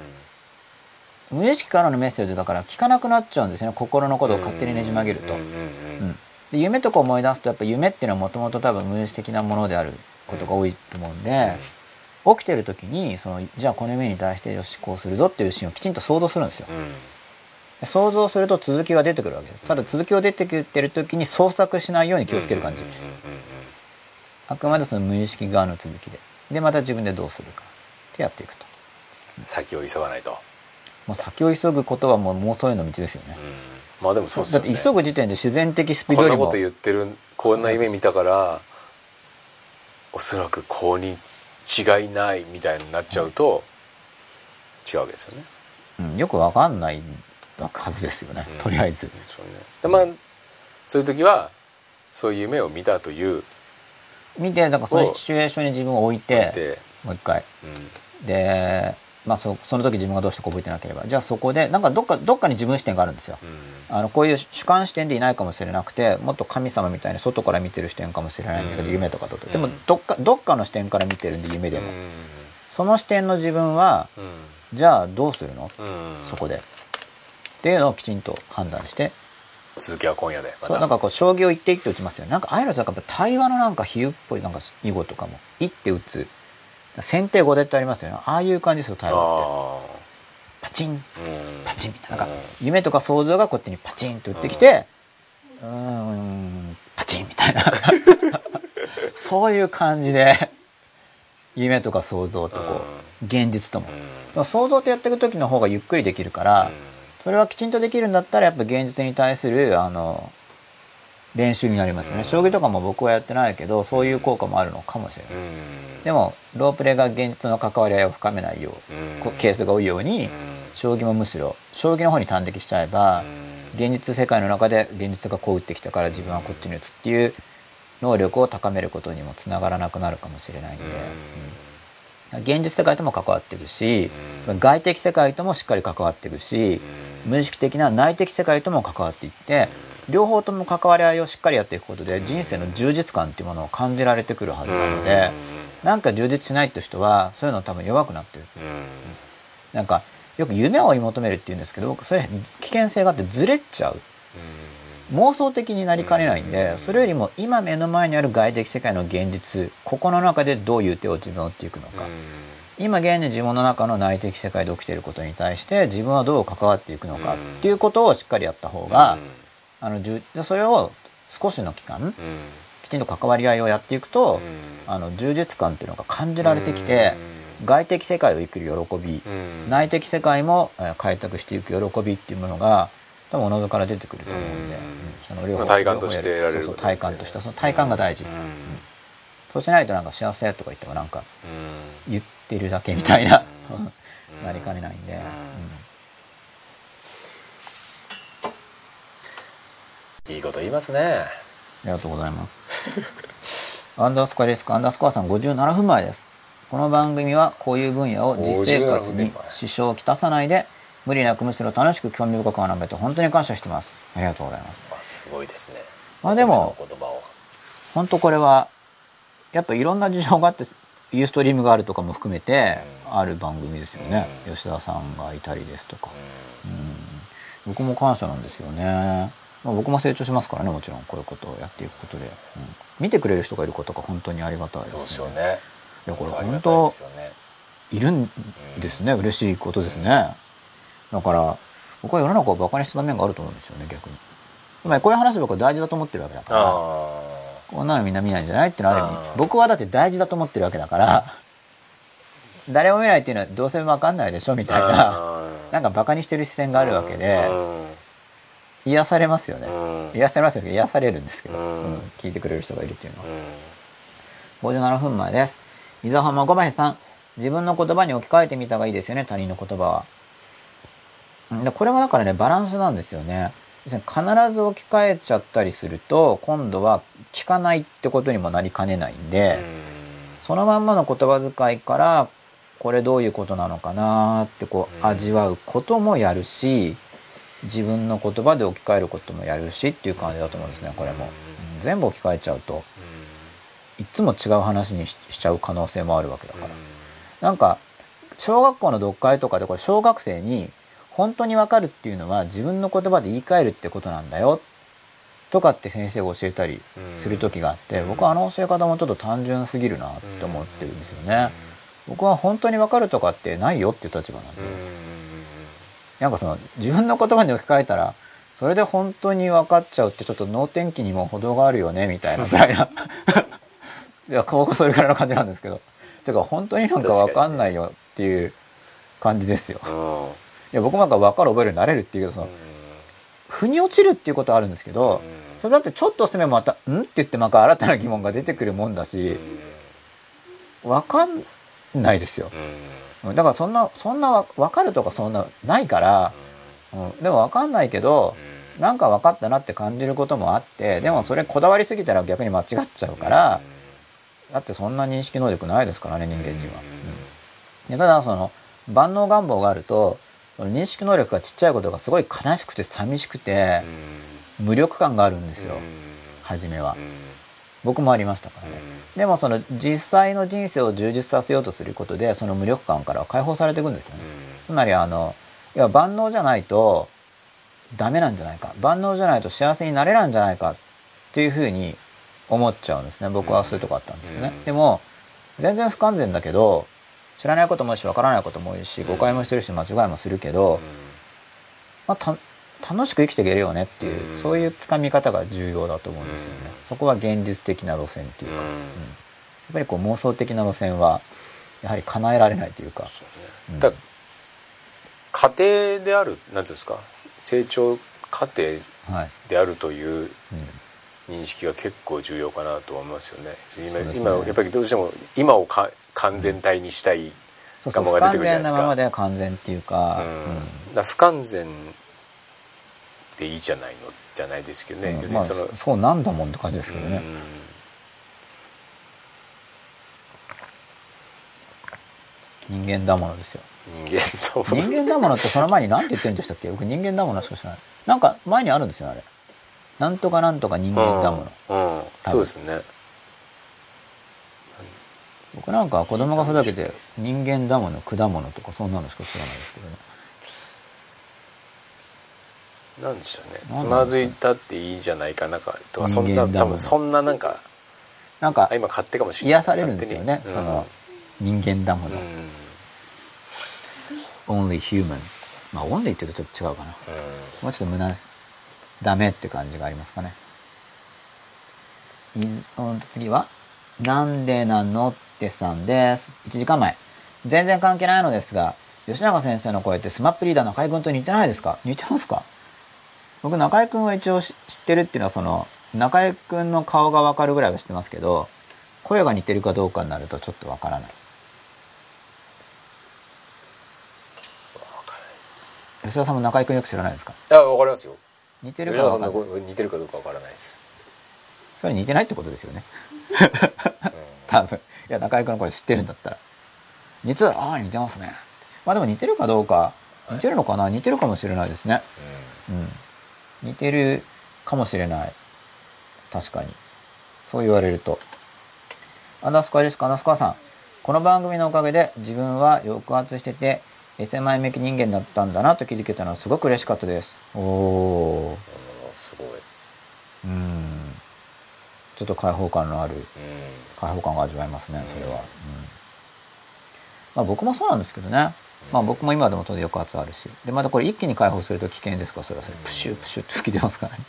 無意識からのメッセージだから聞かなくなっちゃうんですよね。心のことを勝手にねじ曲げると。うんで夢とか思い出すとやっぱ夢っていうのはもともと多分無意識的なものであることが多いと思うんで、起きてる時にそのじゃあこの夢に対してよしこうするぞっていうシーンをきちんと想像するんですよ。うんで想像すると続きが出てくるわけです。ただ続きを出てきてる時に創作しないように気をつける感じ。あくまでその無意識側の続きで。でまた自分でどうするかってやっていくと。うん先を急がないともう先を急ぐことはもう妄想への道ですよね。うんまあでもそうっすだって急ぐ時点で自然的スピードよりもこんなこと言ってるこんな夢見たからおそらくこうに違いないみたいになっちゃうと違うわけですよね。うん、よくわかんないはずですよね、うん。とりあえず。そうね。でまあそういう時はそういう夢を見たという見てなんかそのシチュエーションに自分を置いてで、もう一回。うん。で、まあ、そその時自分がどうしてこう覚えてなければ。じゃあそこでなんかどっかどっかに自分視点があるんですよ。あのこういう主観視点でいないかもしれなくてもっと神様みたいに外から見てる視点かもしれないんだけど、うん。夢とかだと。うん。でもどっかどっかの視点から見てるんで夢でも、うん。その視点の自分はうん。じゃあどうするの、うん。そこで。っていうのをきちんと判断して。続きは今夜で。また。そうなんかこう将棋を一手一手打ちますよね。なんかああいうのってなんか対話のなんか比喩っぽいなんか囲碁とかも。一手打つ先手後手ってありますよね。ああいう感じですよ対話って。あパチン。パチンみたいな。なんかうん。夢とか想像がこっちにパチンと打ってきてうーんパチンみたいな。そういう感じで夢とか想像とこう現実とも。も想像とやっていく時の方がゆっくりできるからそれはきちんとできるんだったらやっぱ現実に対するあの練習になりますよね、うん。将棋とかも僕はやってないけどそういう効果もあるのかもしれない、うん。でもロープレが現実の関わり合いを深めないよう、うん。こケースが多いように、うん。将棋もむしろ将棋の方に端的しちゃえば、現実世界の中で現実がこう打ってきたから自分はこっちに打つっていう能力を高めることにもつながらなくなるかもしれないんで、うん。現実世界とも関わってるし、うん。その外的世界ともしっかり関わってるし、無意識的な内的世界とも関わっていって、両方とも関わり合いをしっかりやっていくことで人生の充実感っていうものを感じられてくるはずなので、なんか充実しないって人はそういうの多分弱くなってる。なんかよく夢を追い求めるって言うんですけど僕それ危険性があってずれちゃう。妄想的になりかねないんでそれよりも今目の前にある外的世界の現実ここの中でどういう手を自分を打っていくのか。今現に自分の中の内的世界で起きていることに対して自分はどう関わっていくのかっていうことをしっかりやった方があのじゅでそれを少しの期間きちんと関わり合いをやっていくとあの充実感っていうのが感じられてきて外的世界を生きる喜び内的世界もえー開拓していく喜びっていうものが多分おのずから出てくると思うんで、うん。うん。その両まあ体感として得られるそうそう体感としてその体感が大事、そうしないとなんか幸せとか言ってもなんか言ってるだけみたいな、なりかねないんで、うんいいこと言いますねありがとうございます。アンダースコアですか？アンダースコアさん57分前です。この番組はこういう分野を実生活に支障をきたさないで、無理なくむしろ楽しく興味深く学べて本当に感謝してます。ありがとうございます。まあすごいですねまあでも本当これは、やっぱいろんな事情があって、ユーストリームがあるとかも含めて、ある番組ですよね。うん吉田さんがいたりですとか。うん僕も感謝なんですよね。まあ、僕も成長しますからね、もちろんこういうことをやっていくことで。うん。見てくれる人がいることが本当にありがたいですね。そうですよね。いやこれ本当いるんですね、嬉しいことですね。だから、僕は世の中をバカにした面があると思うんですよね逆に。つまりこういう話僕は大事だと思ってるわけだから。あこんなのみんな見ないんじゃないってのはある意味僕はだって大事だと思ってるわけだから 誰も見ないっていうのはどうせ分かんないでしょみあたいな。なんかバカにしてる視線があるわけで癒されますよね。うん。癒されますよね。癒されるんですけど、うん。うん。聞いてくれる人がいるっていうのは。うん。57分前です。伊沢浜小林さん。自分の言葉に置き換えてみた方がいいですよね。他人の言葉は。うん。でこれはだからねバランスなんですよね。要するに必ず置き換えちゃったりすると今度は聞かないってことにもなりかねないんで、そのまんまの言葉遣いからこれどういうことなのかなってこううん。味わうこともやるし自分の言葉で置き換えることもやるしっていう感じだと思うんですねこれも、うん。全部置き換えちゃうといつも違う話にししちゃう可能性もあるわけだから、なんか小学校の読解とかでこれ小学生に本当にわかるっていうのは自分の言葉で言い換えるってことなんだよとかって先生が教えたりする時があって、僕はあの教え方もちょっと単純すぎるなって思ってるんですよね。僕は本当にわかるとかってないよっていう立場なんで、なんかその自分の言葉に置き換えたらそれで本当に分かっちゃうってちょっと能天気にも程があるよねみたいなぐらいな。いや僕はそれぐらいの感じなんですけど。てか本当になんか分かんないよっていう感じですよ。いや僕もなんか分かる覚えるようになれるっていうけどその腑に落ちるっていうことはあるんですけどそれだってちょっとすめばまた「ん?」って言ってまた新たな疑問が出てくるもんだし分かんないですよ。うんだからそんなそんなわ分かるとかそんなないから、うん、でも分かんないけどなんか分かったなって感じることもあってでもそれこだわりすぎたら逆に間違っちゃうからだってそんな認識能力ないですからね人間には。うん。でただその万能願望があるとその認識能力がちっちゃいことがすごい悲しくて寂しくて無力感があるんですよ。初めは僕もありましたから。ねでもその実際の人生を充実させようとすることでその無力感からは解放されていくんですよね。つまりあのいや万能じゃないとダメなんじゃないか。万能じゃないと幸せになれないんじゃないかっていうふうに思っちゃうんですね。僕はそういうとこあったんですよね、うん。でも全然不完全だけど知らないことも多いしわからないことも多いし誤解もしてるし間違いもするけど、まあ、た楽しく生きていけるよねっていう、うん。そういうつかみ方が重要だと思うんですよね、うん。そこは現実的な路線っていうか、うん。やっぱりこう妄想的な路線はやはり叶えられないというか、うんだ家庭である何ていうんですか？成長過程はいであるといううん認識が結構重要かなと思いますよね。今ね。今やっぱりどうしても今をか完全体にしたいが出てくるじゃないですか。不完全なままでは完全っていうか、うん。だ不完全でいいじゃないのじゃないですけどね、うん。まあ別にその、そうなんだもんって感じですけどね、人間だものですよ。うん人間と人間だものってその前に何て言ってるんでしたっけ？僕人間だものしか知らない。なんか前にあるんですよあれ。なんとかなんとか人間だもの、うん、うん、そうですね。僕なんか子供がふざけて人間だもの果物とかそんなのしか知らないですけどねなんでしょう。ねつまずいたっていいじゃないかなんかとかそん人な多分そんななんかなんかあ今勝手かもしれない。癒されるんですよね、勝手に。その人間だもの、うん。うん only human まあ only って言うとちょっと違うかな。もうちょっと無難ダメって感じがありますかね。次はなんでなのってさんです。1時間前。全然関係ないのですが吉永先生の声ってスマップリーダー中居君と似てないですか？似てますか？僕中居君は一応し知ってるっていうのはその中居君の顔が分かるぐらいは知ってますけど声が似てるかどうかになるとちょっと分からない。わからない吉田さんも中居君よく知らないですか？いやわかりますよ。似てるかどうかわからないです、それ似てないってことですよね。うん。多分。いや中居君の声知ってるんだったら。実はああ似てますね。まあでも似てるかどうか似てるのかな？似てるかもしれないですね。うん似てるかもしれない。確かに。そう言われると。アンダースコアですかアンダースコアさん。この番組のおかげで自分は抑圧してて狭い目き人間だったんだなと気づけたのはすごく嬉しかったです。おおうんうんすごい、うん。ちょっと開放感のあるうん。開放感が味わえますねうんそれは、うん。まあ僕もそうなんですけどねまあ僕も今でも当然抑圧あるし。でまたこれ一気に解放すると危険ですか？らそれはそれプシュプシュって吹き出ますからね、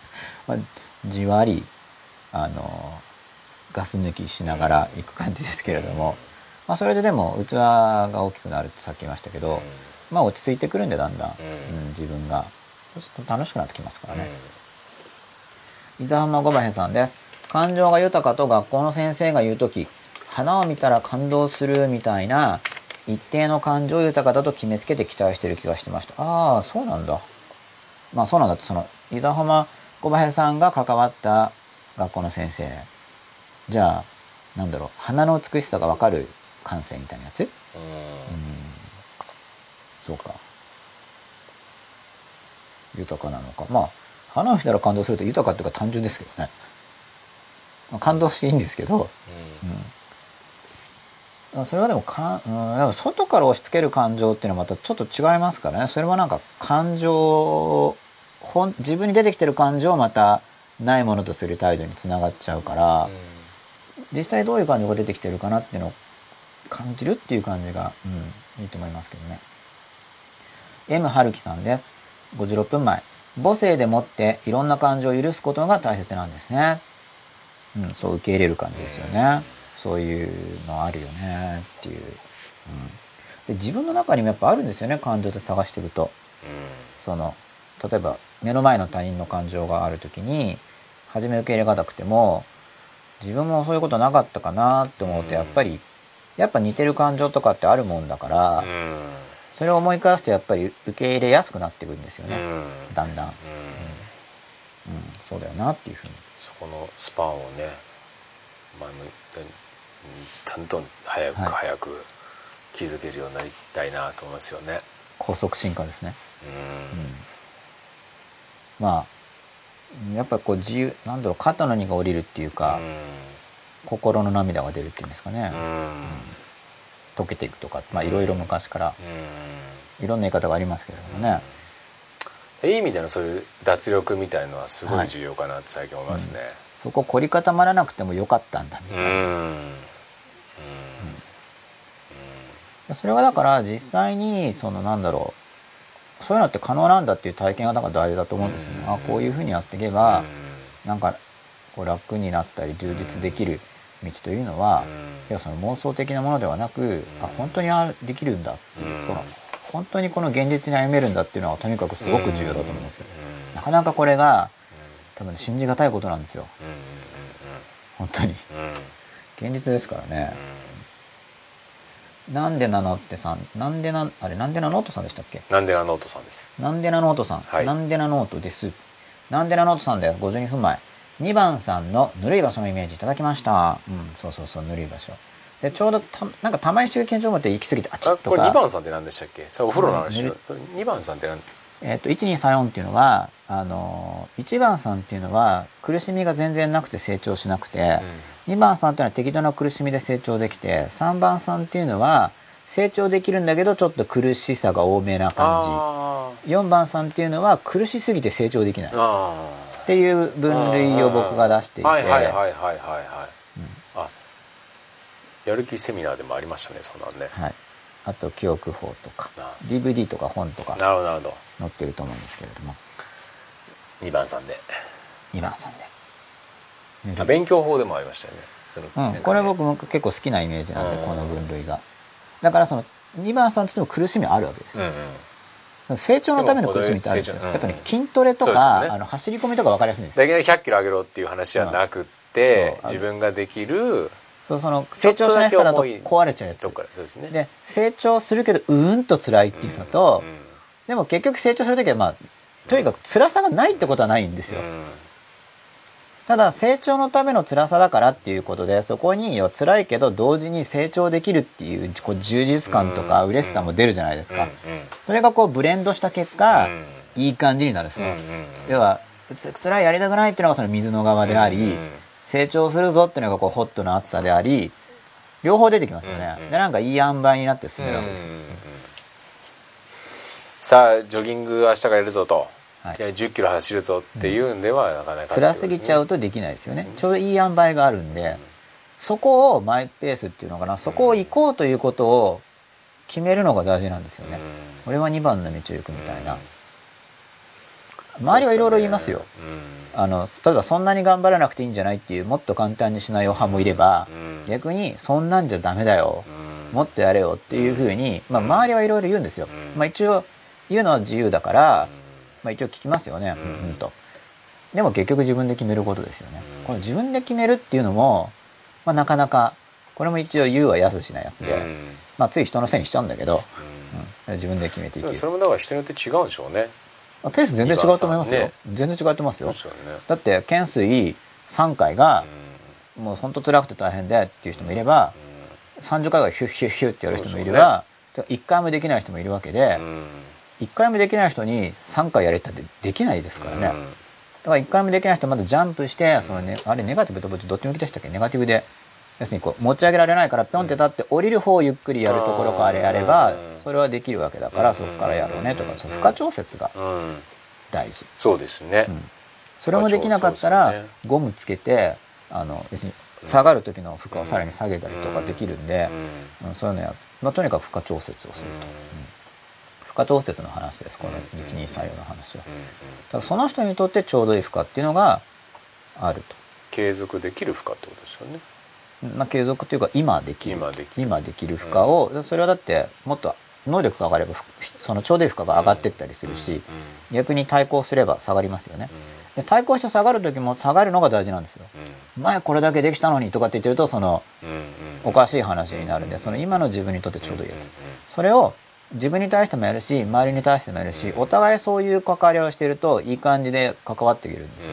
まあ、じわりあのガス抜きしながらいく感じですけれども、まあ、それででも器が大きくなるってさっき言いましたけど、まあ落ち着いてくるんでだんだん、うん。自分が。そうすると楽しくなってきますからね、伊沢浜五番さんです。感情が豊かと学校の先生が言う時花を見たら感動するみたいな一定の感情豊かだと決めつけて期待してる気がしてました。ああそうなんだ。まあそうなんだってその伊沢浜小林さんが関わった学校の先生。じゃあなんだろう花の美しさがわかる感性みたいなやつ？うん。そうか。豊かなのか。まあ花を見たら感動すると豊かっていうか単純ですけどね、まあ、感動していいんですけど、うん、それはでもか、うん、でも外から押し付ける感情っていうのはまたちょっと違いますからねそれはなんか感情本自分に出てきてる感情をまたないものとする態度につながっちゃうから、実際どういう感情が出てきてるかなっていうのを感じるっていう感じが、うん、いいと思いますけどね。M 春樹さんです。56分前。母性でもっていろんな感情を許すことが大切なんですね。うん、そう受け入れる感じですよね。そういうのあるよねっていう。うん、で自分の中にもやっぱあるんですよね、感情って探していくと。その、例えば目の前の他人の感情がある時に、初め受け入れがたくても、自分もそういうことなかったかなって思うと、やっぱり、やっぱ似てる感情とかってあるもんだから、それを思い返すとやっぱり受け入れやすくなってくるんですよね、だんだん、うん。そうだよなっていうふうに。そこのスパンをね、まあ、どんどん早く早く気づけるようになりたいなと思いますよね、高速進化ですね。うん、まあやっぱこう自由なんだろう肩の荷が下りるっていうか、心の涙が出るっていうんですかね、溶けていくとかまあいろいろ昔からいろんな言い方がありますけれどもね、いい意味でのそういう脱力みたいのはすごい重要かなって最近思いますね、はいうん、そこ凝り固まらなくてもよかったんだみたいな、うん。うん、それはだから実際にそのなんだろうそういうのって可能なんだっていう体験がなんか大事だと思うんですよね、あこういうふうにやっていけば、うん、なんかこう楽になったり充実できる道というのは、いやその妄想的なものではなく、あ本当にあできるんだっていう、その本当にこの現実に歩めるんだっていうのはとにかくすごく重要だと思うんですよ。なかなかこれが多分信じがたいことなんですよ。本当に。現実ですからね。なんでなのってさん、なんでな、あれ、なんでなノートさんでしたっけ？なんでなノートさんです。なんでなノートさん？はい、なんでなノートです。なんでなノートさんです。52分前。2番さんのぬるい場所のイメージいただきました。うん、そうそうそう、ぬるい場所。でちょうどたなんか玉井修健長持って行き過ぎてあちょっとこれ2番さんって何でしたっけ？それお風呂の話、うん、2番さんって何？えっ、ー、と1234っていうのはあの1番さんっていうのは苦しみが全然なくて成長しなくて、うん、2番さんっていうのは適度な苦しみで成長できて3番さんっていうのは成長できるんだけどちょっと苦しさが多めな感じ。4番さんっていうのは苦しすぎて成長できない。っていう分類を僕が出していて。はいはいはいはいはい、はいやる気セミナーでもありましたねそんなんね、はい、あと記憶法とか。DVD とか本とか。なるほどなるほど載ってると思うんですけれども。2番さんで。2番さんで。勉強法でもありましたよね。その、うん、これ僕も結構好きなイメージなんでこの分類が。だからその2番さんっても苦しみあるわけです、うんうん、成長のための苦しみってあるんですよ、うんうん、やっぱり、ね、筋トレとか、ね、あの走り込みとか分かりやすいんですだけど100キロ上げろっていう話じゃなくて、う。ん、自分ができるそうその成長しない人だと壊れちゃうやつ。そうですね。で成長するけどうーんと辛いっていうのと、うんうん、でも結局成長する時はまあとにかく辛さがないってことはないんですよ、うん、ただ成長のための辛さだからっていうことでそこに辛いけど同時に成長できるっていうこう充実感とか嬉しさも出るじゃないですか、それがこうブレンドした結果、いい感じになるんですよ、要は辛いやりたくないっていうのがその水の側であり、成長するぞっていうのがこうホットな暑さであり両方出てきますよね、でなんかいい塩梅になって進めるわけです、さあジョギング明日からやるぞと、はい、1 0キロ走るぞっていうんではなかなか、辛すぎちゃうとできないですよね、ちょうどいい塩梅があるんで、うん、そこをマイペースっていうのかな。そこを行こうということを決めるのが大事なんですよね、うん。俺は2番の道を行くみたいな、うん。周りはいろいろ言いますよ。うん。あの例えばそんなに頑張らなくていいんじゃないっていうもっと簡単にしないよ派もいれば、うん。逆にそんなんじゃダメだよ、うん。もっとやれよっていうふうに、まあ、周りはいろいろ言うんですよ、うん。まあ、一応言うのは自由だから、まあ、一応聞きますよね、ううんんうんと。でも結局自分で決めることですよね、うんこの自分で決めるっていうのも、まあ、なかなかこれも一応言うはやすしなやつで、うん。まあ、つい人のせいにしちゃうんだけど、うん。うん、自分で決めていける。でもそれもだから人によって違うんでしょうね。あペース全然違うと思いますよ、ね。全然違ってますよ。すよね。だって懸垂3回がもう本当辛くて大変でっていう人もいれば30回がヒュッヒュッヒュッってやる人もいれば、1回もできない人もいるわけで1回もできない人に3回やれたってできないですからね、だうん。から1回もできない人はまずジャンプしてその、ね、あれネガティブとどっち向きでしたっけ？ネガティブで。要するにこう持ち上げられないからピョンって立って降りる方をゆっくりやるところからやればうん。それはできるわけだからそこからやろうねとかその負荷調節がうん。大事。そうですね。うん。それもできなかったらゴムつけてあの要するに下がる時の負荷をさらに下げたりとかできるんでうん。うんそういうのや、まあ、とにかく負荷調節をすると、うん負荷調節の話です。この1234の話は。だからその人にとってちょうどいい負荷っていうのがある継続できる負荷ってことですよね。と、まあ、継続というか今できる。今できる。今できる負荷を、それはだってもっと能力が上がればふそのちょうどいい負荷が上がってったりするし、逆に対抗すれば下がりますよね、で対抗して下がる時も下がるのが大事なんですよ。前これだけできたのにとかって言ってるとそのおかしい話になるんでその今の自分にとってちょうどいいやつ。それを自分に対してもやるし周りに対してもやるしお互いそういう関わりをしてるといい感じで関わっていけるんですよ。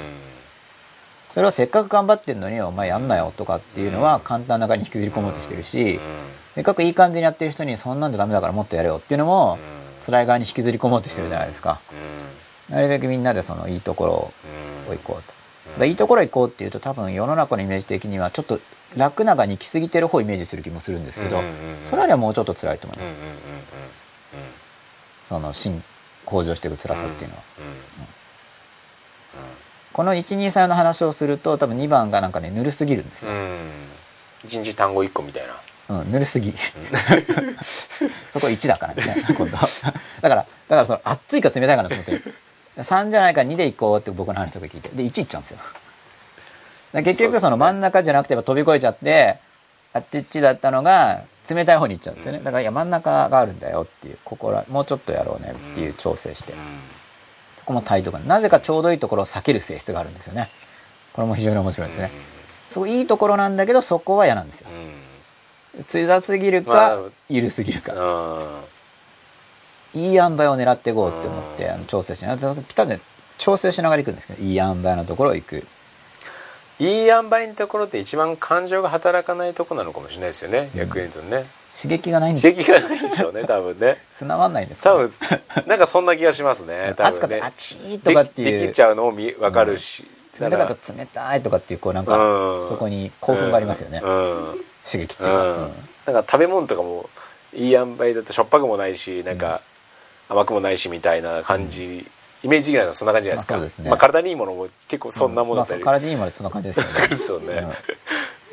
それをせっかく頑張ってんのにお前やんなよとかっていうのは簡単な中に引きずり込もうとしてるしせっかくいい感じにやってる人にそんなんじゃダメだからもっとやれよっていうのも辛い側に引きずり込もうとしてるじゃないですか。なるべくみんなでそのいいところを行こうと。だいいところ行こうっていうと多分世の中のイメージ的にはちょっと楽な側に行き過ぎてる方をイメージする気もするんですけどそれよりはもうちょっと辛いと思いますその進向上していく辛さっていうのは。この123の話をすると多分2番がなんかねぬるすぎるんですよ、一日単語一個みたいな。うん、ぬるすぎ。そこ1だからね今度だからだからその熱いか冷たいかなと思って。3じゃないから2でいこうって僕の話とか聞いて。で1いっちゃうんですよ。結局その真ん中じゃなくて飛び越えちゃってあっちっちだったのが冷たい方に行っちゃうんですよね。だからいや真ん中があるんだよっていうここらもうちょっとやろうねっていう調整して。そこも態度がなぜかちょうどいいところを避ける性質があるんですよね。これも非常に面白いですね。そういいところなんだけどそこは嫌なんですよ。強すぎるか緩すぎるか。いい塩梅を狙っていこうって思ってあの調整しながらピタッと調整しながら行くんですけどいい塩梅のところを行くいい塩梅のところって一番感情が働かないとこなのかもしれないですよね、逆に言うとね。刺激がないん刺激がないでしょうね多分ね。繋がんないんですか多分。なんかそんな気がしますね。多分ね。っちーとかっていう。できちゃうのも見分かるし、冷たかった冷たいとかっていうこうなんかうん。そこに興奮がありますよね。うん。刺激っていうかうん。なんか食べ物とかもいい塩梅だとしょっぱくもないしなんか甘くもないしみたいな感じ、イメージ的にはそんな感じじゃないですか、まあね。まあ、体にいいものも結構そんなものだったり、まあ、体にいいまでそんな感じですよね。ですよね、うん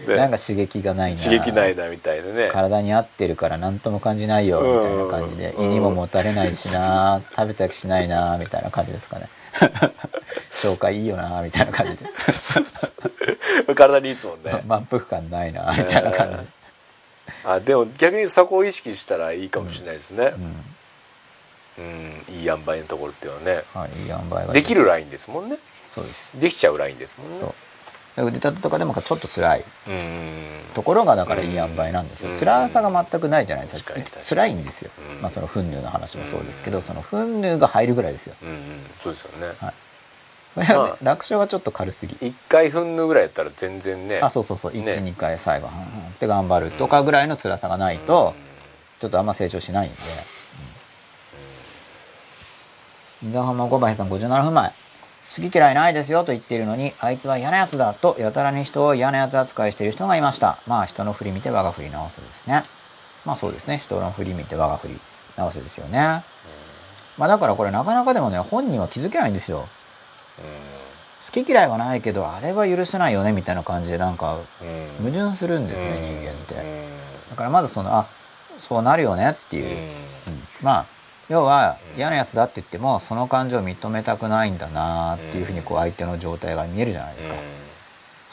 でなんか刺激がないな。刺激ないなみたいなね。体に合ってるから何とも感じないよみたいな感じでうん胃にももたれないしな 食べた気しないなみたいな感じですかね。消化いいよなみたいな感じで。体にいいですもんね。満腹感ないなみたいな感じで。あでも逆にそこを意識したらいいかもしれないですね。うんうん、いい塩梅のところっていうのはね。はいいい塩梅ができるラインですもんね。そうです。できちゃうラインですもんね。そう。で腕立てとかでもちょっと辛い。うん。ところがだからいい塩梅なんですよ、うん。辛さが全くないじゃないですか。辛いんですよ、うん。まあその糞乳の話もそうですけど、その糞乳が入るぐらいですよ。うんうんそうですよね、はい。それは、ねまあ楽勝はちょっと軽すぎ。一回踏んぬぐらいやったら全然ねあそうそうそう。12、ね2回最後はんはんって頑張るとかぐらいの辛さがないと、ちょっとあんま成長しないんで、うん、伊沢浜5番さん57分前。好き嫌いないですよと言っているのにあいつは嫌なやつだとやたらに人を嫌なやつ扱いしている人がいました。まあ人の振り見て我が振り直すですね。まあそうですね。人の振り見て我が振り直すですよね。まあだからこれなかなかでもね本人は気づけないんですよ。好き嫌いはないけどあれは許せないよねみたいな感じでなんかうん矛盾するんですね人間って。うんだからまずそのあそうなるよねっていう、うん。まあ要は嫌なやつだって言ってもその感情を認めたくないんだなっていうふうにこう相手の状態が見えるじゃないですか。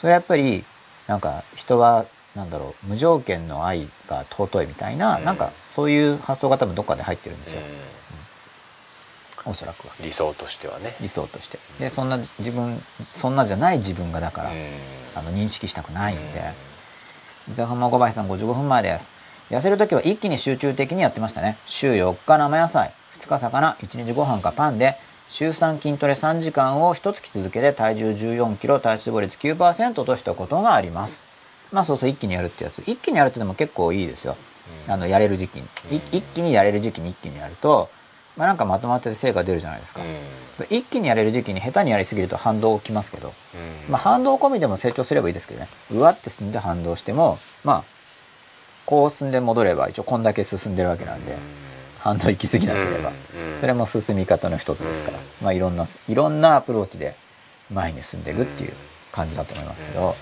それはやっぱりなんか人はなんだろう無条件の愛が尊いみたいな、なんかそういう発想が多分どっかで入ってるんですよ、おそらくは。理想としてはね。理想として。でそんな自分そんなじゃない自分がだから、あの認識したくないんで。伊沢浜小林さん55分前です痩せる時は一気に集中的にやってましたね。週4日生野菜2日魚1日ご飯かパンで週3筋トレ3時間を1月続けて体重14キロ体脂肪率9%としたことがあります。まあそうそう一気にやるってやつ。一気にやるってでも結構いいですよ、あのやれる時期に、一気にやれる時期に一気にやるとまあなんかまとまって成果出るじゃないですか、一気にやれる時期に下手にやりすぎると反動起きますけど、まあ反動込みでも成長すればいいですけどね。うわって進んで反動してもまあこう進んで戻れば一応こんだけ進んでるわけなんで、反動行き過ぎなければ、それも進み方の一つですから、まあいろんないろんなアプローチで前に進んでいくっていう感じだと思いますけど、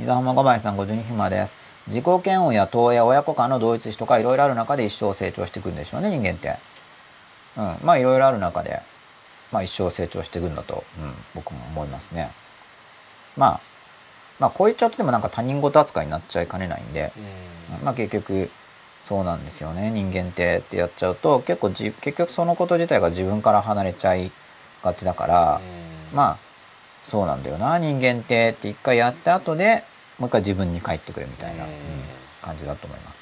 伊沢浜五枚さん52分まです。自己嫌悪や党や親子間の同一視とかいろいろある中で一生成長していくんでしょうね人間って。うん。まあいろいろある中でまあ一生成長していくんだと、うん、僕も思いますね。まあまあこう言っちゃってもなんか他人事扱いになっちゃいかねないんで、うん、まあ結局そうなんですよね。人間ってってやっちゃうと結構じ結局そのこと自体が自分から離れちゃいがちだから、まあそうなんだよな。人間ってって一回やった後でもう一回自分に返ってくるみたいな、うん、感じだと思います。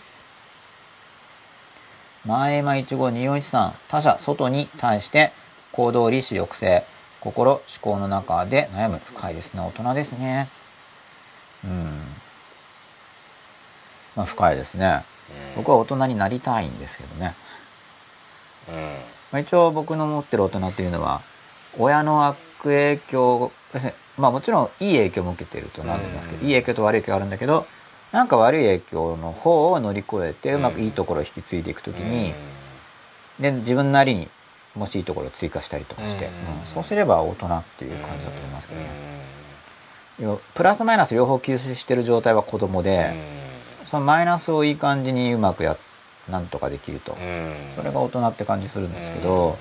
前間152413他者外に対して行動理思抑制。心思考の中で悩む。深いですね。大人ですねうん。まあ深いですね、僕は大人になりたいんですけどね、うん。まあ、一応僕の持ってる大人っていうのは親の悪影響まあもちろんいい影響も受けてるとなんでますけど、いい影響と悪い影響があるんだけどなんか悪い影響の方を乗り越えてうまくいいところを引き継いでいく時に、で自分なりにもしいいところを追加したりとかして、うん、そうすれば大人っていう感じだと思いますけどね。プラスマイナス両方吸収してる状態は子供で、そのマイナスをいい感じにうまくやなんとかできると、それが大人って感じするんですけど、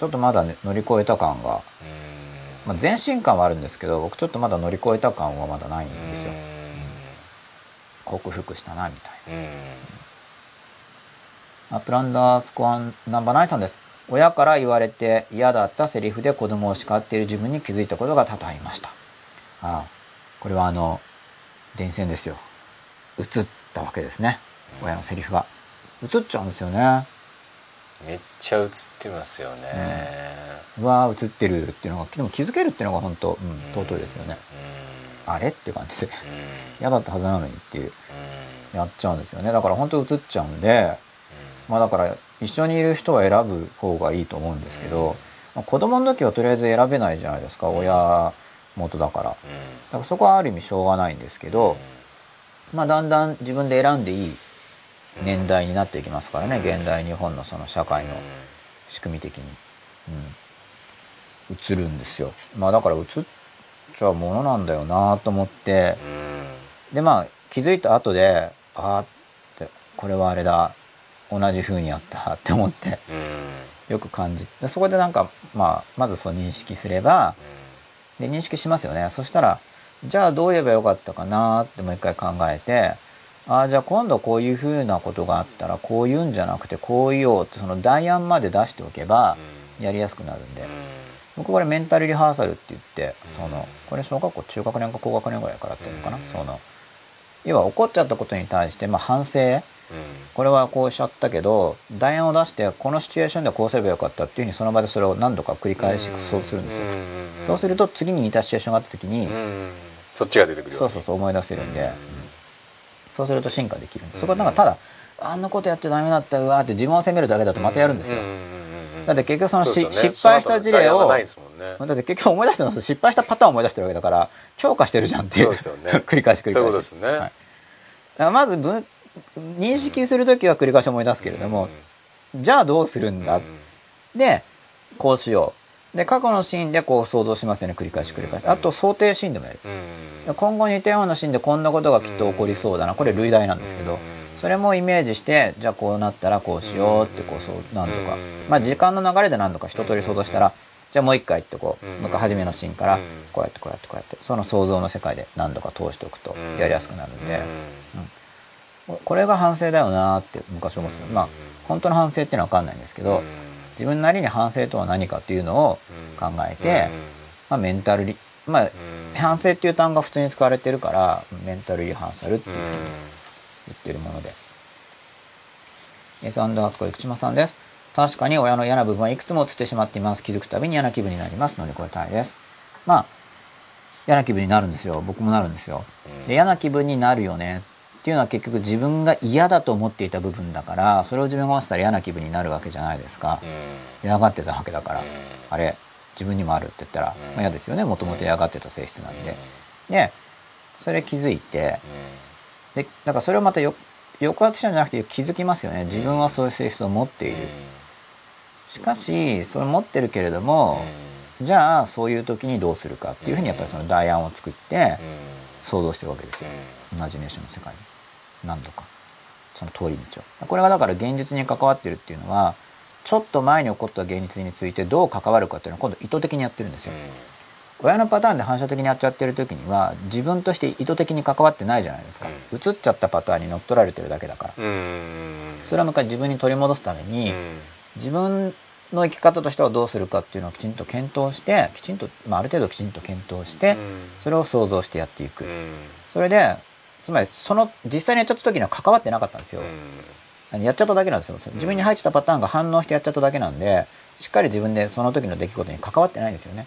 ちょっとまだ、ね、乗り越えた感が、まあ、前進感はあるんですけど僕ちょっとまだ乗り越えた感はまだないんですよ、克服したなみたいな、アプランダースコアナンバーナイさんです。親から言われて嫌だったセリフで子供を叱っている自分に気づいたことが多々ありましたああこれはあの電線ですよ。映ったわけですね。親のセリフが。映っちゃうんですよね。めっちゃ映ってますよね、うん、うわ映ってるっていうのがでも気づけるっていうのが本当、うん、尊いですよね、うん、あれって感じで。嫌だったはずなのにっていう、やっちゃうんですよね。だから本当映っちゃうんで、まあだから一緒にいる人は選ぶ方がいいと思うんですけど、まあ、子供の時はとりあえず選べないじゃないですか。親元だから。だからそこはある意味しょうがないんですけど、まあだんだん自分で選んでいい年代になっていきますからね、現代日本のその社会の仕組み的に、うん、映るんですよ。まあだから映っちゃうものなんだよなと思って、でまあ気づいた後でああってこれはあれだ。同じ風にやったって思って。よく感じでそこでなんか、まあ、まずそう認識すればで認識しますよね。そしたらじゃあどう言えばよかったかなってもう一回考えてああじゃあ今度こういうふうなことがあったらこう言うんじゃなくてこう言おうってその代案まで出しておけばやりやすくなるんで、僕これメンタルリハーサルって言ってそのこれ小学校中学年か高学年ぐらいからやってるのかな、その要は起こっちゃったことに対して、まあ、反省、これはこうしちゃったけど代案を出してこのシチュエーションでこうすればよかったっていうふうにその場でそれを何度か繰り返しそうするんですよ、そうすると次に似たシチュエーションがあった時に、そっちが出てくるそうそうそう思い出せるんで、そうすると進化できるそこはなんかただあんなことやっちゃダメだったうわって自分を責めるだけだとまたやるんですよ、だって結局そのし、ね、失敗した事例を、ね、だって結局思い出してます。失敗したパターンを思い出してるわけだから強化してるじゃんっていう、ね、繰り返し繰り返し。そうですね、はい、だからまず分認識する時は繰り返し思い出すけれども、じゃあどうするんだ、でこうしよで過去のシーンでこう想像しますよね繰り返し繰り返し。あと想定シーンでもやる。うん。今後似たようなシーンでこんなことがきっと起こりそうだな。これ類題なんですけどそれもイメージしてじゃあこうなったらこうしようってこうそう何度か。まあ時間の流れで何度か一通り想像したらじゃあもう一回ってこう。もう一回初めのシーンからこうやってこうやってこうやって。その想像の世界で何度か通しておくとやりやすくなるんでこれが反省だよなって昔思ってたまあ本当の反省っていうのは分かんないんですけど自分なりに反省とは何かっていうのを考えてまあメンタルリまあ反省っていう単語が普通に使われてるからメンタルリハーサルっていう言ってるもので。エサンダースコ生島さんです。確かに親の嫌な部分はいくつも映ってしまっています。気づくたびに嫌な気分になります。乗り越えたいです。まあ、嫌な気分になるんですよ。僕もなるんですよ。で嫌な気分になるよねっていうのは結局自分が嫌だと思っていた部分だから、それを自分が合わせたら嫌な気分になるわけじゃないですか。嫌がってたわけだから。あれ、自分にもあるって言ったら、まあ、嫌ですよね。もともと嫌がってた性質なんで。で、それ気づいて、で、だからそれをまたよ抑圧したんじゃなくて気づきますよね。自分はそういう性質を持っている。しかし、それ持ってるけれども、じゃあそういう時にどうするかっていうふうにやっぱりその代案を作って想像してるわけですよ。イマジネーションの世界に。何度か。その通り道を。これがだから現実に関わってるっていうのは、ちょっと前に起こった現実についてどう関わるかっていうのは今度意図的にやってるんですよ。親のパターンで反射的にやっちゃってる時には自分として意図的に関わってないじゃないですか、うん、映っちゃったパターンに乗っ取られてるだけだから、それはもう一回自分に取り戻すために、自分の生き方としてはどうするかっていうのをきちんと検討してきちんと、まあ、ある程度きちんと検討して、それを想像してやっていく、それでつまりその実際にやっちゃった時には関わってなかったんですよ、やっちゃっただけなんですよ。自分に入ってたパターンが反応してやっちゃっただけなんでしっかり自分でその時の出来事に関わってないんですよね、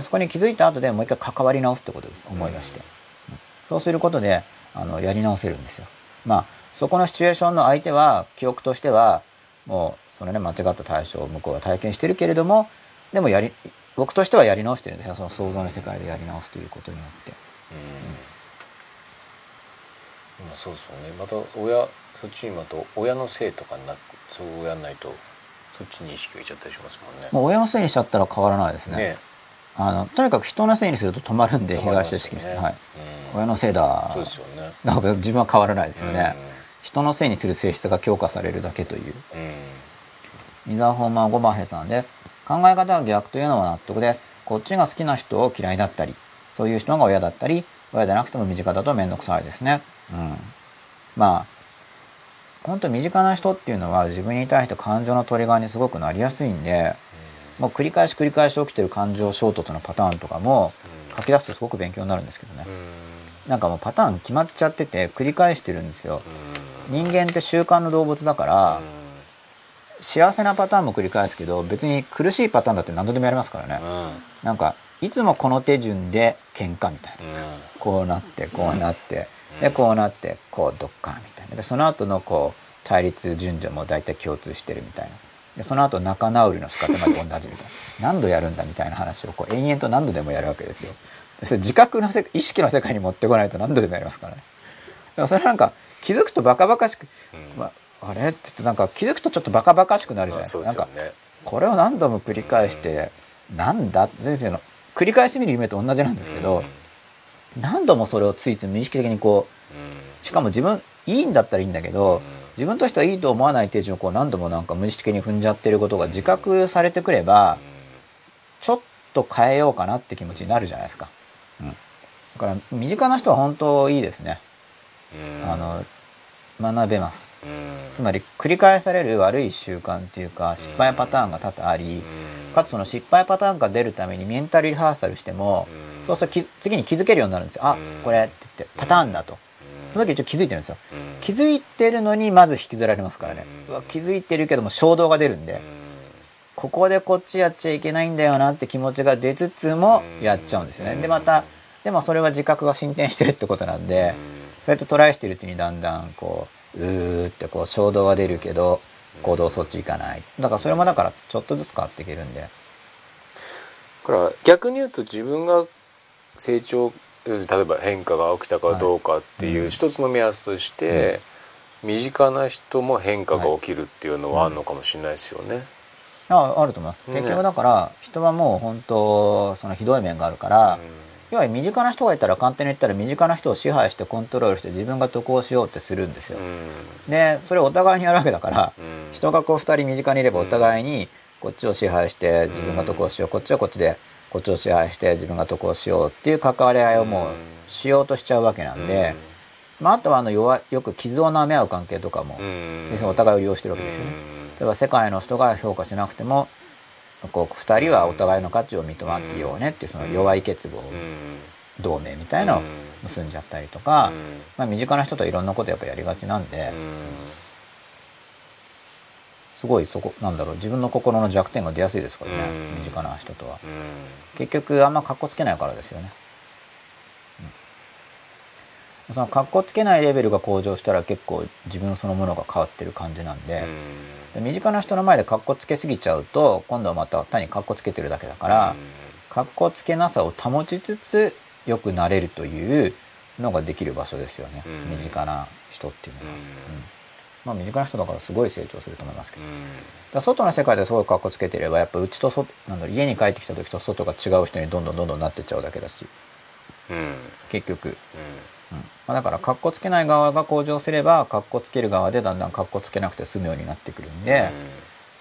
そこに気づいた後でもう一回関わり直すってことです思い出して、そうすることであのやり直せるんですよ。まあそこのシチュエーションの相手は記憶としてはもうそのね間違った対象を向こうが体験してるけれどもでもやり僕としてはやり直してるんですよ。その想像の世界でやり直すということによって、うん、そうですよねまた親そっちにまた親のせいとかになそうやんないとそっちに意識がいっちゃったりしますもんね。もう親のせいにしちゃったら変わらないですね。ねあのとにかく人のせいにすると止まるんで、被害者意識です、ね、はい、うん、親のせいだ。そうですよね。なんか自分は変わらないですよね。うん、人のせいにする性質が強化されるだけという。うん、ミザホーマーゴバヘさんです。考え方が逆というのは納得です。こっちが好きな人を嫌いだったり、そういう人が親だったり、親じゃなくても身近だと面倒くさいですね。うん。まあ、本当身近な人っていうのは自分に対して感情のトリガーにすごくなりやすいんで、もう繰り返し繰り返し起きてる感情衝突のパターンとかも書き出すとすごく勉強になるんですけどね。なんかもうパターン決まっちゃってて繰り返してるんですよ。人間って習慣の動物だから、幸せなパターンも繰り返すけど別に苦しいパターンだって何度でもやりますからね。なんかいつもこの手順で喧嘩みたいな。こうなってこうなって。でこうなってこうどっかみたいな。でその後のこう対立順序も大体共通してるみたいな。でその後仲直りの仕方まで同じみたいな。何度やるんだみたいな話をこう延々と何度でもやるわけですよ。でそれ自覚のせ意識の世界に持ってこないと何度でもやりますからね。だからそれなんか気づくとバカバカしく、まあ、あれ？って言ってなんか気づくとちょっとバカバカしくなるじゃないですか、なんかこれを何度も繰り返して、なんだ？先生の繰り返してみる夢と同じなんですけど、何度もそれをついつい無意識的にこうしかも自分いいんだったらいいんだけど自分としてはいいと思わない手順をこう何度もなんか無意識的に踏んじゃってることが自覚されてくればちょっと変えようかなって気持ちになるじゃないですか。うん、だから身近な人は本当いいですね。あの学べます。つまり繰り返される悪い習慣っていうか失敗パターンが多々ありかつその失敗パターンが出るためにメンタルリハーサルしてもそうすると次に気づけるようになるんですよ。あこれって言ってパターンだと。その時一応気づいてるんですよ。気づいてるのにまず引きずられますからね。うわ気づいてるけども衝動が出るんでここでこっちやっちゃいけないんだよなって気持ちが出つつもやっちゃうんですよね。でまたでもそれは自覚が進展してるってことなんでそうやってトライしてるうちにだんだんこううーってこう衝動は出るけど行動そっち行かない。だからそれもだからちょっとずつ変わっていけるんで。だから逆に言うと自分が成長例えば変化が起きたかどうかっていう一つの目安として、身近な人も変化が起きるっていうのはあるのかもしれないですよね。ああると思います。ね結局だから人はもう本当そのひどい面があるから、要は身近な人がいたら簡単に言ったら身近な人を支配してコントロールして自分が得をしようってするんですよ、でそれをお互いにやるわけだから、人がこう2人身近にいればお互いにこっちを支配して自分が得をしようこっちはこっちでこっちを支配して自分が得をしようっていう関わり合いをもうしようとしちゃうわけなんで、まあ、あとはあの弱いよく傷を舐め合う関係とかも要するにお互いを利用してるわけですよね。例えば世界の人が評価しなくてもこう2人はお互いの価値を認め合っていようねっていうその弱い結合同盟みたいのを結んじゃったりとか、まあ、身近な人といろんなことやっぱやりがちなんで、すごいそこなんだろう自分の心の弱点が出やすいですからね、うん。身近な人とは。結局あんまかっこつけないからですよね、うん。そのかっこつけないレベルが向上したら結構自分そのものが変わってる感じなんで,、で身近な人の前でかっこつけすぎちゃうと今度はまた単にかっこつけてるだけだから、かっこつけなさを保ちつつ良くなれるというのができる場所ですよね、うん。身近な人っていうのは、うんまあ身近な人だからすごい成長すると思いますけど、だ外の世界ですごいかっこつけてればやっぱうちと外なんだろう家に帰ってきた時と外が違う人にどんどんどんどんなってっちゃうだけだし結局、うん。まあ、だからかっこつけない側が向上すればかっこつける側でだんだんかっこつけなくて済むようになってくるんで、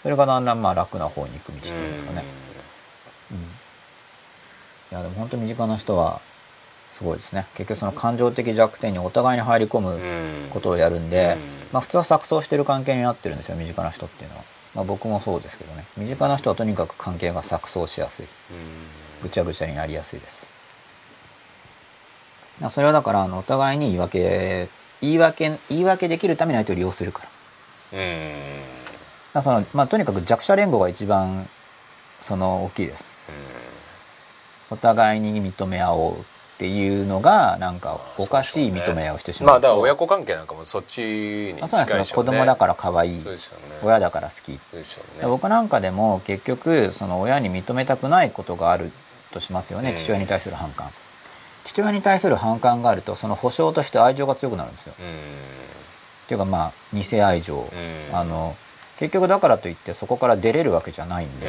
それがだんだんまあ楽な方に行く道っていうん。ですかね、うん、いやでも本当身近な人はすごいですね。結局その感情的弱点にお互いに入り込むことをやるんで、まあ、普通は錯綜してる関係になってるんですよ身近な人っていうのは、まあ、僕もそうですけどね。身近な人はとにかく関係が錯綜しやすい。ぐちゃぐちゃになりやすいです。それはだからあのお互いに言い訳言い訳言い訳できるために相手を利用するから。だその、まあ、とにかく弱者連合が一番その大きいです。お互いに認め合おうっていうのがなんかおかしい認め合いをしてしまうまあだからと親子関係なんかもそっちに近いでしょうねですよ。子供だから可愛い。ね。親だから好き。ね。で僕なんかでも結局その親に認めたくないことがあるとしますよね、うん。父親に対する反感。父親に対する反感があるとその保証として愛情が強くなるんですよ。っていうかまあ偽愛情、うん。あの結局だからといってそこから出れるわけじゃないんで、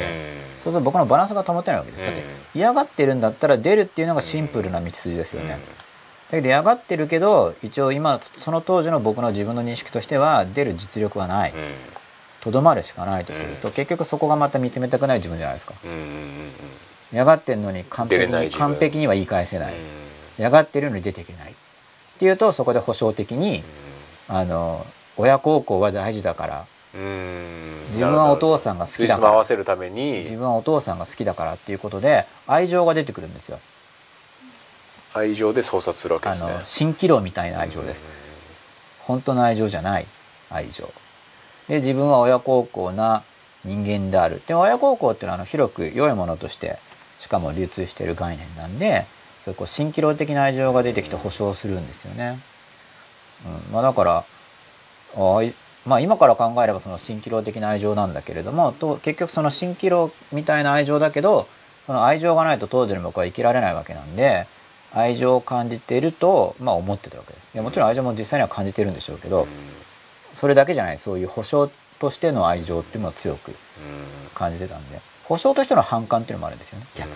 そうすると僕のバランスが保てないわけです、だって嫌がってるんだったら出るっていうのがシンプルな道筋ですよね、だけど嫌がってるけど一応今その当時の僕の自分の認識としては出る実力はない。とどまるしかないとすると、うん結局そこがまた認めたくない自分じゃないですか。嫌がってんのに完出璧に完璧には言い返せない、うん嫌がってるのに出ていけない。っていうとそこで保証的にあの親孝行は大事だからうん自分はお父さんが好きだから。合わせるために。自分はお父さんが好きだからっていうことで愛情が出てくるんですよ。愛情で操作するわけあですね。の蜃気楼みたいな愛情です。本当の愛情じゃない愛情。で自分は親孝行な人間である。で親孝行っていうのはあの広く良いものとしてしかも流通している概念なんでそういうこう蜃気楼的な愛情が出てきて保証するんですよね、うん、まあだからあいまあ今から考えればその蜃気楼的な愛情なんだけれどもと結局その蜃気楼みたいな愛情だけどその愛情がないと当時の僕は生きられないわけなんで愛情を感じていると、まあ、思ってたわけです。いやもちろん愛情も実際には感じてるんでしょうけど、それだけじゃない。そういう保証としての愛情っていうのを強く感じてたんで。保証としての反感っていうのもあるんですよね逆に。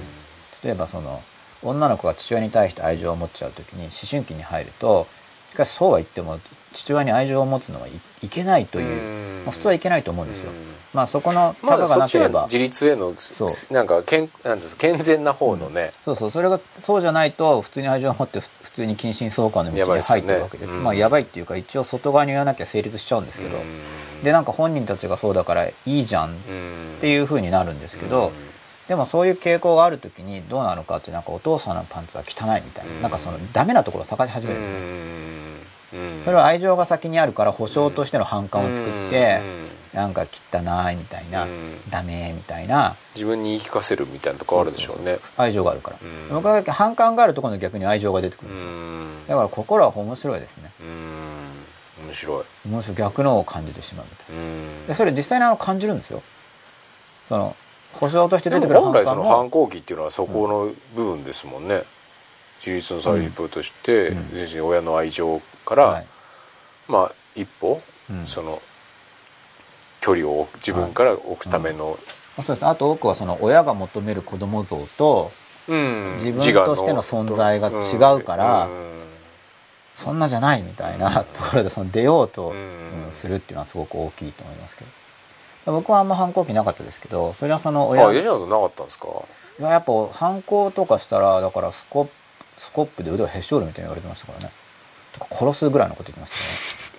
例えばその女の子が父親に対して愛情を持っちゃう時に思春期に入るとしかしそうは言っても父親に愛情を持つのはい、いけないという、まあ、普通はいけないと思うんですよ、まあそこのま高がなければ、自立へのそう。なんか健なんです健全な方のね。そうそうそれがそうじゃないと普通に愛情を持ってふ普通に近親相関の道に入ってるわけです。ねうん。まあやばいっていうか一応外側に言わなきゃ成立しちゃうんですけど、うん。でなんか本人たちがそうだからいいじゃんっうん。ていう風になるんですけど、うん。でもそういう傾向がある時にどうなのかってなんかお父さんのパンツは汚いみたいな、うん。なんかそのダメなところを探し始めるんですよ、うんそれは愛情が先にあるから保証としての反感を作って、うん。なんか汚いみたいな、うん。ダメみたいな。自分に言い聞かせるみたいなとこあるでしょうね。愛情があるから、うん。僕は反感があるところの逆に愛情が出てくるんうですよ、ん。だから心は面白いですね。うん。面白い。面白い逆のを感じてしまうみたいな。うん。でそれ実際にあの感じるんですよ。その保証として出てくる本来そのも反抗期っていうのはそこの部分ですもんね。自立の細胞としてうん。親の愛情から、はい。まあ一歩、うん。その距離を自分から置くためのそうです。あと多くはその親が求める子供像とうん。自分としての存在が違うからそんなじゃないみたいなところでその出ようと、うん。うんするっていうのはすごく大きいと思いますけど。僕はあんま反抗期なかったですけどそれはその親あ吉野さんなかったんですか？いややっぱ反抗とかしたらだからスコップスコップで腕をへし折るみたいに言われてましたからねとか殺すぐらいのこと言ってまし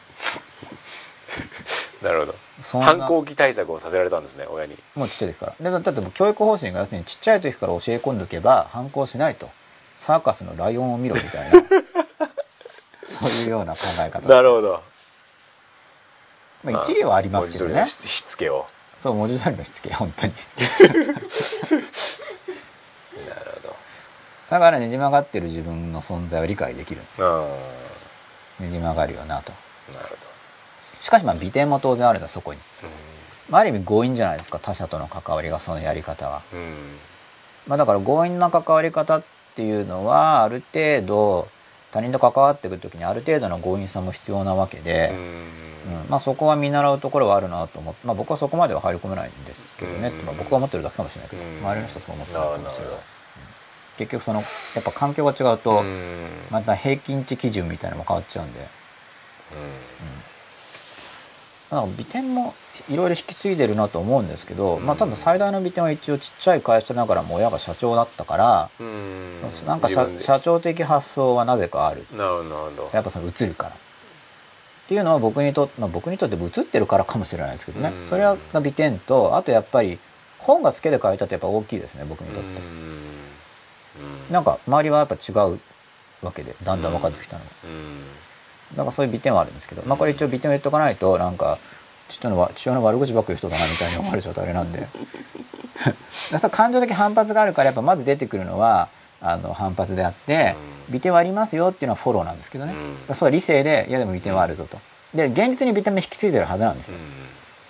たねな。るほど反抗期対策をさせられたんですね親に。もうちっちゃい時から。でだって教育方針が要するにちっちゃい時から教え込んでおけば反抗しないと。サーカスのライオンを見ろみたいな。そういうような考え方。なるほど。まあ、一理はありますけどね。しつけを。そう文字通りのしつけ本当に。なるほど。だからねじ曲がってる自分の存在を理解できるんですよあねじ曲がるよなと。あなるほしかしまあ美点も当然あるんだそこに、どまあ、ある意味強引じゃないですか他者との関わりがそのやり方は、まあ、だから強引な関わり方っていうのはある程度他人と関わっていく時にある程度の強引さも必要なわけで、うん。まあ、そこは見習うところはあるなと思って、まあ、僕はそこまでは入り込めないんですけどね、うん。まあ、僕が思ってるだけかもしれないけど、うん。周りの人はそう思ってるかもしれない結局そのやっぱ環境が違うと、うん。また平均値基準みたいなのも変わっちゃうんで、だから美点もいろいろ引き継いでるなと思うんですけど、まあ多分最大の美点は一応ちっちゃい会社ながらも親が社長だったから、うん。なんか社長的発想はなぜかある。なるほどやっぱその映るから。っていうのは僕にとって、まあ、僕にとって映ってるからかもしれないですけどね、うん。それが美点とあとやっぱり本がつけて書いたってやっぱ大きいですね僕にとって、うん。なんか周りはやっぱ違うわけでだんだん分かってきたのが、うん。だからそういう美点はあるんですけど、まあこれ一応美点を言っとかないとなんか父のわ父親の悪口ばっかり言う人だなみたいに思われちゃうとあれなんで。だから感情的反発があるからやっぱまず出てくるのはあの反発であって、美点はありますよっていうのはフォローなんですけどね、うん。それは理性でいやでも美点はあるぞと。で現実に美点も引き継いでるはずなんですよ。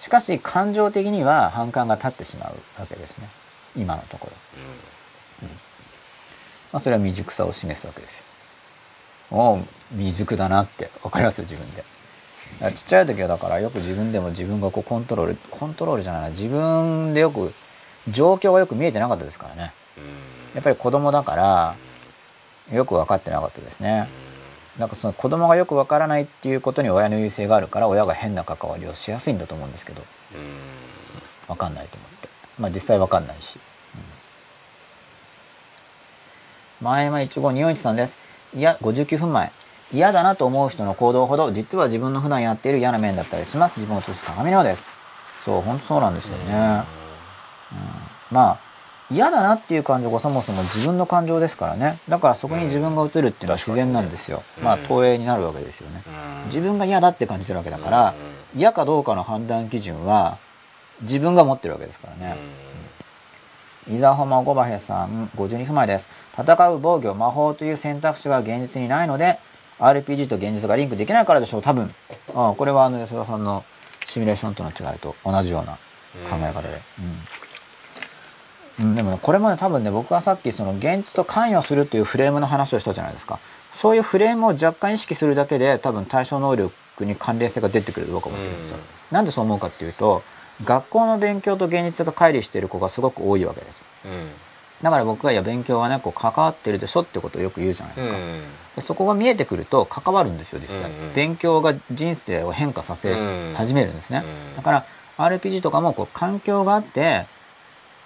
しかし感情的には反感が立ってしまうわけですね。今のところ、まあ、それは未熟さを示すわけですよ。おう未熟だなって。分かりますよ自分で。ちっちゃい時はだからよく自分でも自分がこうコントロールコントロールじゃないな。自分でよく状況がよく見えてなかったですからね。やっぱり子供だからよく分かってなかったですね。なんかその子供がよく分からないっていうことに親の優勢があるから親が変な関わりをしやすいんだと思うんですけど。分かんないと思って。まあ実際分かんないし、うん、前山一五二四一さんです。いや59分前。嫌だなと思う人の行動ほど実は自分の普段やっている嫌な面だったりします。自分を映す鏡のようです。そう本当そうなんですよね、うん、まあ嫌だなっていう感情がそもそも自分の感情ですからね。だからそこに自分が映るっていうのは自然なんですよ、うん。まあ投影になるわけですよね、自分が嫌だって感じてるわけだから、嫌かどうかの判断基準は自分が持ってるわけですからね、伊沢ホマゴバヘさん52分前です戦う防御魔法という選択肢が現実にないので RPG と現実がリンクできないからでしょう多分。ああこれはあの吉田さんのシミュレーションとの違いと同じような考え方で、うん。うん、でもねこれもね多分ね僕はさっきその現実と関与するというフレームの話をしたじゃないですか。そういうフレームを若干意識するだけで多分対象能力に関連性が出てくると僕は思ってるんですよ、なんでそう思うかっていうと学校の勉強と現実が乖離している子がすごく多いわけですよだから僕はいや勉強はねこう関わってるでしょってことをよく言うじゃないですか、でそこが見えてくると関わるんですよ実際、勉強が人生を変化させ始めるんですね、うんだから RPG とかもこう環境があって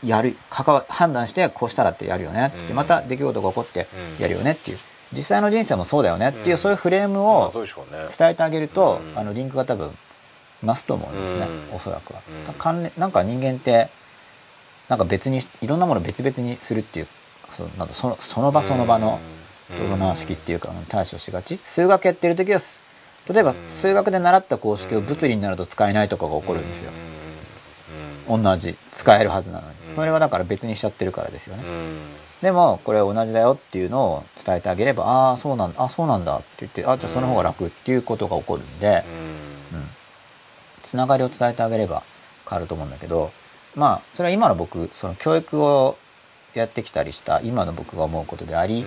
やる関わ判断してこうしたらってやるよね。って、うん。また出来事が起こってうん。やるよねっていう。実際の人生もそうだよねっていう、うんそういうフレームまを伝えてあげると、うんあのリンクが多分増すと思うんですね、うん。おそらくは、うん。関連なんか人間ってなんか別にいろんなものを別々にするっていうそのなんだそのその場その場のうん。プロナー式っていうか対処しがち？数学やってる時はす例えばうん。数学で習った公式を物理になると使えないとかが起こるんですよ。うん。同じ使えるはずなのに。うん。それはだから別にしちゃってるからですよね。うん。でもこれ同じだよっていうのを伝えてあげればああそうなんだあそうなんだって言ってあじゃあその方が楽っていうことが起こるんでうん。うん。つながりを伝えてあげれば変わると思うんだけどまあそれは今の僕その教育をやってきたりした今の僕が思うことであり、うん。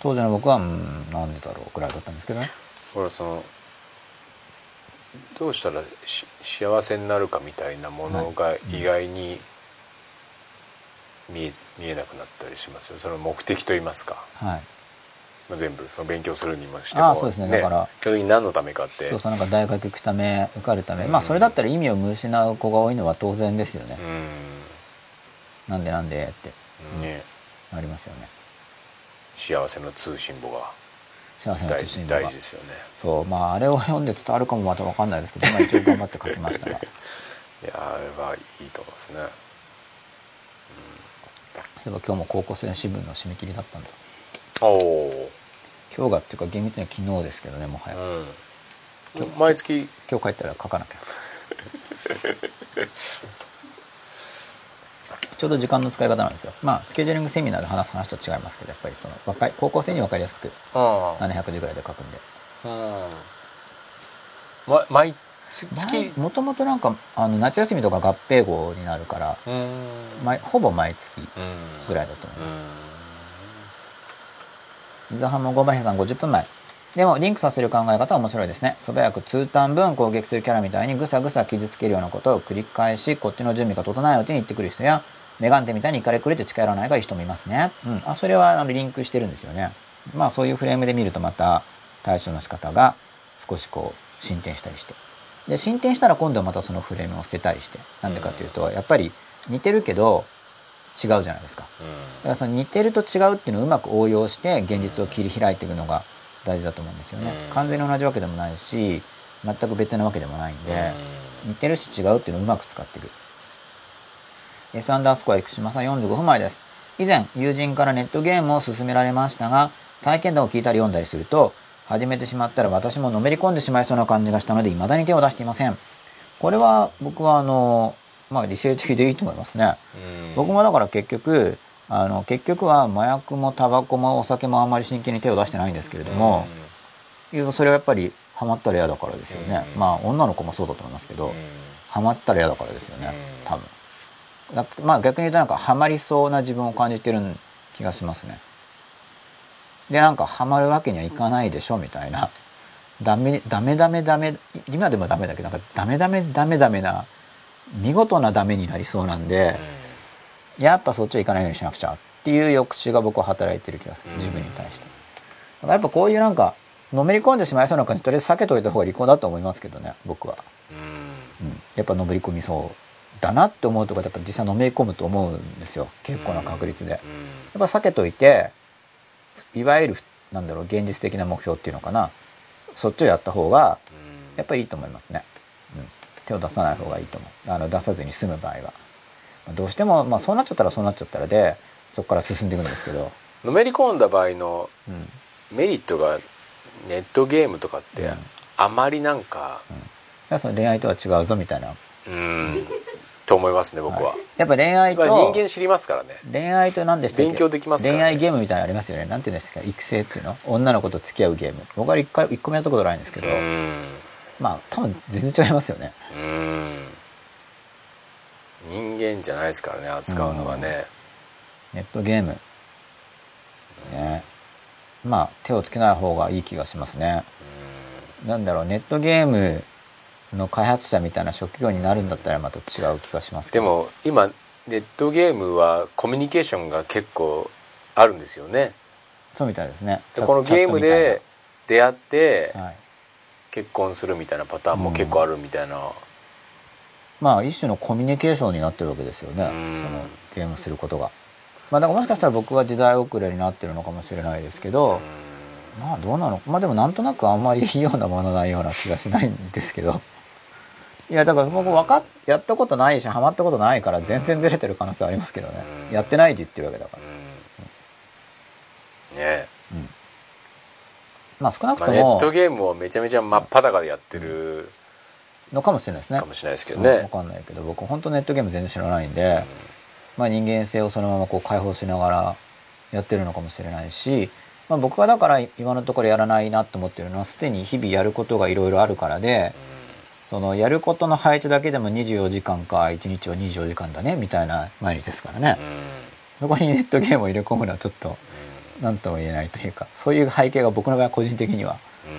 当時の僕はうんなんでだろうぐらいだったんですけどね。ほらそのどうしたらし幸せになるかみたいなものが意外に見え見えなくなったりしますよ。その目的といいますか、はい。まあ、全部その勉強するにもしてもああそうですね。だから基本的に何のためかって。そうそうなんか大学行くため受かるため、うん。まあそれだったら意味を見失う子が多いのは当然ですよね、うなんでなんでって。ん。ね。なりますよね。幸せの通信簿が。幸せな大事通信簿が。大事ですよね。そう。まああれを読んで伝わるかもまた分かんないですけど、まあ、一応頑張って書きましたが。いやあれはいいと思いますね。そういえば今日も高校生新聞の締め切りだったんだ今日がっていうか厳密には昨日ですけどねもはや、うん。毎月。今日帰ったら書かなきゃ。ちょうど時間の使い方なんですよ。まあスケジューリングセミナーで話す話と違いますけどやっぱりその若い高校生に分かりやすくあ700字ぐらいで書くんで。うん。ま毎月？月もともとなんかあの夏休みとか合併号になるから、うん。毎ほぼ毎月うんぐらいだと思います、うん伊沢浜5番さん50分前でもリンクさせる考え方は面白いですね。素早く通単分攻撃するキャラみたいにぐさぐさ傷つけるようなことを繰り返しこっちの準備が整ないうちに言ってくる人やメガンテみたいにイカれくれて近寄らないがいい人もいますね。うん。あそれはあのリンクしてるんですよね。まあそういうフレームで見るとまた対処の仕方が少しこう進展したりして。で進展したら今度はまたそのフレームを捨てたりして。なんでかというとやっぱり似てるけど違うじゃないですかだからその似てると違うっていうのをうまく応用して現実を切り開いていくのが大事だと思うんですよね。うん完全に同じわけでもないし全く別なわけでもないんで、似てるし違うっていうのをうまく使っていく。S アンダースコア生島さん45分前です。以前友人からネットゲームを勧められましたが体験談を聞いたり読んだりすると始めてしまったら私ものめり込んでしまいそうな感じがしたので未だに手を出していません。これは僕はあのまあ理性的でいいと思いますね。僕もだから結局あの結局は麻薬もタバコもお酒もあんまり真剣に手を出してないんですけれども、それはやっぱりハマったら嫌だからですよね、うん。まあ女の子もそうだと思いますけど、うん。ハマったら嫌だからですよね。うん。多分。だまあ逆に言うとなんかハマりそうな自分を感じてる気がしますね。でなんかハマるわけにはいかないでしょみたいな。ダメダメダメダメ今でもダメだけどなんかダメダメダメダメな見事なダメになりそうなんで、やっぱそっちは行かないようにしなくちゃっていう抑止が僕は働いてる気がする。うん。自分に対して。だからやっぱこういうなんかのめり込んでしまいそうな感じとりあえず避けといた方が利口だと思いますけどね僕は、うん。うん、やっぱのめり込みそうだなって思うとかやっぱ実際のめり込むと思うんですよ。結構な確率で、やっぱ避けといていわゆるなんだろう現実的な目標っていうのかな。そっちをやった方がやっぱりいいと思いますね、うん、手を出さない方がいいと思う。あの出さずに済む場合は。まあどうしても、まあ、そうなっちゃったらそうなっちゃったらでそこから進んでいくんですけど、のめり込んだ場合のうん、メリットがネットゲームとかってうん。あまりなんかやその恋愛とは違うぞみたいな、うん。と思いますね僕は、やっぱ恋愛と、まあ人間知りますからね。恋愛と何でしたっけ？勉強できますね。恋愛ゲームみたいなのありますよね。なんていうんですか育成っていうの？女の子と付き合うゲーム。僕は一回一個もやったことないんですけど、うんまあ多分全然違いますよね。うん。人間じゃないですからね扱うのがね。ネットゲーム。ね。まあ手をつけない方がいい気がしますね。なんだろうネットゲームの開発者みたいな職業になるんだったらまた違う気がしますけでども今ネットゲームはコミュニケーションが結構あるんですよね。そうみたいですね。でこのゲームで出会ってはい、結婚するみたいなパターンも結構あるみたいな、まあ一種のコミュニケーションになってるわけですよね。うん。そのゲームすることが。まあだからもしかしたら僕は時代遅れになってるのかもしれないですけど、まあどうなの？まあでもなんとなくあんまりいいようなものないような気がしないんですけど。いやだから僕分かっやったことないしハマったことないから全然ずれてる可能性ありますけどね、うん。やってないって言ってるわけだから、うん。ねうんまあ少なくまあ、ともネットゲームをめちゃめちゃ真っ裸でやってるのかもしれないですね。かもしれないですけど分ね、かんないけど僕本当ネットゲーム全然知らないんで、まあ、人間性をそのままこう解放しながらやってるのかもしれないし、まあ、僕はだから今のところやらないなと思ってるのはすでに日々やることがいろいろあるからでそのやることの配置だけでも24時間か1日は24時間だねみたいな毎日ですからね。うん。そこにネットゲームを入れ込むのはちょっと何とも言えないというかそういう背景が僕の場合は個人的には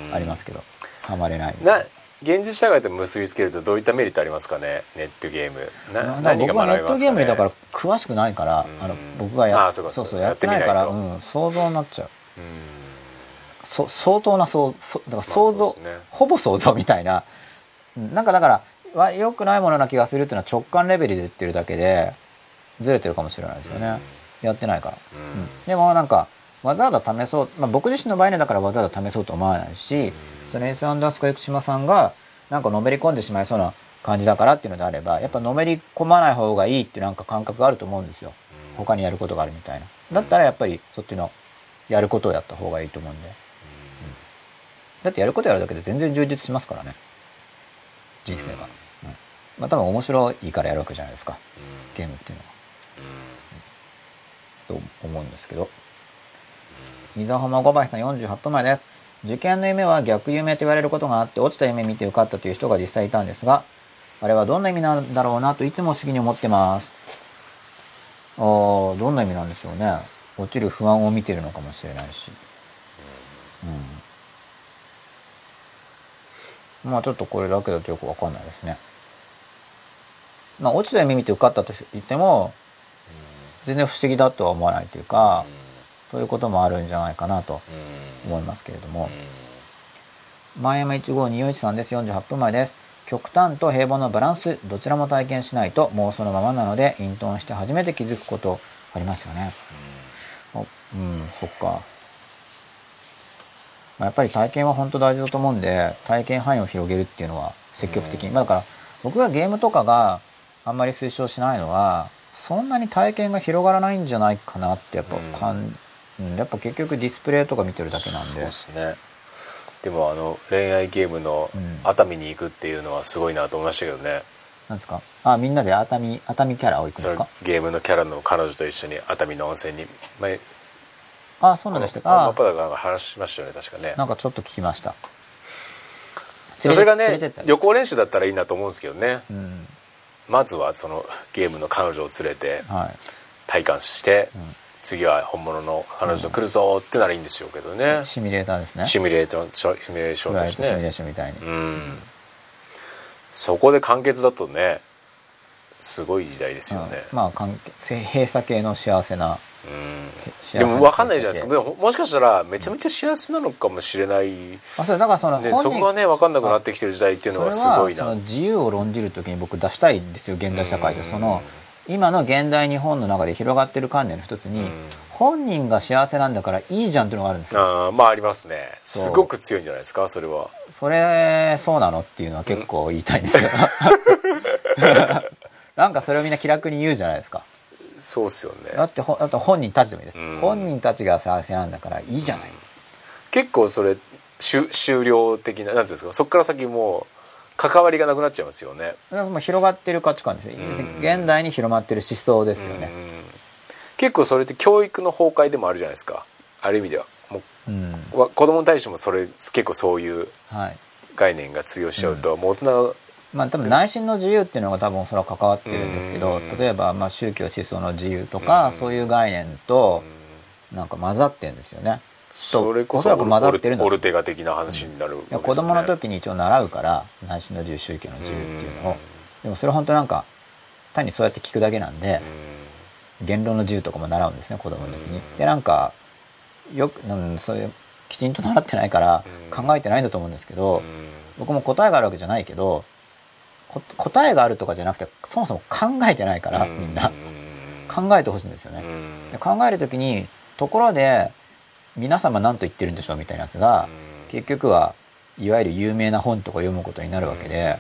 うん。ありますけどハマれないな現実社会と結びつけるとどういったメリットありますかね？ネットゲーム。何が僕はネット学べますかね？ゲームだから詳しくないから、うん。あの僕がやあそうかそうそうやっててないから、うん、想像になっちゃう。うん。そ相当な想そだから想像、ねほぼ想像みたいな。うんなんかだからわ良くないものな気がするっていうのは直感レベルで言ってるだけでずれてるかもしれないですよね、やってないから、うん。うん。でもなんかわざわざ試そう、まあ、僕自身の場合ねだからわざわざ試そうと思わないし、そのエースアンダースコ生島さんがなんかのめり込んでしまいそうな感じだからっていうのであればやっぱのめり込まない方がいいってなんか感覚があると思うんですよ。他にやることがあるみたいな。だったらやっぱりそっちのやることをやった方がいいと思うんで、うん。だってやることやるだけで全然充実しますからね。人生が、うん。まあ多分面白いからやるわけじゃないですか。ゲームっていうのは。と思うんですけど水浜五倍さん48分前です。受験の夢は逆夢と言われることがあって落ちた夢見て受かったという人が実際いたんですがあれはどんな意味なんだろうなといつも不思議に思ってます。あーどんな意味なんでしょうね。落ちる不安を見てるのかもしれないし。うん。まあちょっとこれだけだとよくわかんないですね。まあ落ちた夢見て受かったと言っても全然不思議だとは思わないというかそういうこともあるんじゃないかなと思いますけれども。前山15241さんです。48分前です。極端と平凡のバランスどちらも体験しないと妄想のままなので隠遁して初めて気づくことありますよね。あうんそっか。まあやっぱり体験は本当大事だと思うんで体験範囲を広げるっていうのは積極的に、まあだから僕がゲームとかがあんまり推奨しないのはそんなに体験が広がらないんじゃないかなってやっぱかん、うん、やっぱ結局ディスプレイとか見てるだけなんそうでですね。でもあの恋愛ゲームのうん。熱海に行くっていうのはすごいなと思いましたけどね、なんですか？あみんなで熱海熱海キャラを行くんですか？ゲームのキャラの彼女と一緒に熱海の温泉に前あそうなんでした。かあ。パダが話しましたよね確かね。なんかちょっと聞きました。それがね旅行練習だったらいいなと思うんですけどね。うん。まずはそのゲームの彼女を連れてはい。体感して、ん次は本物の彼女と来るぞってならいいんでしょうけどね、シミュレーターですね。シミュレーションシミュレーション。としていわゆるシミュレーねションみたいに、うん。そこで完結だとねすごい時代ですよね、うんまあ関係閉鎖系の幸せなうん。でも分かんないじゃないですか。かでももしかしたらめちゃめちゃ幸せなのかもしれない、ね、あそれだからその本人そこがね分かんなくなってきてる時代っていうのがすごいな。自由を論じる時に僕出したいんですよ現代社会で。その今の現代日本の中で広がってる観念の一つにうん。本人が幸せなんだからいいじゃんっていうのがあるんですよ。あーまあありますね。すごく強いんじゃないですか？それは。それそうなのっていうのは結構言いたいんですよ。なんかそれをみんな気楽に言うじゃないですか。そうっすよね。だってほだって本人たちでもいいです、うん。本人たちが幸せなんだからいいじゃない、結構それ終終了的ななんていうんですか？そこから先もう関わりがなくなっちゃいますよね。もう広がってる価値観ですよ、ん。現代に広まってる思想ですよね。うん。結構それって教育の崩壊でもあるじゃないですか。ある意味では。もうん、うわ子供に対してもそれ結構そういうはい。概念が通用しちゃうと、もう大人まあ多分内心の自由っていうのが多分それは関わってるんですけどうん。例えばまあ宗教思想の自由とかうん。そういう概念となんか混ざってるんですよねそれこそ混ざってるんだオルテガ的な話になるわいやけですよね。子供の時に一応習うから内心の自由宗教の自由っていうのを。うん。でもそれ本当なんか単にそうやって聞くだけなんでう言論の自由とかも習うんですね子供の時に。でなんかよく、うん、そういうきちんと習ってないからうん。考えてないんだと思うんですけどん。僕も答えがあるわけじゃないけどこ答えがあるとかじゃなくてそもそも考えてないからうん。みんな。うん考えてほしいんですよね。考える時にところで皆様何と言ってるんでしょうみたいなやつが結局はいわゆる有名な本とか読むことになるわけで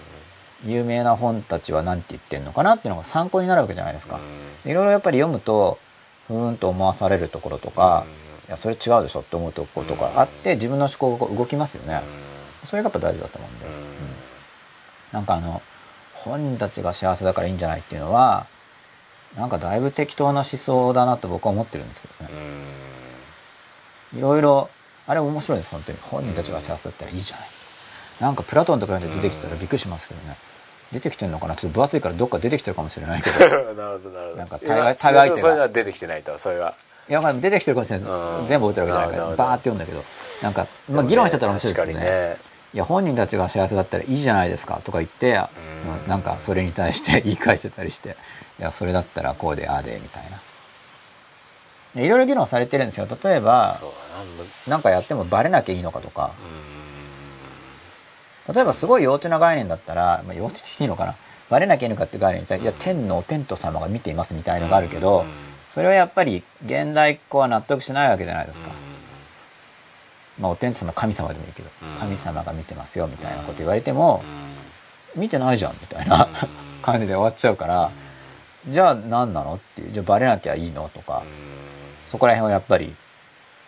有名な本たちは何て言ってるのかなっていうのが参考になるわけじゃないですか。いろいろやっぱり読むとふーんと思わされるところとかいやそれ違うでしょって思うところとかあって自分の思考が動きますよね。それがやっぱ大事だと思うんで、うん。なんかあの本人たちが幸せだからいいんじゃないっていうのはなんかだいぶ適当な思想だなと僕は思ってるんですけどねいろいろあれ面白いです本当に。本人たちが幸せだったらいいじゃない。なんかプラトンとか読んで出てきたらびっくりしますけどね。出てきてるのかな？ちょっと分厚いからどっか出てきてるかもしれないけど。なるほどなるほど。なんか対外対外相手がそういうのは出てきてないとそれは。いやまあ出てきてるかもしれない。うん。全部置いてるわけじゃないからバーって読んだけど。なんか、まあ、議論してたら面白いですけどねね。いや本人たちが幸せだったらいいじゃないですかとか言って、うん。うんなんかそれに対して言い返してたりしていやそれだったらこうでああでみたいな。でいろいろ議論されてるんですよ。例えばそうだなむなんかやってもバレなきゃいいのかとか。う例えばすごい幼稚な概念だったら、まあ、幼稚っていいのかな。バレなきゃいいのかっていう概念にいや天のお天道様が見ていますみたいのがあるけど、うん。それはやっぱり現代っ子は納得しないわけじゃないですか、まあ、お天道様神様でもいいけど、うん。神様が見てますよみたいなこと言われてもう、ん。見てないじゃんみたいなうん。感じで終わっちゃうから、じゃあ何なのっていうじゃあバレなきゃいいのとか、そこら辺はやっぱり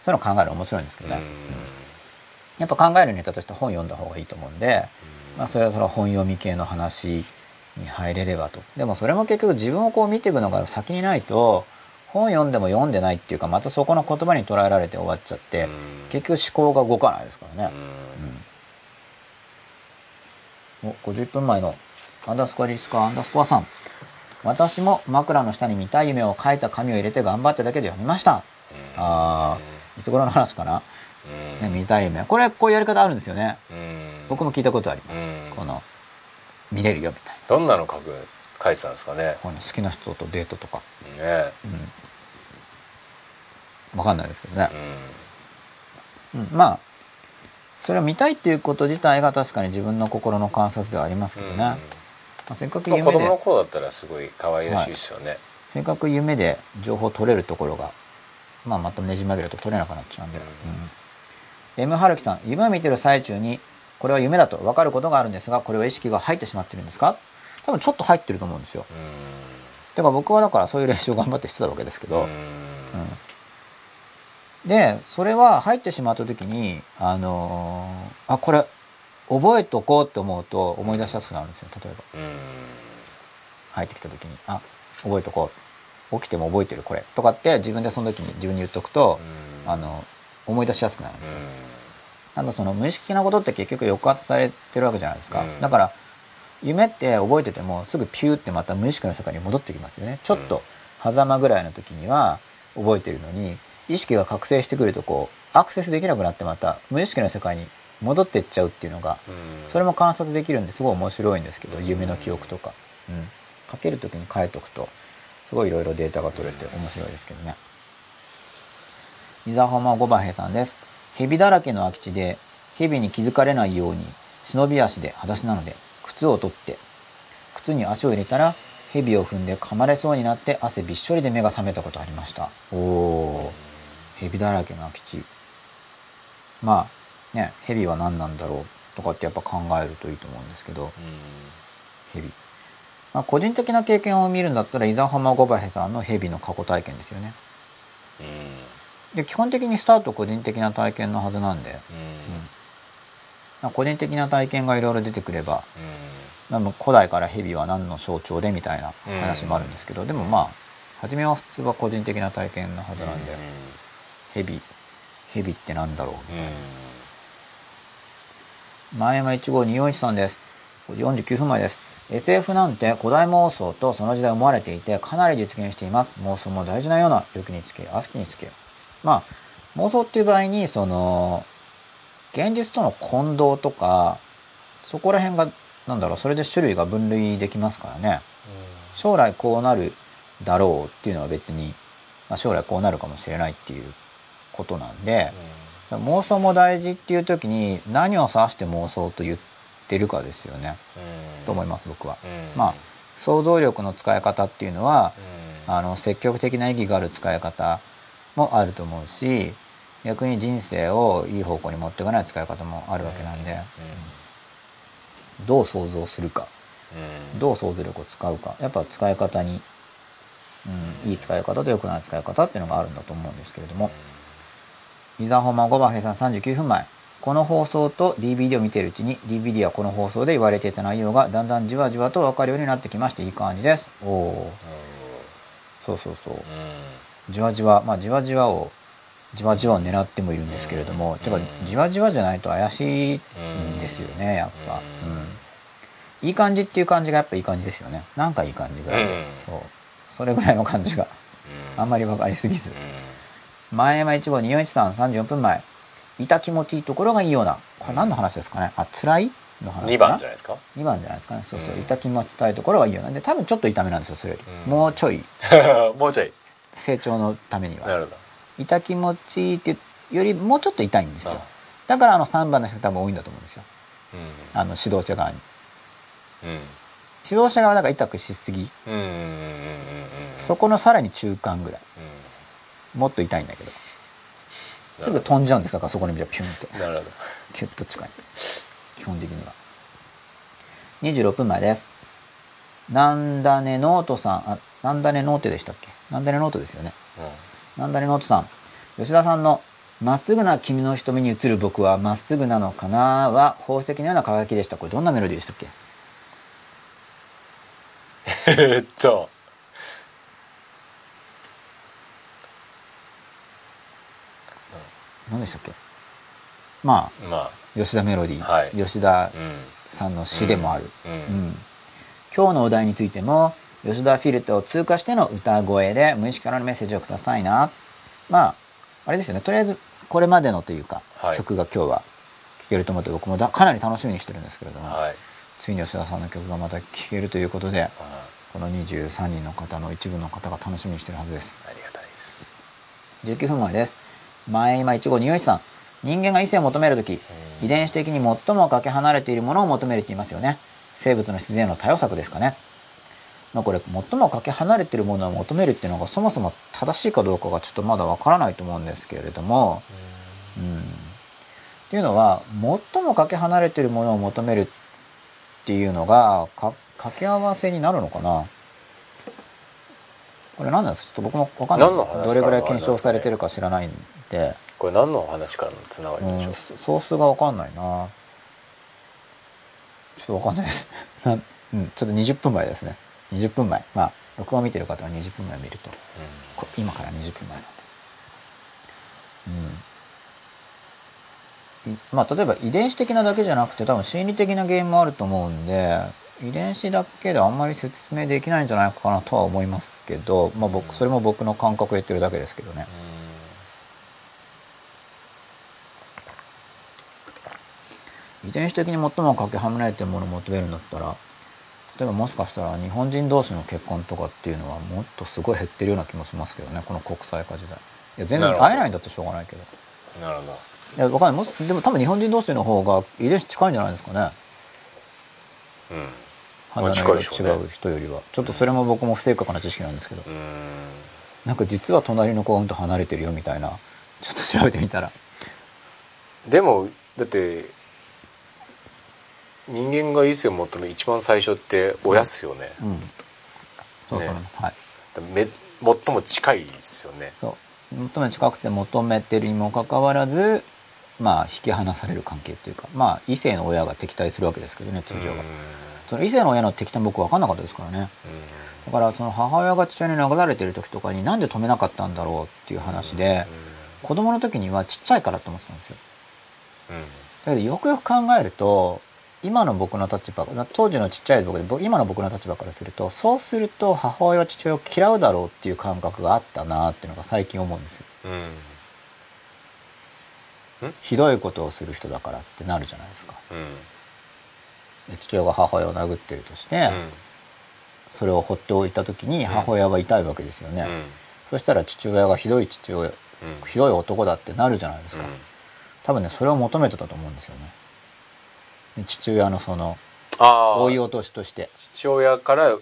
そういうの考えるの面白いんですけどね、うん。うんやっぱ考えるネタとして本読んだ方がいいと思うんで、まあ、それはその本読み系の話に入れればと。でもそれも結局自分をこう見ていくのが先にないと本読んでも読んでないっていうかまたそこの言葉に捉えられて終わっちゃって、うん。結局思考が動かないですからね、うん。お50分前のアンダースコアディスコアアンダースコアさん私も枕の下に見たい夢を書いた紙を入れて頑張ってだけで読みました。あーいつ頃の話かな、ね、見たい夢。これこういうやり方あるんですよね。僕も聞いたことあります、この見れるよみたいな。どんなの書く書いてたんですかね？この好きな人とデートとか。ね。わかんないですけどね。う、ん。うん、まあそれを見たいっていうこと自体が確かに自分の心の観察ではありますけどね、まあ、せっかくまあ夢で。子供の頃だったらすごい可愛らしいですよね。せっかく夢で情報を取れるところが、まあ、またねじ曲げると取れなくなっちゃうんで、うん。うん。M 春樹さん夢を見てる最中にこれは夢だと分かることがあるんですがこれは意識が入ってしまってるんですか？多分ちょっと入ってると思うんですよ。てか僕はだからそういう練習を頑張ってしてたわけですけど、うん。うん。でそれは入ってしまった時にあのーあこれ覚えとこうって思うと思い出しやすくなるんですよ例えば。うん。入ってきた時にあ覚えとこう。起きても覚えてるこれ。とかって自分でその時に自分に言っとくと、あの思い出しやすくなるんですよ、あとその無意識的なことって結局抑圧されてるわけじゃないですか、うん。だから夢って覚えててもすぐピューってまた無意識の世界に戻ってきますよね。ちょっと狭間ぐらいの時には覚えてるのに意識が覚醒してくるとこうアクセスできなくなってまた無意識の世界に戻ってっちゃうっていうのがうん。それも観察できるんですごい面白いんですけど夢の記憶とか、うん、書ける時に書いとくとすごいいろいろデータが取れて面白いですけどね。伊沢浜五番平さんです。蛇だらけの空き地で蛇に気づかれないように忍び足で裸足なので靴を取って靴に足を入れたら蛇を踏んで噛まれそうになって汗びっしょりで目が覚めたことありました。おお蛇だらけの空き地。まあね蛇は何なんだろうとかってやっぱ考えるといいと思うんですけど。蛇、まあ、個人的な経験を見るんだったら伊沢浜五番平さんの蛇の過去体験ですよね。で基本的にスタート個人的な体験のはずなんで、まあ個人的な体験がいろいろ出てくれば、まあ、古代から蛇は何の象徴でみたいな話もあるんですけど、でもまあ初めは普通は個人的な体験のはずなんで、蛇。蛇ってなんだろう前山15241です。49分前です。SF なんて古代妄想とその時代思われていてかなり実現しています。妄想も大事なような欲につけ悪しきにつけ。まあ妄想っていう場合にその現実との混同とかそこら辺がなんだろうそれで種類が分類できますからね。将来こうなるだろうっていうのは別に、まあ、将来こうなるかもしれないっていうことなんで、妄想も大事っていう時に何を指して妄想と言ってるかですよね、と思います僕は。まあ想像力の使い方っていうのは、あの積極的な意義がある使い方もあると思うし逆に人生をいい方向に持っていかない使い方もあるわけなんで、どう想像するかどう想像力を使うかやっぱ使い方に、うん、いい使い方と良くない使い方っていうのがあるんだと思うんですけれども。伊沢本間5番平さん39分前この放送と DVD を見ているうちに DVD はこの放送で言われていた内容がだんだんじわじわと分かるようになってきましていい感じです。おおそうそうそう。じわじわまあじわじわをじわじわを狙ってもいるんですけれども、てかじわじわじゃないと怪しいんですよねやっぱ、うん、いい感じっていう感じがやっぱいい感じですよね。なんかいい感じが、そう。それぐらいの感じがあんまり分かりすぎず、前山1号241さん34分前。いた気持ちいいところがいいような。これ何の話ですかね？あ辛い？の話かな？2番じゃないですか？2番じゃないですかね。そうそう、うん。痛気持ちたいところはいいよねで多分ちょっと痛めなんですよそれより、うん。もうちょい。もうちょい。成長のためには。なるほど。痛気持ちいいっていうよりもうちょっと痛いんですよ。あだからあの3番の人多分多いんだと思うんですよ。うあの指導者側に。ん。指導者側だから痛くしすぎ。うんうんうんうんうんうん。そこのさらに中間ぐらいもっと痛いんだけど。すぐ飛んじゃうんですだからそこに見てピュンって。うんなるほど。キュッと近い。基本的には。26分前です。なんでなノートさんあなんでなノートでしたっけ？なんでなノートですよね。なんでなノートさん。吉田さんの「まっすぐな君の瞳に映る僕はまっすぐなのかな」は宝石のような輝きでした。これどんなメロディーでしたっけ？えーっと何でしたっけ？ままあ。あ吉田メロディー、はい。吉田うさんの詩でもある、ん。ううん。ん今日のお題についても吉田フィルターを通過しての歌声で無意識からのメッセージをくださいな。まああれですよね。とりあえずこれまでのというか、はい。曲が今日は聴けると思って僕もだかなり楽しみにしてるんですけれども、はい。ついに吉田さんの曲がまた聴けるということであこの23人の方の一部の方が楽しみにしてるはずです。ありがたいです。19分前です前今一号二一さん人間が異性を求めるときうん。遺伝子的に最もかけ離れているものを求めるって言いますよね。生物の自然の多様作ですかね。まあこれ最もかけ離れているものを求めるっていうのがそもそも正しいかどうかがちょっとまだわからないと思うんですけれども。うん。っていうのは最もかけ離れているものを求めるっていうのがか掛け合わせになるのかな？これ何なんですかちょっと僕もわかんない。どれぐらい検証されてるか知らないんで、これ何のお話からのつながりうん、でしょう？ソースがわかんないな。ちょっとわかんないです。なんうん、ちょっと20分前ですね。20分前。まあ録画見てる方は20分前見ると。こ今から20分前なんで。うん。いまあ例えば遺伝子的なだけじゃなくて多分心理的な原因もあると思うんで遺伝子だけであんまり説明できないんじゃないかなとは思いますけど、まあ、僕それも僕の感覚を言ってるだけですけどね。遺伝子的に最もかけ離れてるものを求めるんだったら例えばもしかしたら日本人同士の結婚とかっていうのはもっとすごい減ってるような気もしますけどねこの国際化時代。いや全然会えないんだってしょうがないけど。うんなるほど。いやわかんない。もしでも多分日本人同士の方が遺伝子近いんじゃないですかね。うん肌の色違う人よりは。ちょっとそれも僕も不正確な知識なんですけど。うん。なんか実は隣の子がうんと離れてるよみたいな。ちょっと調べてみたら。でもだって人間が異性を求める一番最初って親っすよね、うん。そうそう、ね。はい。め最も近いですよね。そう。求め近くて求めてるにもかかわらずまあ引き離される関係っていうかまあ異性の親が敵対するわけですけどね通常はその異性の親の敵対僕分かんなかったですからね。だからその母親が父親に流されてる時とかになんで止めなかったんだろうっていう話で子供の時にはちっちゃいからって思ってたんですよ。だけどよくよく考えると今の僕の立場当時のちっちゃい僕で僕今の僕の立場からするとそうすると母親は父親を嫌うだろうっていう感覚があったなっていうのが最近思うんですよ。うん。うんひどいことをする人だからってなるじゃないですか。うん。で父親が母親を殴ってるとして、それを放っておいた時に母親は痛いわけですよね、そしたら父親がひどい父親うん。ひどい男だってなるじゃないですか、うん。多分ねそれを求めてたと思うんですよね。で父親のそのああ追い落としとして。父親から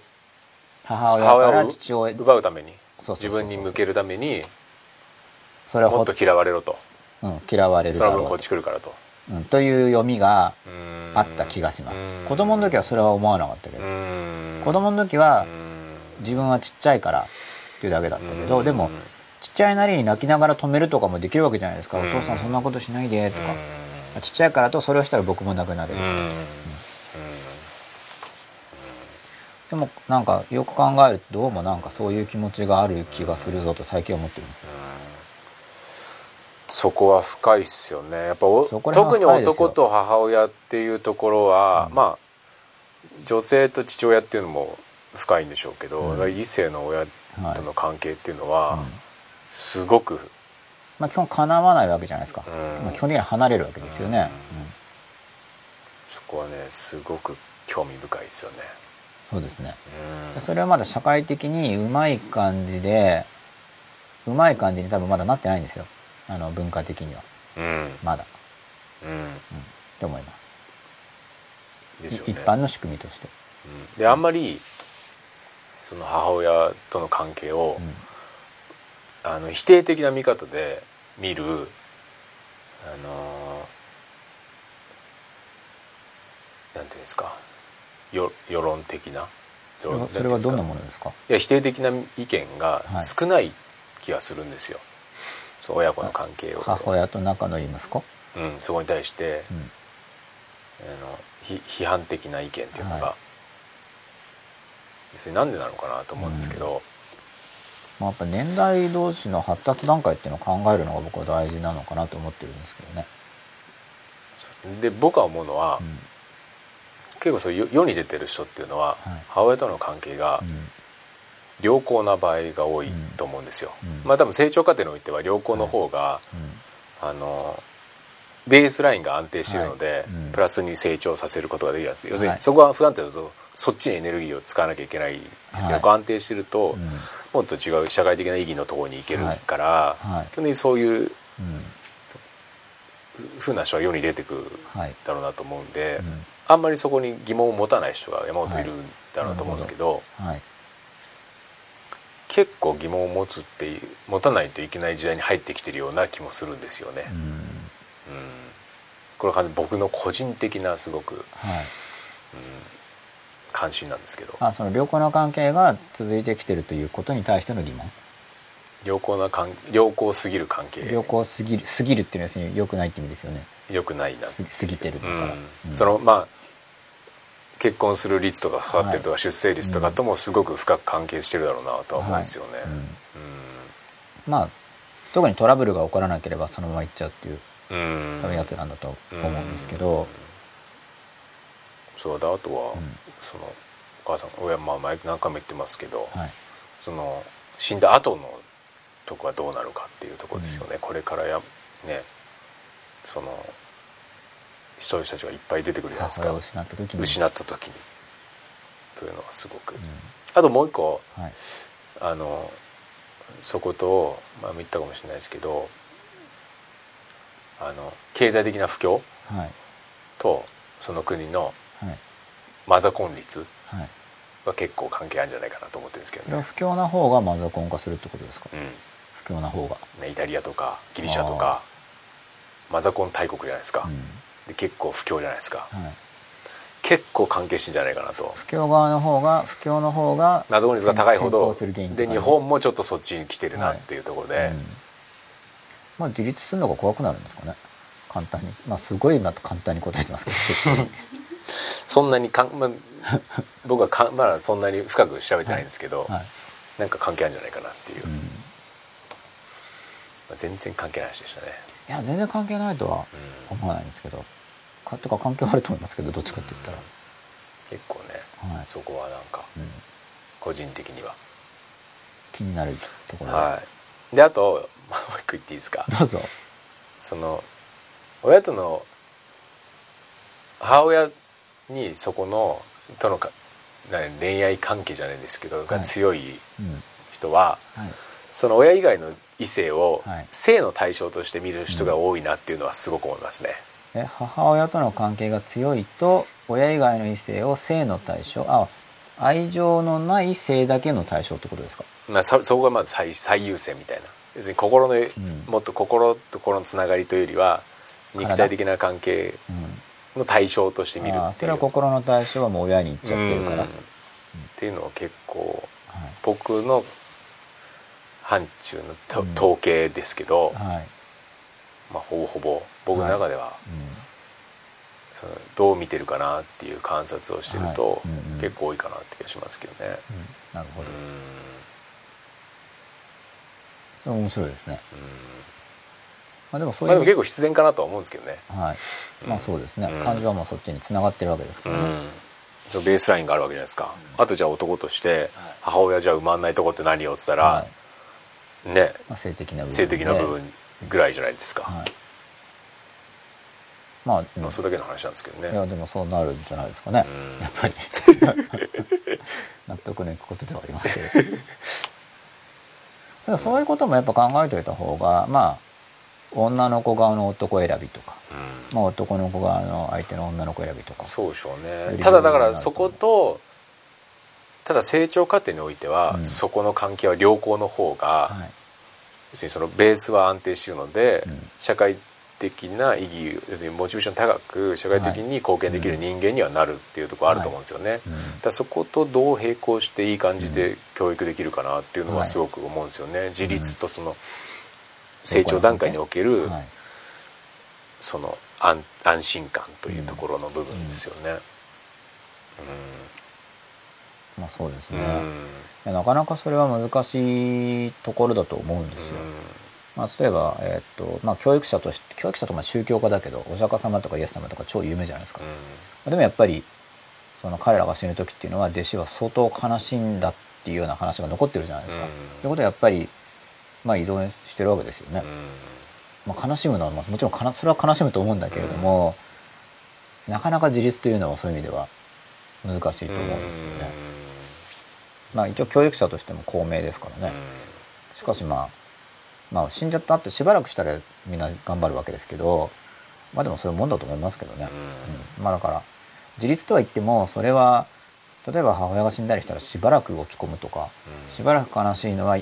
母親から父親奪うために自分に向けるためにそれをほもっと嫌われろと。うん、嫌われるその分こっち来るからとうん、という読みがうん。あった気がします。うん。子供の時はそれは思わなかったけど。うん。子供の時はうん。自分はちっちゃいからっていうだけだったけどうん。でもちっちゃいなりに泣きながら止めるとかもできるわけじゃないですか。おうん。父さんそんなことしないでとか。うちっちゃいからとそれをしたら僕もなくなる。ん。うん。でもなんかよく考えるとどうもなんかそういう気持ちがある気がするぞと最近思ってるんですよそこは深いっすよね。やっぱ特に男と母親っていうところは、うん。まあ女性と父親っていうのも深いんでしょうけど、うん。異性の親との関係っていうのは、うんすごく、まあ基本叶わないわけじゃないですか、うん。まあ、基本的には離れるわけですよね、そこはねすごく興味深いですよね。そうですね。うん。それはまだ社会的にうまい感じでうまい感じに多分まだなってないんですよあの文化的には。うん。まだ、うん。うん、って思います。ね。一般の仕組みとして、うん。であんまりその母親との関係を、あの否定的な見方で見るあのなんていうんですか。よ世論的な。それはどんなものですか？いや否定的な意見がはい。少ない気がするんですよ、そう親子の関係を、母親と仲のいい息子、うん、そこに対して、うん。あのひ批判的な意見っていうのが、はそれなんでなのかなと思うんですけど、まあ、やっぱ年代同士の発達段階っていうのを考えるのが僕は大事なのかなと思ってるんですけどね、で僕は思うのは、うん。結構そう世世に出てる人っていうのは、はい。母親との関係がうん良好な場合が多いと思うんですよ。うん。まあ多分成長過程においては良好の方が、あのベースラインが安定しているので、プラスに成長させることができるんです要するはい。にそこは不安定だとそっちにエネルギーを使わなきゃいけないんですけど、安定してると、うん。もっと違う社会的な意義のところに行けるから、基本的にそういううん。ふうな人は世に出てくるはいだろうなと思うんで、うん。あんまりそこに疑問を持たない人が山ほどいるんだろうなと思うんですけど,、はい結構疑問を持つっていう持たないといけない時代に入ってきてるような気もするんですよね。うん。うん。これは完全に僕の個人的なすごくはい。関心なんですけど。あその良好な関係が続いてきてるということに対しての疑問。良好な関良好すぎる関係。良好すぎるすぎるっていうのは要するに良くないって意味ですよね。良くないなす過ぎてるだか。うん。そのまあ結婚する率とかかかってるとか、出生率とかともすごく深く関係してるだろうなとは思うんですよね。まあ特にトラブルが起こらなければそのまま行っちゃうっていううん。多分やつなんだと思うんですけど、そうだ。あとは、うん。そのお母さん親まあ前何回も言ってますけど、はい。その死んだ後のとこはどうなるかっていうところですよね、これからやねそのそういう人たちがいっぱい出てくるじゃないですか。失った時に。失った時に。というのはすごく、あともう一個うんはい。あのそこと、まあ、言ったかもしれないですけどあの経済的な不況はい。とその国のはい。マザコン率は結構関係あるんじゃないかなと思ってるんですけどね。それは不況な方がマザコン化するってことですか、う不況な方が、んねイタリアとかギリシャとかマザコン大国じゃないですか、うんで結構不況じゃないですか。はい、結構関係してんじゃないかなと。不況側の方が不況の方がマザコン率が高いほ先ど行する原因とかで日本もちょっとそっちに来てるなっていうところで、うん。まあ自立するのが怖くなるんですかね。簡単に。まあすごいなと簡単に答えてますけど。そんなにかん、まあ、僕はかまだそんなに深く調べてないんですけど、はい、なんか関係あるんじゃないかなっていう、うん、いまあ全然関係ない話でしたね。や全然関係ないとはうん。思わないんですけどかとか関係はあると思いますけどどっちかって言ったら、結構ね、はい。そこはなんかうん、個人的には。気になるところで、はい。であとまあ もう一個言っていいですか？どうぞ。その親との母親にそこのとのかな恋愛関係じゃないですけどが強いうん。人は、はい。その親以外の異性をはい。性の対象として見る人が多いなっていうのはすごく思いますね。え母親との関係が強いと親以外の異性を性の対象あ愛情のない性だけの対象ってことですか？まあ、そそこがまず最最優先みたいな。要するに心の、ん。もっと心と心のつながりというよりは肉体的な関係うん。の対象として見るっていう。それは心の対象はもう親に行っちゃってるから、うん。っていうのは結構はい。僕の範疇の統計ですけど、はい。まあ、ほぼほぼ僕の中では、うそのどう見てるかなっていう観察をしてると、はい。うんうん。結構多いかなって気がしますけどね。んうん、なるほど。面白いですね、まあ、でもそうまあ、いう、でも結構必然かなとは思うんですけどね。はい。まあそうですね、うん。感情はもうそっちに繋がってるわけですからね、うん、そのベースラインがあるわけじゃないですか、あとじゃあ男として母親じゃ埋まんないとこって何よっつったら、はい。ね。まあ、性的な部分で。性的な部分ぐらいじゃないですか、はいまあ、まあ、それだけの話なんですけどね。いやでもそうなるんじゃないですかね、うん。やっぱり。納得のいくことではありますけど。そういうこともやっぱ考えておいた方がまあ女の子側の男選びとか、うん。まあ、男の子側の相手の女の子選びとか。そうでしょうよねりただだからそことただ成長過程においては、うん。そこの関係は良好の方が、はい。要するにそのベースは安定しているので、うん。社会的な意義要するにモチベーション高く社会的に貢献できる人間にはなるっていうところあると思うんですよね、うん。だそことどう並行していい感じで教育できるかなっていうのははいすごく思うんですよね、自立とその成長段階におけるはい。その安安心感というところの部分ですよね。まあそうですうん。ね、いやなかなかそれは難しいところだと思うんですよ、まあ、例えば、えーっとまあ、教育者として教育者とかまあ宗教家だけどお釈迦様とかイエス様とか超有名じゃないですか、でもやっぱりその彼らが死ぬ時っていうのは弟子は相当悲しんだっていうような話が残ってるじゃないですか。うんということはやっぱりまあ依存してるわけですよね。まあ、悲しむのはまあもちろんそれは悲しむと思うんだけれども、なかなか自立というのはそういう意味では難しいと思うんですよね。まあ一応教育者としても公明ですからね。しかしまあまあ死んじゃったってしばらくしたらみんな頑張るわけですけどまあでもそういうもんだと思いますけどね。うん。まあだから自立とは言ってもそれは例えば母親が死んだりしたらしばらく落ち込むとかしばらく悲しいのは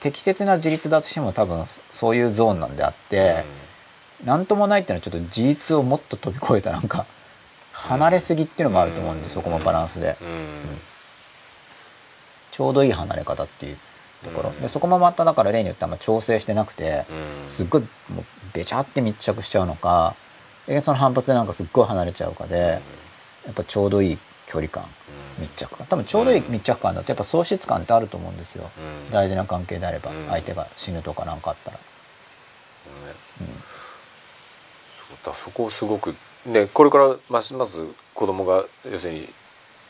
適切な自立だとしても多分そういうゾーンなんであって何ともないっていうのはちょっと自立をもっと飛び越えたなんか離れすぎっていうのもあると思うんですそこもバランスで。ちょうどいい離れ方っていうところ。でそこもまただから例によってあんま調整してなくてすっごいもうべちゃって密着しちゃうのかでその反発でなんかすっごい離れちゃうかでやっぱちょうどいい距離感密着感。多分ちょうどいい密着感だとやっぱ喪失感ってあると思うんですよ。大事な関係であればうん。相手が死ぬとかなんかあったら。そうだそこをすごくねこれからますます子供が要するに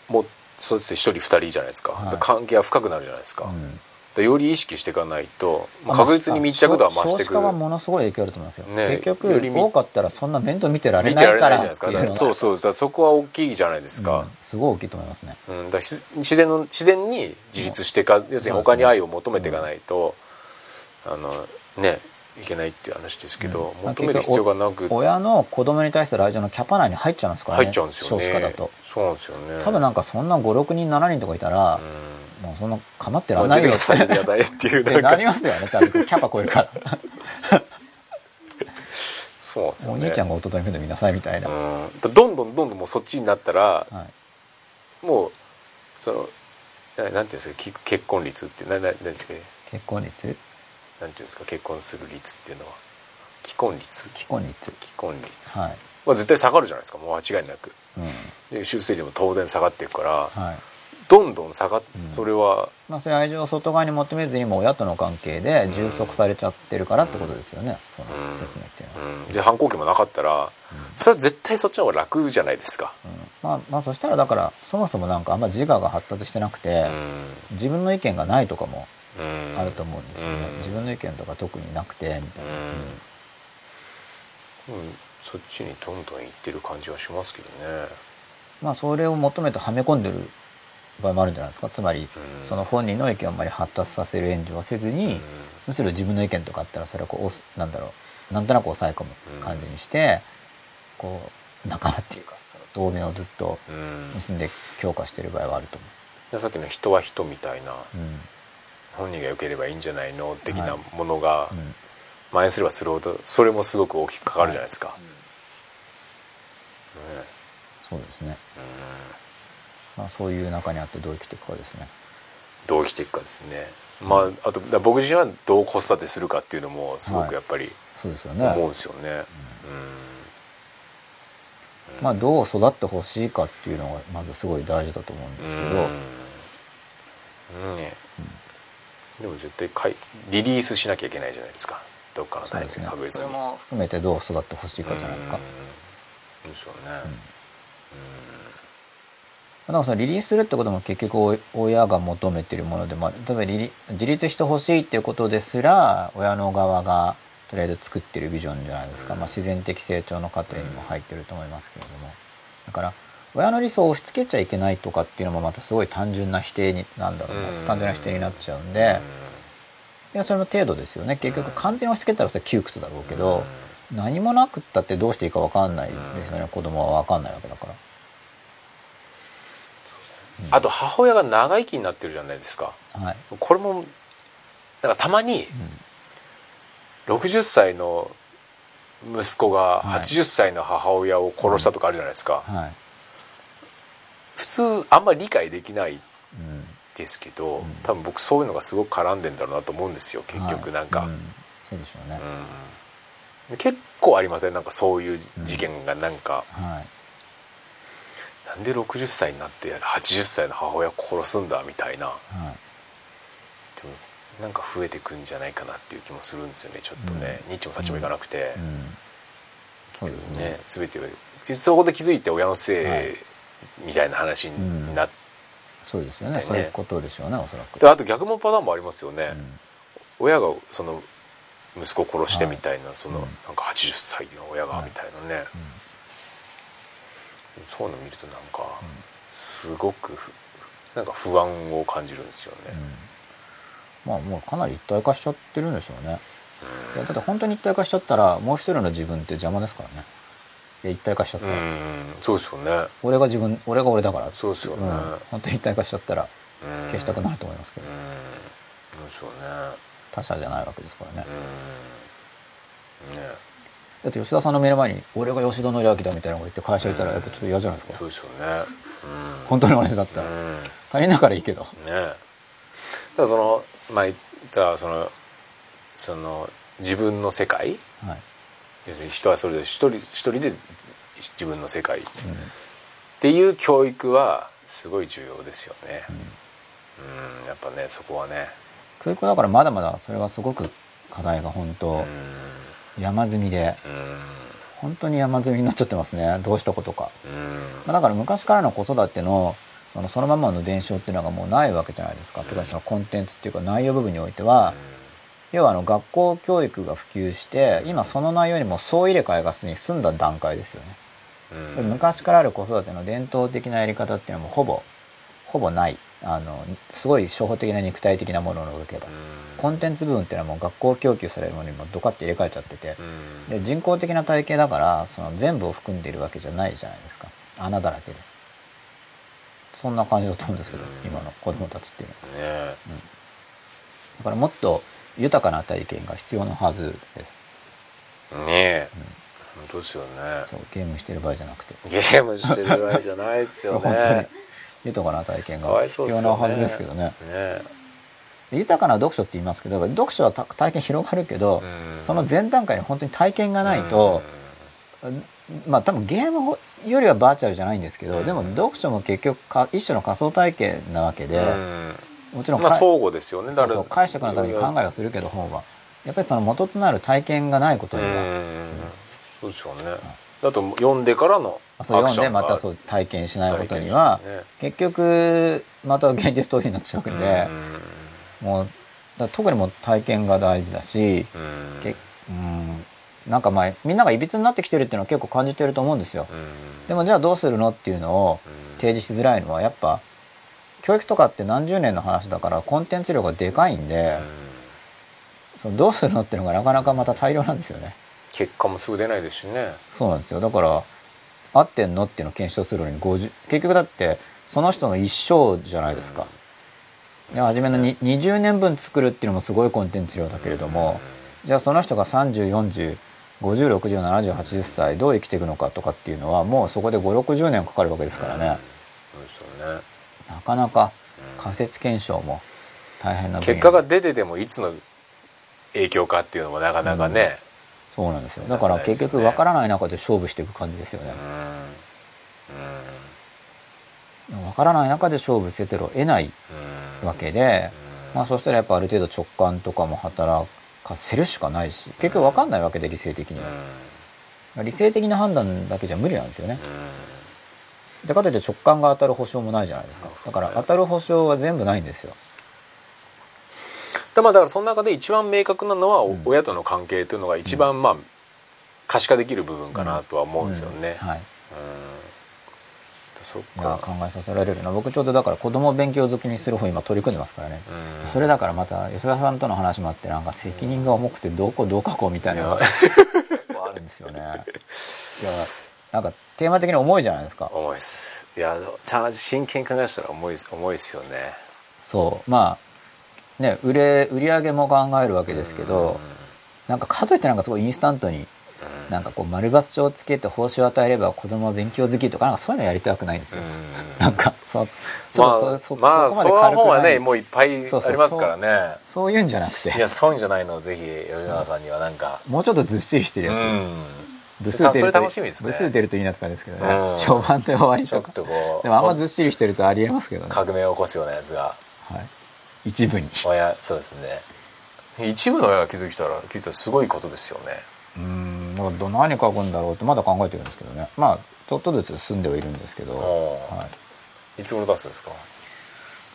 もうそうですね一人二人じゃないですか,、はい。関係は深くなるじゃないですか,、うんより意識していかないと、まあ確実に密着度は増していく少子化はものすごい影響あると思いますよ、ね。結局多かったらそんな面倒見てられ見てられないからないじゃないですか。そうそうそこは大きいじゃないですか,、うん。すごい大きいと思いますね。うん。だ自然の自然に自立していか要するに他に愛を求めていかないと、あのねいけないっていう話ですけど、うん。求める必要がなく。親の子供に対する愛情のキャパ内に入っちゃうんですからね。入っちゃうんですよね。少子化だとそうなんですよね。多分なんかそんな56人7人とかいたら、もうそんな構ってらんうん、ないよ。出てください出てくださいっていうでなりますよね多分。キャパ超えるから。そうなんですよね。お兄ちゃんが弟に面倒見なさいみたいな、うん、だどんどんどんどんもうそっちになったらはい、もうそのななんていうんですかき結婚率ってなななんですかね。結婚率？なんていうんですか結婚する率っていうのは。既婚率？既婚率。既婚率。はい、は絶対下がるじゃないですかもう間違いなく。うん。で出生時も当然下がっていくから。はいどんどん下がっうん。それは。まあ、そういう愛情を外側に求めずにもう親との関係で充足されちゃってるからってことですよね、そのうん。説明っていうのは、うん。で反抗期もなかったらそれは絶対そっちの方が楽じゃないですか。うん。まあまあそしたらだからそもそもなんかあんま自我が発達してなくて、う自分の意見がないとかもあると思うんですよね、うん。自分の意見とか特になくてみたいな、うん、うん、そっちにどんどんいってる感じはしますけどね。まあそれを求めてはめ込んでる場合もあるんじゃないですか。つまり、うん。その本人の意見をあんまり発達させる援助はせずに、むしろ自分の意見とかあったらそれをこうなんだろうなんとなく抑え込む感じにして、こう仲間っていうかその同盟をずっとうん。結んで強化してる場合はあるとでさっきの人は人みたいな思う。本人が良ければいいんじゃないの的はない。ものがうん。うん蔓延すればするほどそれもすごく大きくかかるじゃないですか、ね。そうですね、うんまあ、そういう中にあってどう生きていくかですね。どう生きていくかですね。まああと僕自身はどう子育てするかっていうのもすごくやっぱりそうですよね。思うんですよね、まあどう育ってほしいかっていうのがまずすごい大事だと思うんうんですけど、うん。ね。でも絶対かいリリースしなきゃいけないじゃないですか。どっかのタイ確実に。それも。含めてどう育ってほしいかじゃないですか。うん。ですよね、だからそのリリースするってことも結局お親が求めてるものでもある。例えばリリ自立してほしいっていうことですら親の側がとりあえず作ってるビジョンじゃないですか、まあ、自然的成長の過程にも入ってると思いますけれども。だから親の理想を押し付けちゃいけないとかっていうのもまたすごい単純な否定になんだろうな、うん。単純な否定になっちゃうんで、いやそれの程度ですよね。結局完全に押し付けたらそれは窮屈だろうけど、何もなくったってどうしていいか分かんないですよね、子供は分かんないわけだから。あと母親が長生きになってるじゃないですか。はい。これもなんかたまに60歳の息子がはい。80歳の母親を殺したとかあるじゃないですか、はい。普通あんまり理解できないうん。ですけど多分僕そういうのがすごく絡んでんだろうなと思うんですよ結局なんか、はいうん。そうでしょうね、うん。で結構ありません？なんかそういう事件がなんか、はいなんで60歳になって80歳の母親を殺すんだみたいな。はいでもなんか増えてくんじゃないかなっていう気もするんですよねちょっとね、ニッチもサッチもいかなくて、うん。そうですね。ね全てを。そこで気づいて親のせい、はい。みたいな話になって、そうですよね。ね。そういうことでしょうねおそらく。であと逆もパターンもありますよね、うん。親がその息子を殺してみたいな、そのうん。なんか80歳の親がはいみたいなね、そういうの見るとなんかすごくふなんか不安を感じるんですよね、うん。まあもうかなり一体化しちゃってるんでしょうね。いやだって本当に一体化しちゃったらもう一人の自分って邪魔ですからね。いや一体化しちゃったら、うん。そうですよね。俺が自分俺が俺だからそうですよね。ん。本当に一体化しちゃったらうん消したくなると思いますけど、うん。そうでしょうね。他者じゃないわけですからね、うん。ねだって吉田さんの目の前に俺が吉田紀明だみたいなこと言って会社いたらやっぱちょっと嫌じゃないですか、そうですよね。本当に同じだったら、うん、うん、ね他人だからいいけど。ただそのまあ言ったらそのその自分の世界。はい、要するに人はそれぞれ一人一人で自分の世界。っていう教育はすごい重要ですよね。うん、やっぱねそこはね。教育だからまだまだそれはすごく課題が本うん。当山積みで。うん本当に山積みになっちゃってますね。どうしたことか、うん。まあだから昔からの子育てのそのそのままの伝承っていうのがもうないわけじゃないですか。特にそのコンテンツっていうか内容部分においては要はあの学校教育が普及して今その内容にも総入れ替えがすでに済んだ段階ですよね。うん。昔からある子育ての伝統的なやり方っていうのはもうほぼほぼないあのすごい初歩的な肉体的なものを除けば。コンテンツ部分っていうのはもう学校供給されるものにもドカッて入れ替えちゃってて。うん。で人工的な体系だからその全部を含んでいるわけじゃないじゃないですか。穴だらけで。そんな感じだと思うんですけど今の子供たちっていうのは。ねだからもっと豊かな体験が必要なはずです。ねえ。本当ですよね。そうゲームしてる場合じゃなくて。ゲームしてる場合じゃないですよ 本当に。ね豊かな体験が必要なはずですけどね。ね豊かな読書って言いますけど読書はた体験広がるけど、うん。その前段階に本当に体験がないと、まあ多分ゲームよりはバーチャルじゃないんですけど、うん。でも読書も結局か一種の仮想体験なわけで、もちろんまあ相互ですよね。そうそう解釈のために考えはするけど本は。やっぱりその元となる体験がないことうには、ん。そうですよね。あと読んでからのそう読んでまたそう体験しないことには、ね。結局また現実逃避になっちゃうわけで、もうだから特にもう体験が大事だし、うん。けうんなんかまあみんながいびつになってきてるっていうのは結構感じてると思うんですよ。うん。でもじゃあどうするのっていうのをうん。提示しづらいのはやっぱ教育とかって何十年の話だからコンテンツ量がでかいんで、そのどうするのっていうのがなかなかまた大量なんですよね。結果もすぐ出ないですしね。そうなんですよ。だから合ってんの？っていうのを検証するのに50結局だってその人の一生じゃないですか。で初めのに20年分作るっていうのもすごいコンテンツ量だけれども、じゃあその人が304050607080歳どう生きていくのかとかっていうのはもうそこで560年かかるわけですからね、なかなか仮説検証も大変な結果が出ててもいつの影響かっていうのもなかなかねそうなんですよ。だから結局出せないですよね分からない中で勝負していく感じですよね。うん。分からない中で勝負せてるを得ないうん。わけで、まあそしたらやっぱある程度直感とかも働かせるしかないし結局分かんないわけで理性的には。理性的な判断だけじゃ無理なんですよね。でかといって直感が当たる保証もないじゃないですか。だから当たる保証は全部ないんですよだまあだからその中で一番明確なのは親との関係というのが一番まあ可視化できる部分かなとは思うんですよね。はい。うん。そっか。考えさせられるな。僕ちょうどだから子供を勉強好きにする方今取り組んでますからね、うん。それだからまた吉田さんとの話もあってなんか責任が重くてどうこうどうかこうみたいなのがあるんですよね。いやなんかテーマ的に重いじゃないですか。重いです。いやちゃんと真剣に考えしたら重い重いですよね。そう。まあね売れ売り上げも考えるわけですけど、なんかかといってなんかすごいインスタントにうんなんかこう丸抜帳をつけて報酬を与えれば子供は勉強好きとかなんかそういうのやりたくないんですよ、うん。なんかそうちょっとまあそそまあそのこまで軽く本はねもういっぱいありますからね。そういうんじゃなくて。いやそういうんじゃないの。をぜひ吉永さんにはなんか。もうちょっとずっしりしてるうやつ、ん。部数出るとそれ楽しみですね。部数出るといいなって感じですけどね、うん。序盤で終わりちょっとかとこうでもあんまずっしりしてるとありえますけどね、革命を起こすようなやつが。はい、一部に。親そうですね。一部の親が気づいたら気づいたらすごいことですよね。うーんだからど何書くんだろうってまだ考えてるんですけどね。まあちょっとずつ進んではいるんですけど、はい、いつ頃出すんですか？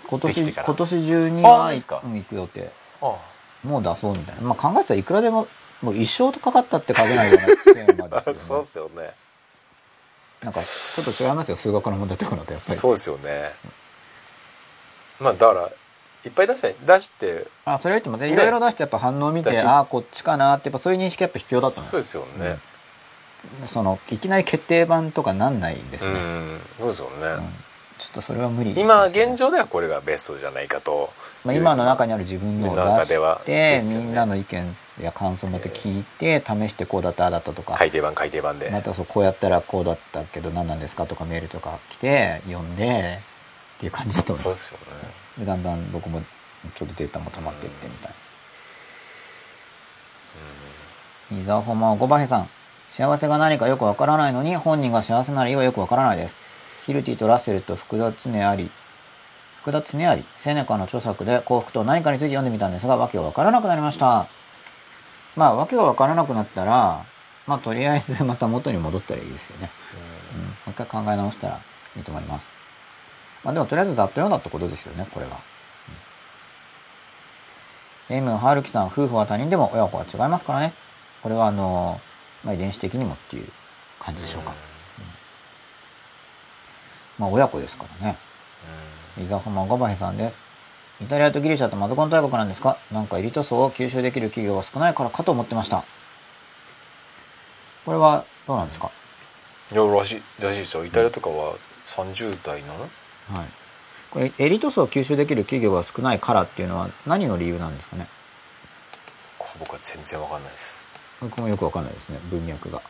今年今年中にあは行く予定。あもう出そうみたいな。まあ考えてたらいくらでももう一生とかかったって書けないようなテーマあですよ そうねですよね。なんかちょっと違いますよ。数学の問題とかのとやっぱり。そうですよね。まあだからいっぱい出して出して。あそれよりもねねいろいろ出してやっぱ反応を見て、ああこっちかなってやっぱそういう認識やっぱ必要だったのそうですよね。そのいきなり決定版とかなんないんですね、うん、そうですよね。うん。ちょっとそれは無理。今現状ではこれがベストじゃないかと。まあ、今の中にある自分のを出して、ねみんなの意見や感想また聞いて試してこうだったああだったとか、改訂版改訂版で。またそうこうやったらこうだったけど何なんですかとかメールとか来て読んでっていう感じだと思いまそうですすよね。でだんだん僕もちょっとデータも溜まっていってみたい伊沢ホマゴバヘさん。幸せが何かよくわからないのに本人が幸せならいいはよくわからないです。ヒルティとラッセルと福田恒あり。福田恒あり。セネカの著作で幸福と何かについて読んでみたんですが訳がわからなくなりました。まあ訳がわからなくなったらまあとりあえずまた元に戻ったらいいですよね。うん、もう一回考え直したらいいと思います。まあでもとりあえずざっと読んだってことですよね、これは。うん、エムハルキさん、夫婦は他人でも親子は違いますからね。これはあの、まあ遺伝子的にもっていう感じでしょうか。うんまあ親子ですからね。伊沢浜ゴバヘさんです。イタリアとギリシャとマゾコン大国なんですか？なんかエリート層を吸収できる企業が少ないからかと思ってました。これはどうなんですか？いやらしいらしいですよ。イタリアとかは30代のはい。これ、エリート層を吸収できる企業が少ないからっていうのは何の理由なんですかね？僕は全然わかんないです。僕もよくわかんないですね、文脈が。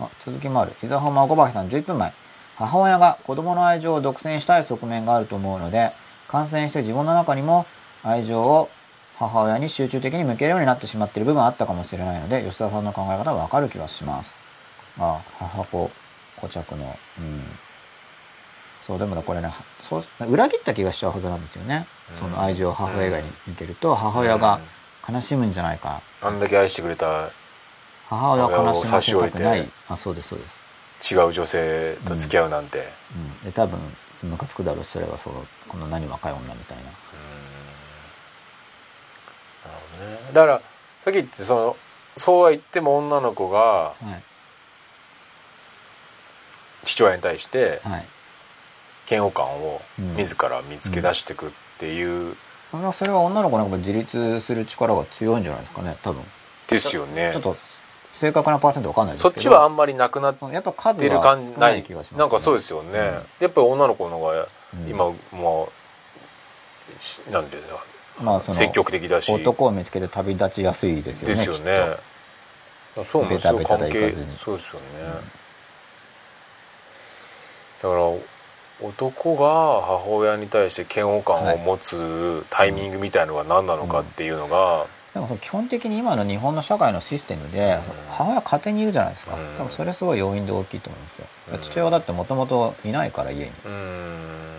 あ、続きもある。伊沢浜小林さん11分前。母親が子供の愛情を独占したい側面があると思うので、感染して自分の中にも愛情を母親に集中的に向けるようになってしまっている部分はあったかもしれないので、吉田さんの考え方はわかる気がします。あ、母子、固着の、うん。そう、でもだこれね、そう、裏切った気がしちゃうはずなんですよね。その愛情を母親以外に向けると、母親が悲しむんじゃないか。あんだけ愛してくれた母親を悲しませたくない。あ、そうです、そうです。違う女性と付き合うなんて。うん、で多分ムカつくだろうしそれはそのこの何若い女みたいななるほどね。だからさっき言ってそのそうは言っても女の子がはい父親に対してはい嫌悪感をうん。自ら見つけ出していくっていう、それはそれは女の子なんか自立する力が強いんじゃないですかね多分。ですよね。ちょっと正確なパーセントわかんないですけど。そっちはあんまりなくなっやっぱ数てるは感じないい気がします、なんかそうですよね、やっぱり女の子の方がうん。今もうしなんていうのまあその積極的だし。男を見つけて旅立ちやすいですよねですよね。そうもベタベタそう関係そうですよね、だから男が母親に対して嫌悪感を持つタイミングみたいのが何なのかっていうのが、でもその基本的に今の日本の社会のシステムで、母親家庭にいるじゃないですか、うん。多分それすごい要因で大きいと思うんですよ、うん。父親だってもともといないから家に。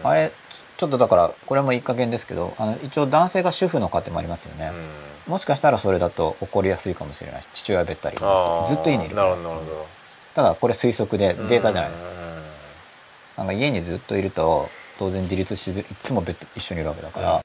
あれちょっとだからこれもいい加減ですけどあの一応男性が主婦の家庭もありますよね、もしかしたらそれだと起こりやすいかもしれないし父親べったり。ずっと家にいるなから。るほどなるほど。ただこれ推測でデータじゃないですか家にずっといると当然自立しずいつも一緒にいるわけだから、